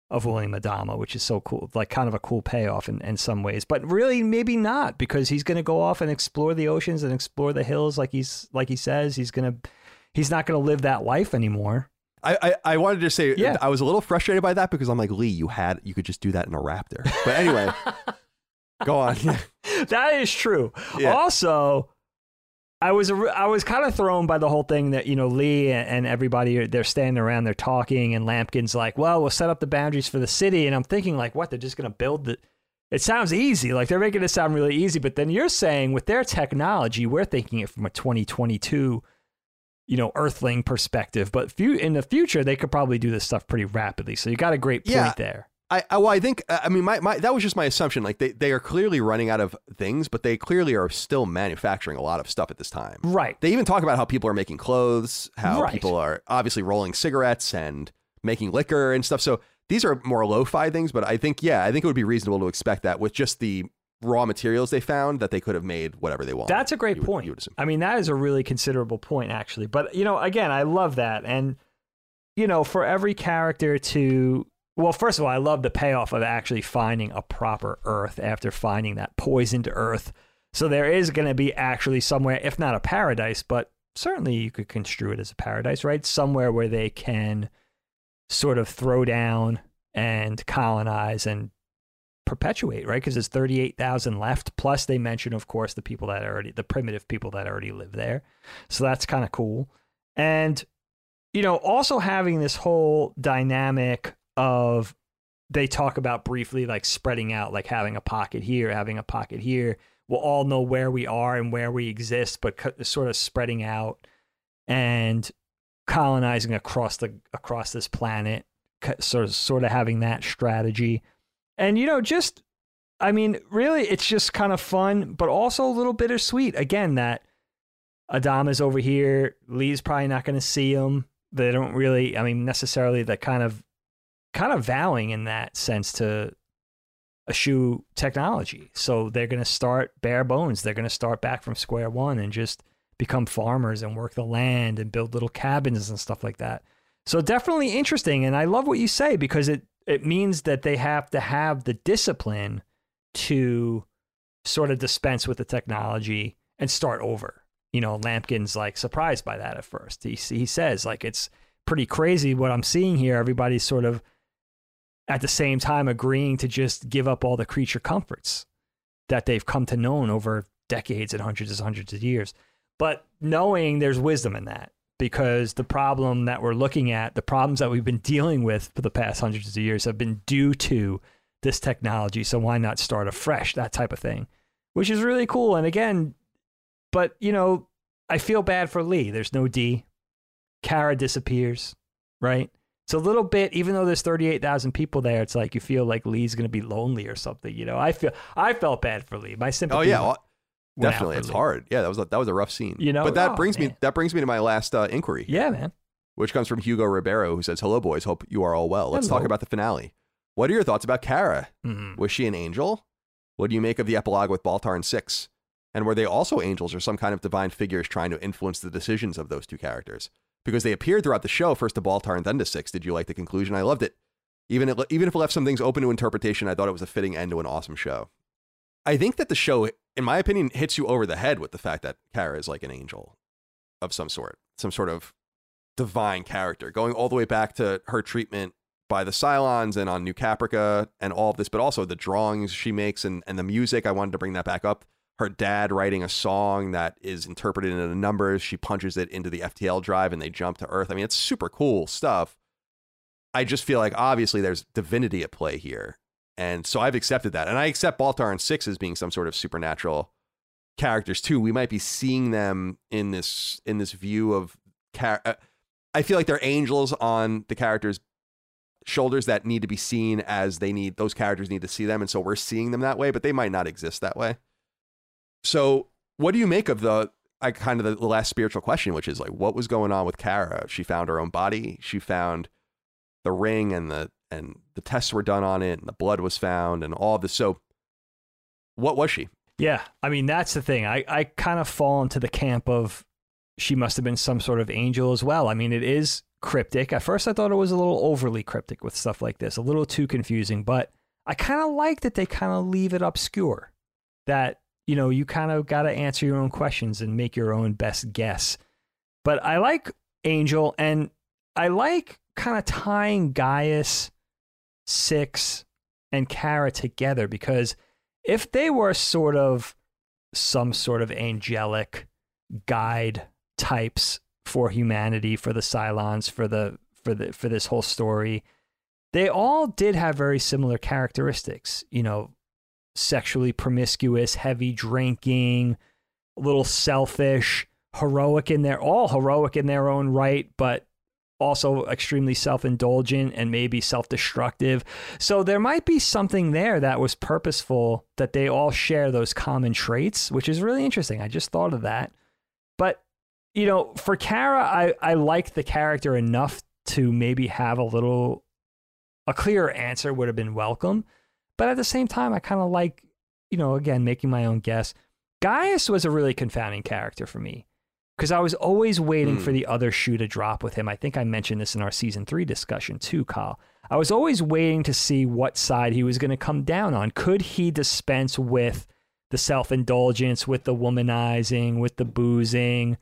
of William Adama, which is so cool, like kind of a cool payoff in, in some ways, but really maybe not because he's going to go off and explore the oceans and explore the hills, like he's like he says he's going to, he's not going to live that life anymore. I, I, I wanted to say Yeah. I was a little frustrated by that because I'm like Lee, you had you could just do that in a Raptor. But anyway, *laughs* go on. *laughs* that is true. Yeah. Also, I was I was kind of thrown by the whole thing that you know Lee and everybody they're standing around, they're talking, and Lampkin's like, "Well, we'll set up the boundaries for the city," and I'm thinking like, "What? They're just going to build the." It sounds easy, like they're making it sound really easy, but then you're saying with their technology, we're thinking it from a 2022, you know, Earthling perspective. But few, in the future, they could probably do this stuff pretty rapidly. So you got a great point Yeah. there. I, I well, I think I mean my, my that was just my assumption. Like they, they are clearly running out of things, but they clearly are still manufacturing a lot of stuff at this time. Right. They even talk about how people are making clothes, how Right. people are obviously rolling cigarettes and making liquor and stuff. So these are more lo-fi things, but I think yeah, I think it would be reasonable to expect that with just the raw materials they found that they could have made whatever they want. That's a great would- point. I mean, that is a really considerable point, actually. But, you know, again, I love that. And, you know, for every character to, well, first of all, I love the payoff of actually finding a proper Earth after finding that poisoned Earth. So there is going to be actually somewhere, if not a paradise, but certainly you could construe it as a paradise, right? Somewhere where they can sort of throw down and colonize and perpetuate, right? Because there's 38,000 left. Plus, they mention, of course, the people that already, the primitive people that already live there. So that's kind of cool. And, you know, also having this whole dynamic of, they talk about briefly like spreading out, like having a pocket here, having a pocket here. We'll all know where we are and where we exist, but co- sort of spreading out and colonizing across the across this planet, co- sort of sort of having that strategy. And you know, just I mean, really, it's just kind of fun, but also a little bittersweet. Again, that Adam is over here, Lee's probably not going to see him. They don't really, I mean, necessarily the kind of kind of vowing in that sense to eschew technology. So they're going to start bare bones. They're going to start back from square one and just become farmers and work the land and build little cabins and stuff like that. So definitely interesting, and I love what you say because it it means that they have to have the discipline to sort of dispense with the technology and start over. You know, Lampkin's like surprised by that at first. He he says like it's pretty crazy what I'm seeing here. Everybody's sort of at the same time agreeing to just give up all the creature comforts that they've come to know over decades and hundreds and hundreds of years. But knowing there's wisdom in that because the problem that we're looking at, the problems that we've been dealing with for the past hundreds of years have been due to this technology. So why not start afresh? That type of thing, which is really cool. And again, but you know, I feel bad for Lee. There's no Dee. Kara disappears, right? It's a little bit, even though there's 38,000 people there, it's like you feel like Lee's going to be lonely or something. You know, I feel, I felt bad for Lee. My sympathy. Oh yeah, well, definitely. It's hard. Yeah, that was a, that was a rough scene. You know? but that Oh, brings me that brings me to my last uh, inquiry, Yeah, man. which comes from Hugo Ribeiro, who says, "Hello, boys. Hope you are all well. Let's Hello. talk about the finale. What are your thoughts about Kara? Mhm. Was she an angel? What do you make of the epilogue with Baltar and Six? And were they also angels or some kind of divine figures trying to influence the decisions of those two characters? Because they appeared throughout the show, first to Baltar and then to Six. Did you like the conclusion? I loved it. Even it, even if it left some things open to interpretation, I thought it was a fitting end to an awesome show. I think that the show, in my opinion, hits you over the head with the fact that Kara is like an angel of some sort, some sort of divine character, going all the way back to her treatment by the Cylons and on New Caprica and all of this, but also the drawings she makes and, and the music. I wanted to bring that back up. Her dad writing a song that is interpreted into numbers. She punches it into the FTL drive and they jump to Earth. I mean, it's super cool stuff. I just feel like obviously there's divinity at play here. And so I've accepted that. And I accept Baltar and Six as being some sort of supernatural characters too. We might be seeing them in this in this view of char- uh, I feel like they're angels on the characters' shoulders that need to be seen as they need those characters need to see them and so we're seeing them that way, but they might not exist that way. So, what do you make of the I kind of the, the last spiritual question, which is like, what was going on with Kara? She found her own body. She found the ring, and the and the tests were done on it, and the blood was found, and all of this. So, what was she? Yeah, I mean that's the thing. I I kind of fall into the camp of she must have been some sort of angel as well. I mean, it is cryptic. At first, I thought it was a little overly cryptic with stuff like this, a little too confusing. But I kind of like that they kind of leave it obscure. That you know you kind of got to answer your own questions and make your own best guess. But I like Angel, and I like kind of tying Gaius, Six, and Kara together because if they were sort of some sort of angelic guide types for humanity, for the Cylons, for the for the for this whole story, they all did have very similar characteristics. You know, sexually promiscuous, heavy drinking, a little selfish, heroic in their all heroic in their own right, but also extremely self-indulgent and maybe self-destructive. So there might be something there that was purposeful that they all share those common traits, which is really interesting. I just thought of that. But you know, for Kara, I I like the character enough to maybe have a little a clearer answer would have been welcome. But at the same time, I kind of like, you know, again, making my own guess. Gaius was a really confounding character for me because I was always waiting Hmm. for the other shoe to drop with him. I think I mentioned this in our season three discussion too, Kyle. I was always waiting to see what side he was going to come down on. Could he dispense with the self indulgence, with the womanizing, with the boozing,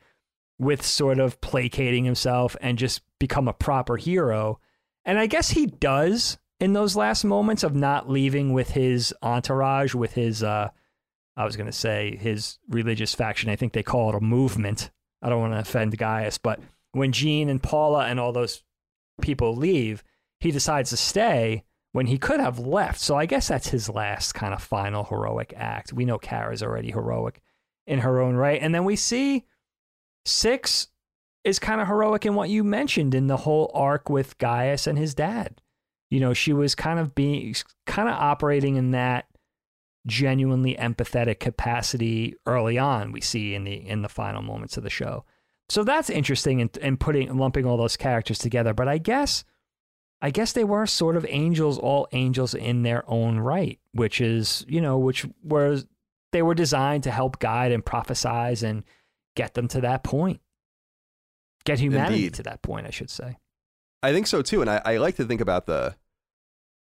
with sort of placating himself and just become a proper hero? And I guess he does in those last moments of not leaving with his entourage, with his, uh, I was going to say his religious faction. I think they call it a movement. I don't want to offend Gaius, but when Jean and Paula and all those people leave, he decides to stay when he could have left. So I guess that's his last kind of final heroic act. We know Kara's already heroic in her own right. And then we see Six is kind of heroic in what you mentioned in the whole arc with Gaius and his dad. You know, she was kind of being kind of operating in that genuinely empathetic capacity early on we see in the in the final moments of the show. So that's interesting in, in putting lumping all those characters together. But I guess I guess they were sort of angels, all angels in their own right, which is, you know, which was they were designed to help guide and prophesize and get them to that point. Get humanity Indeed. to that point, I should say. I think so too, and I, I like to think about the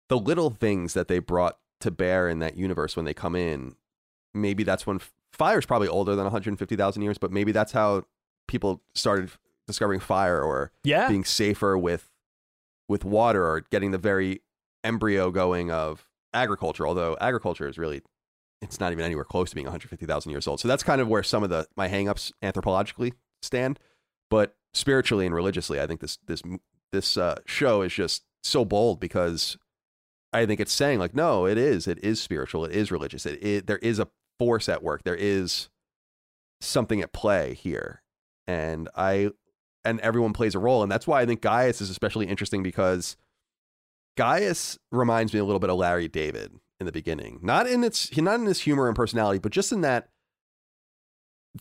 the little things that they brought to bear in that universe when they come in. Maybe that's when fire's probably older than 150,000 years, but maybe that's how people started discovering fire or Yeah. being safer with with water or getting the very embryo going of agriculture. Although agriculture is really it's not even anywhere close to being 150,000 years old. So that's kind of where some of the my hangups anthropologically stand. But spiritually and religiously. I think this this this uh, show is just so bold because I think it's saying like, no, it is, it is spiritual, it is religious, it, it there is a force at work, there is something at play here, and I and everyone plays a role, and that's why I think Gaius is especially interesting because Gaius reminds me a little bit of Larry David in the beginning, not in its not in his humor and personality, but just in that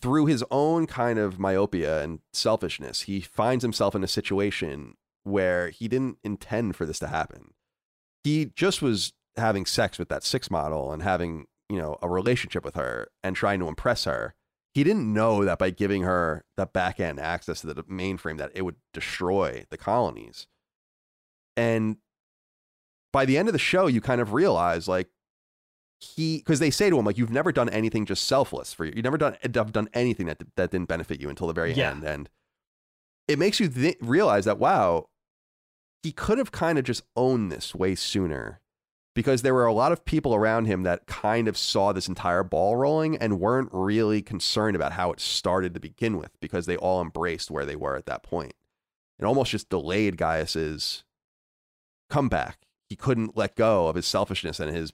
through his own kind of myopia and selfishness, he finds himself in a situation where he didn't intend for this to happen. He just was having sex with that six model and having, you know, a relationship with her and trying to impress her. He didn't know that by giving her the back end access to the mainframe that it would destroy the colonies. And by the end of the show, you kind of realize like he because they say to him like you've never done anything just selfless for you. You've never done eh, done anything that that didn't benefit you until the very Yeah. end, and it makes you th- realize that wow, he could have kind of just owned this way sooner because there were a lot of people around him that kind of saw this entire ball rolling and weren't really concerned about how it started to begin with because they all embraced where they were at that point. It almost just delayed Gaius's comeback. He couldn't let go of his selfishness and his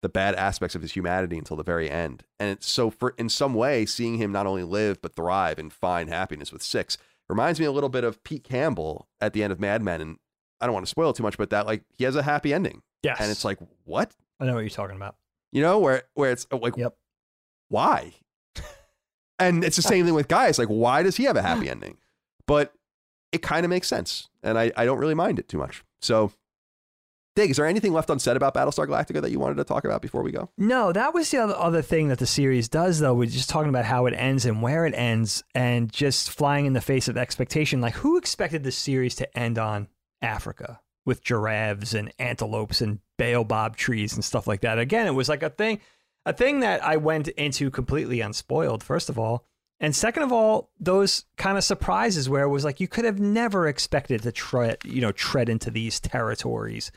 the bad aspects of his humanity until the very end. And so for in some way, seeing him not only live but thrive and find happiness with six reminds me a little bit of Pete Campbell at the end of Mad Men. And I don't want to spoil too much, but that like he has a happy ending. Yes. And it's like, what? I know what you're talking about. You know, where where it's uh, like Yep. why? *laughs* and it's the same thing with Gaius. Like, why does he have a happy *gasps* ending? But it kind of makes sense. And I, I don't really mind it too much. So Dig, is there anything left unsaid about Battlestar Galactica that you wanted to talk about before we go? No, that was the other, other thing that the series does, though. We're just talking about how it ends and where it ends, and just flying in the face of expectation. Like, who expected this series to end on Africa with giraffes and antelopes and baobab trees and stuff like that? Again, it was like a thing, a thing that I went into completely unspoiled. First of all, and second of all, those kind of surprises where it was like you could have never expected to tread, you know, tread into these territories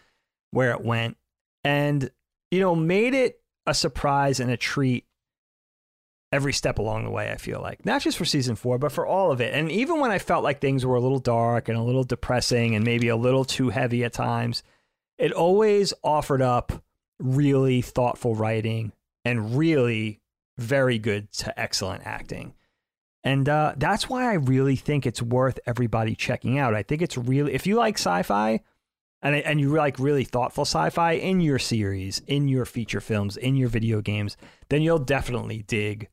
where it went, and you know, made it a surprise and a treat every step along the way. I feel like not just for season four, but for all of it. And even when I felt like things were a little dark and a little depressing and maybe a little too heavy at times, it always offered up really thoughtful writing and really very good to excellent acting. And uh, that's why I really think it's worth everybody checking out. I think it's really, if you like sci fi, and and you like really thoughtful sci-fi in your series, in your feature films, in your video games, then you'll definitely dig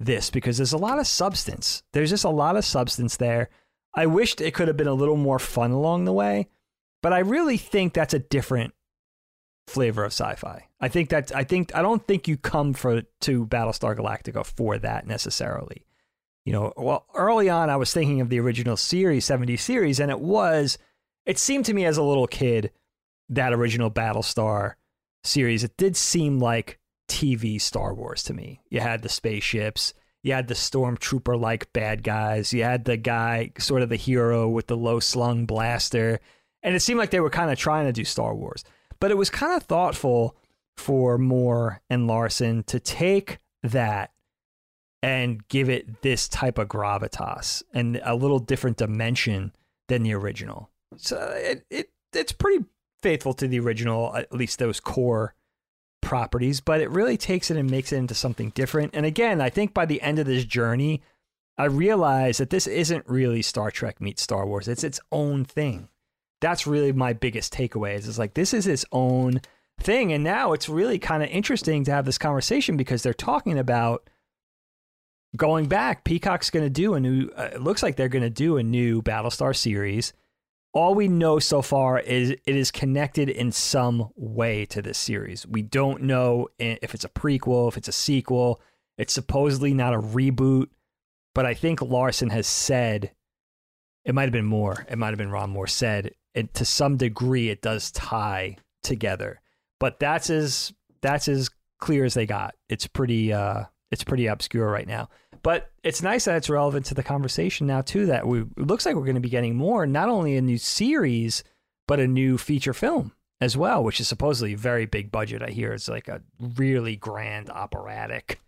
this because there's a lot of substance. There's just a lot of substance there. I wished it could have been a little more fun along the way, but I really think that's a different flavor of sci-fi. I think that I think I don't think you come for to Battlestar Galactica for that necessarily. You know, well, early on I was thinking of the original series, 70 series, and it was it seemed to me as a little kid that original Battlestar series it did seem like TV Star Wars to me. You had the spaceships, you had the stormtrooper like bad guys, you had the guy sort of the hero with the low slung blaster, and it seemed like they were kind of trying to do Star Wars. But it was kind of thoughtful for Moore and Larson to take that and give it this type of gravitas and a little different dimension than the original. So it, it it's pretty faithful to the original, at least those core properties, but it really takes it and makes it into something different. And again, I think by the end of this journey, I realized that this isn't really Star Trek meets Star Wars. It's its own thing. That's really my biggest takeaway. Is it's like this is its own thing, and now it's really kind of interesting to have this conversation because they're talking about going back. Peacock's going to do a new. Uh, it looks like they're going to do a new Battlestar series all we know so far is it is connected in some way to this series. We don't know if it's a prequel, if it's a sequel. It's supposedly not a reboot, but I think Larson has said it might have been more. It might have been Ron Moore said it to some degree it does tie together. But that's as that's as clear as they got. It's pretty uh it's pretty obscure right now. But it's nice that it's relevant to the conversation now too. That we it looks like we're going to be getting more, not only a new series, but a new feature film as well, which is supposedly very big budget. I hear it's like a really grand operatic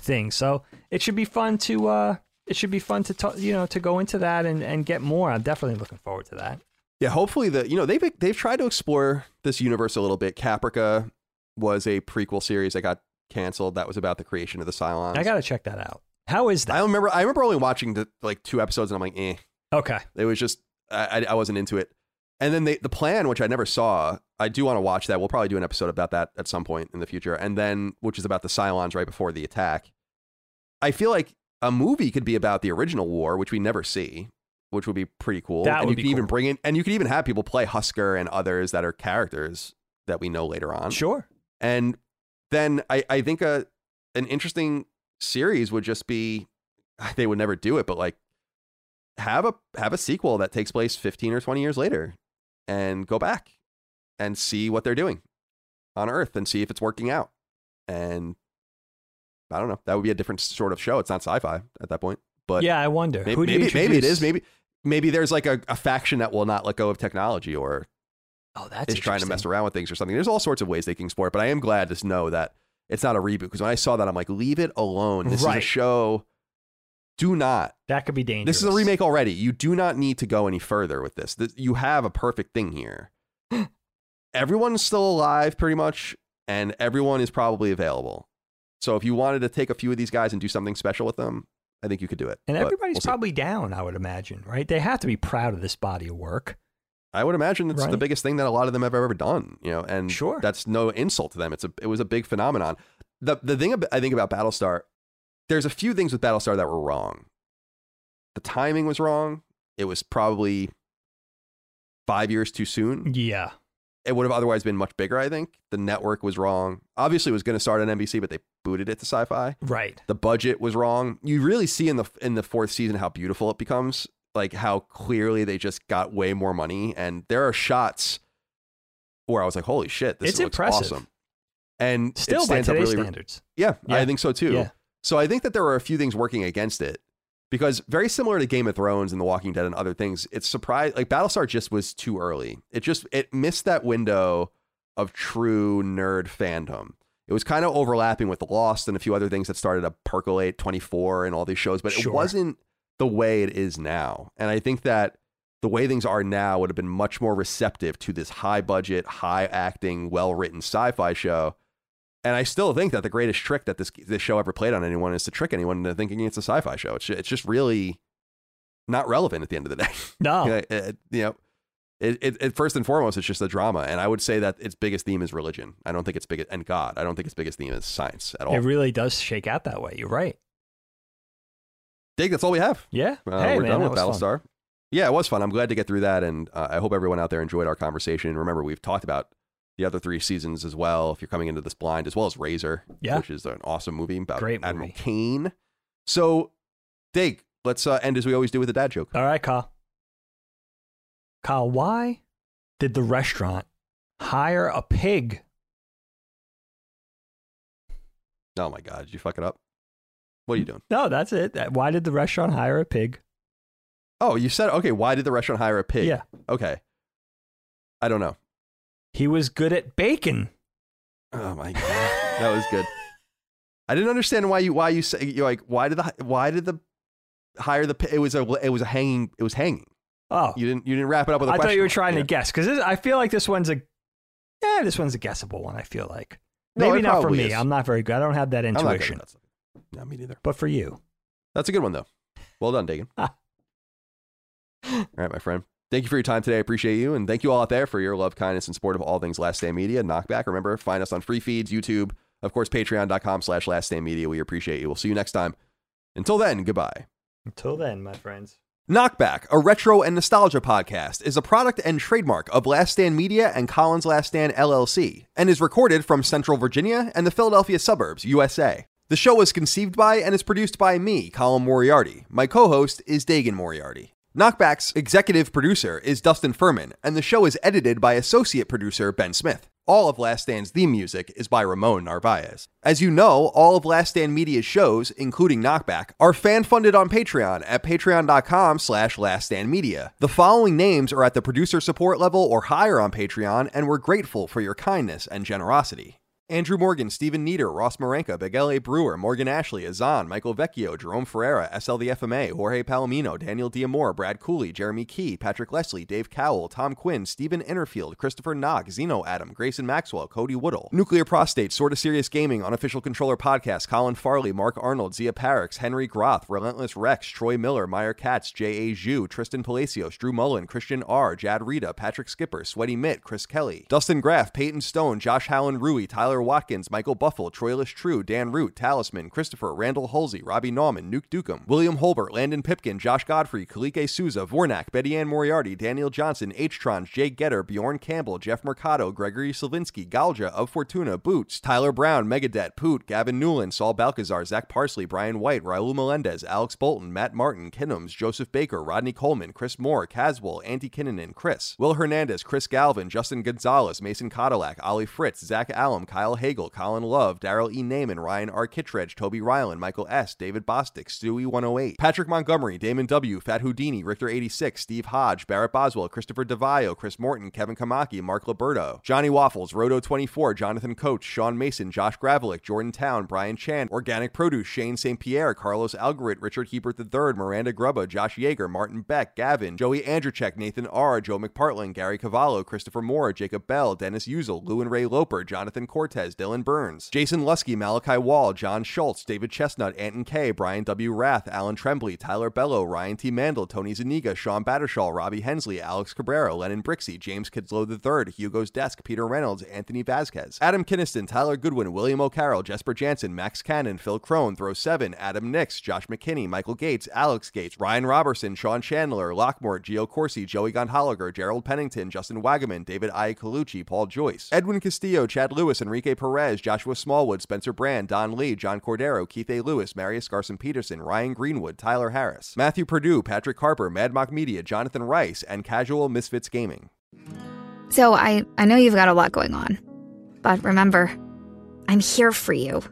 thing. So it should be fun to uh it should be fun to talk, you know, to go into that and, and get more. I'm definitely looking forward to that. Yeah, hopefully the you know they've they've tried to explore this universe a little bit. Caprica was a prequel series that got canceled. That was about the creation of the Cylons. I got to check that out. How is that? I remember I remember only watching the, like two episodes and I'm like, eh. Okay. It was just I, I wasn't into it. And then they, the plan, which I never saw, I do want to watch that. We'll probably do an episode about that at some point in the future. And then, which is about the Cylons right before the attack. I feel like a movie could be about the original war, which we never see, which would be pretty cool. That and would you be could even bring in, and you could even have people play Husker and others that are characters that we know later on. Sure. And then I, I think a an interesting series would just be *laughs* they would never do it, but like have a have a sequel that takes place 15 or 20 years later and go back and see what they're doing on Earth and see if it's working out. And I don't know. That would be a different sort of show. It's not sci-fi at that point. But yeah, I wonder. maybe Who do you maybe, maybe it is. Maybe maybe there's like a, a faction that will not let go of technology or Oh, that's is trying to mess around with things or something. There's all sorts of ways they can explore it, but I am glad to know that it's not a reboot because when I saw that, I'm like, leave it alone. This is a show. Do not. That could be dangerous. This is a remake already. You do not need to go any further with this. This- you have a perfect thing here. *gasps* Everyone's still alive, pretty much, and everyone is probably available. So if you wanted to take a few of these guys and do something special with them, I think you could do it. And everybody's we'll probably down, I would imagine, right? They have to be proud of this body of work. I would imagine it's the biggest thing that a lot of them have ever done, you know, and Sure. that's no insult to them. It's a it was a big phenomenon. The the thing I think about Battlestar, there's a few things with Battlestar that were wrong. The timing was wrong. It was probably five years too soon. Yeah. It would have otherwise been much bigger. I think the network was wrong. Obviously, it was going to start on NBC, but they booted it to Sci-Fi. Right. The budget was wrong. You really see in the in the fourth season how beautiful it becomes. Like how clearly they just got way more money, and there are shots where I was like, "Holy shit, this It's looks impressive. awesome!" And it Still by stands up today's really, standards. yeah, Yeah. I think so too. Yeah. So I think that there are a few things working against it because very similar to Game of Thrones and The Walking Dead and other things, it's surprised like Battlestar just was too early. It just it missed that window of true nerd fandom. It was kind of overlapping with The Lost and a few other things that started to percolate 24 and all these shows, but Sure. it wasn't the way it is now. And I think that the way things are now would have been much more receptive to this high budget, high acting, well written sci fi show. And I still think that the greatest trick that this this show ever played on anyone is to trick anyone into thinking it's a sci-fi show. It's it's just really not relevant at the end of the *laughs* day. No. You know, it, you know, it, it, it first and foremost it's just a drama, and I would say that its biggest theme is religion. I don't think its biggest and God. I don't think its biggest theme is science at all. It really does shake out that way. You're right. Dig, that's all we have. Yeah. Uh, hey, we're man, done with was fun. Battlestar. Yeah, it was fun. I'm glad to get through that, and uh, I hope everyone out there enjoyed our conversation. Remember, we've talked about the other three seasons as well. If you're coming into this blind, as well as Razor, Yeah. which is an awesome movie about Great Admiral movie. Cain. So, Dig, let's uh, end as we always do with a dad joke. All right, Kyle. Kyle, why did the restaurant hire a pig? Oh my God, did you fuck it up? What are you doing? No, that's it. Why did the restaurant hire a pig? Oh, you said okay. Why did the restaurant hire a pig? Yeah. Okay. I don't know. He was good at bacon. Oh my god, that was good. I didn't understand why you why you say you're like why did the why did the hire the it was a it was a hanging it was hanging. Oh, You didn't you didn't wrap it up with a I question. I thought you were trying Yeah. to guess because I feel like this one's a yeah, this one's a guessable one. I feel like maybe it not for me. is. I'm not very good. I don't have that I'm not good at intuition. That. No, me neither. But for you, That's a good one though. Well done, Dagan. *laughs* All right, my friend. Thank you for your time today. I appreciate you. And thank you all out there for your love, kindness, and support of all things Last Stand Media. Knockback. Remember, find us on free feeds, YouTube, of course, patreon.com slash Last Stand Media. We appreciate you. We'll see you next time. Until then, goodbye. until then, my friends. Knockback, a retro and nostalgia podcast, is a product and trademark of Last Stand Media and Colin's Last Stand LLC, and is recorded from Central Virginia and the Philadelphia suburbs, USA. The show was conceived by and is produced by me, Colin Moriarty. My co host is Dagan Moriarty. Knockback's executive producer is Dustin Furman, and the show is edited by associate producer Ben Smith. All of Last Stand's theme music is by Ramon Narvaez. As you know, all of Last Stand Media's shows, including Knockback, are fan-funded on Patreon at patreon.com slash laststandmedia. The following names are at the producer support level or higher on Patreon, and we're grateful for your kindness and generosity. Andrew Morgan, Stephen Nieder, Ross Marenka, Big. Brewer, Morgan Ashley, Azan, Michael Vecchio, Jerome Ferreira, SL the FMA, Jorge Palomino, Daniel Diamore, Brad Cooley, Jeremy Key, Patrick Leslie, Dave Cowell, Tom Quinn, Stephen Innerfield, Christopher Knock, Zeno Adam, Grayson Maxwell, Cody Woodall, Nuclear Prostate, Sorta Serious Gaming, Unofficial Controller Podcast, Colin Farley, Mark Arnold, Zia Parix, Henry Groth, Relentless Rex, Troy Miller, Meyer Katz, J.A. Zhu, Tristan Palacios, Drew Mullen, Christian R., Jad Rita, Patrick Skipper, Sweaty Mitt, Chris Kelly, Dustin Graff, Peyton Stone, Josh Hallen Rui, Tyler Watkins, Michael Buffle, Troilus True, Dan Root, Talisman, Christopher, Randall Halsey, Robbie Nauman, Nuke Dukem, William Holbert, Landon Pipkin, Josh Godfrey, Kalike Souza, Vornak, Betty Ann Moriarty, Daniel Johnson, H-Tron, Jay Getter, Bjorn Campbell, Jeff Mercado, Gregory Slavinsky, Galja of Fortuna, Boots, Tyler Brown, Megadet, Poot, Gavin Newland, Saul Balcazar, Zach Parsley, Brian White, Raul Melendez, Alex Bolton, Matt Martin, Kinnums, Joseph Baker, Rodney Coleman, Chris Moore, Caswell, Andy Kinnanen, Chris, Will Hernandez, Chris Galvin, Justin Gonzalez, Mason Cadillac, Ollie Fritz, Zach Allum, Kyle Hagel, Colin Love, Daryl E. Naiman, Ryan R. Kittredge, Toby Ryland, Michael S., David Bostic, Stewie 108, Patrick Montgomery, Damon W., Fat Houdini, Richter 86, Steve Hodge, Barrett Boswell, Christopher DeVio, Chris Morton, Kevin Kamaki, Mark Liberto, Johnny Waffles, Roto 24, Jonathan Coach, Sean Mason, Josh Gravelick, Jordan Town, Brian Chan, Organic Produce, Shane St. Pierre, Carlos Algarit, Richard Hebert III, Miranda Grubba, Josh Yeager, Martin Beck, Gavin, Joey Andrzejczyk, Nathan R., Joe McPartland, Gary Cavallo, Christopher Moore, Jacob Bell, Dennis Uzel, Lou and Ray Loper, Jonathan Cortez, Dylan Burns, Jason Lusky, Malachi Wall, John Schultz, David Chestnut, Anton K, Brian W. Rath, Alan Trembley, Tyler Bello, Ryan T. Mandel, Tony Zaniga, Sean Battershaw, Robbie Hensley, Alex Cabrera, Lennon Brixey, James Kidslow III, Hugo's Desk, Peter Reynolds, Anthony Vasquez, Adam Kinniston, Tyler Goodwin, William O'Carroll, Jesper Jansen, Max Cannon, Phil Crone, Throw 7, Adam Nix, Josh McKinney, Michael Gates, Alex Gates, Ryan Robertson, Sean Chandler, Lockmore, Gio Corsi, Joey Gondholiger, Gerald Pennington, Justin Wagaman, David I. Colucci, Paul Joyce, Edwin Castillo, Chad Lewis, Enrique Perez, Joshua Smallwood, Spencer Brand, Don Lee, John Cordero, Keith A. Lewis, Marius Garson Peterson, Ryan Greenwood, Tyler Harris, Matthew Purdue, Patrick Harper, Mad Mock Media, Jonathan Rice, and Casual Misfits Gaming. So I, I know you've got a lot going on, but remember, I'm here for you.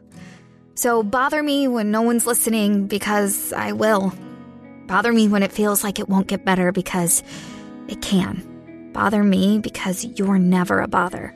So bother me when no one's listening because I will. Bother me when it feels like it won't get better because it can. Bother me because you're never a bother.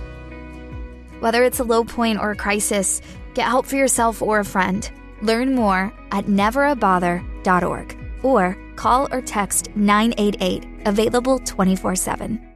Whether it's a low point or a crisis, get help for yourself or a friend. Learn more at neverabother.org or call or text 988, available 24 7.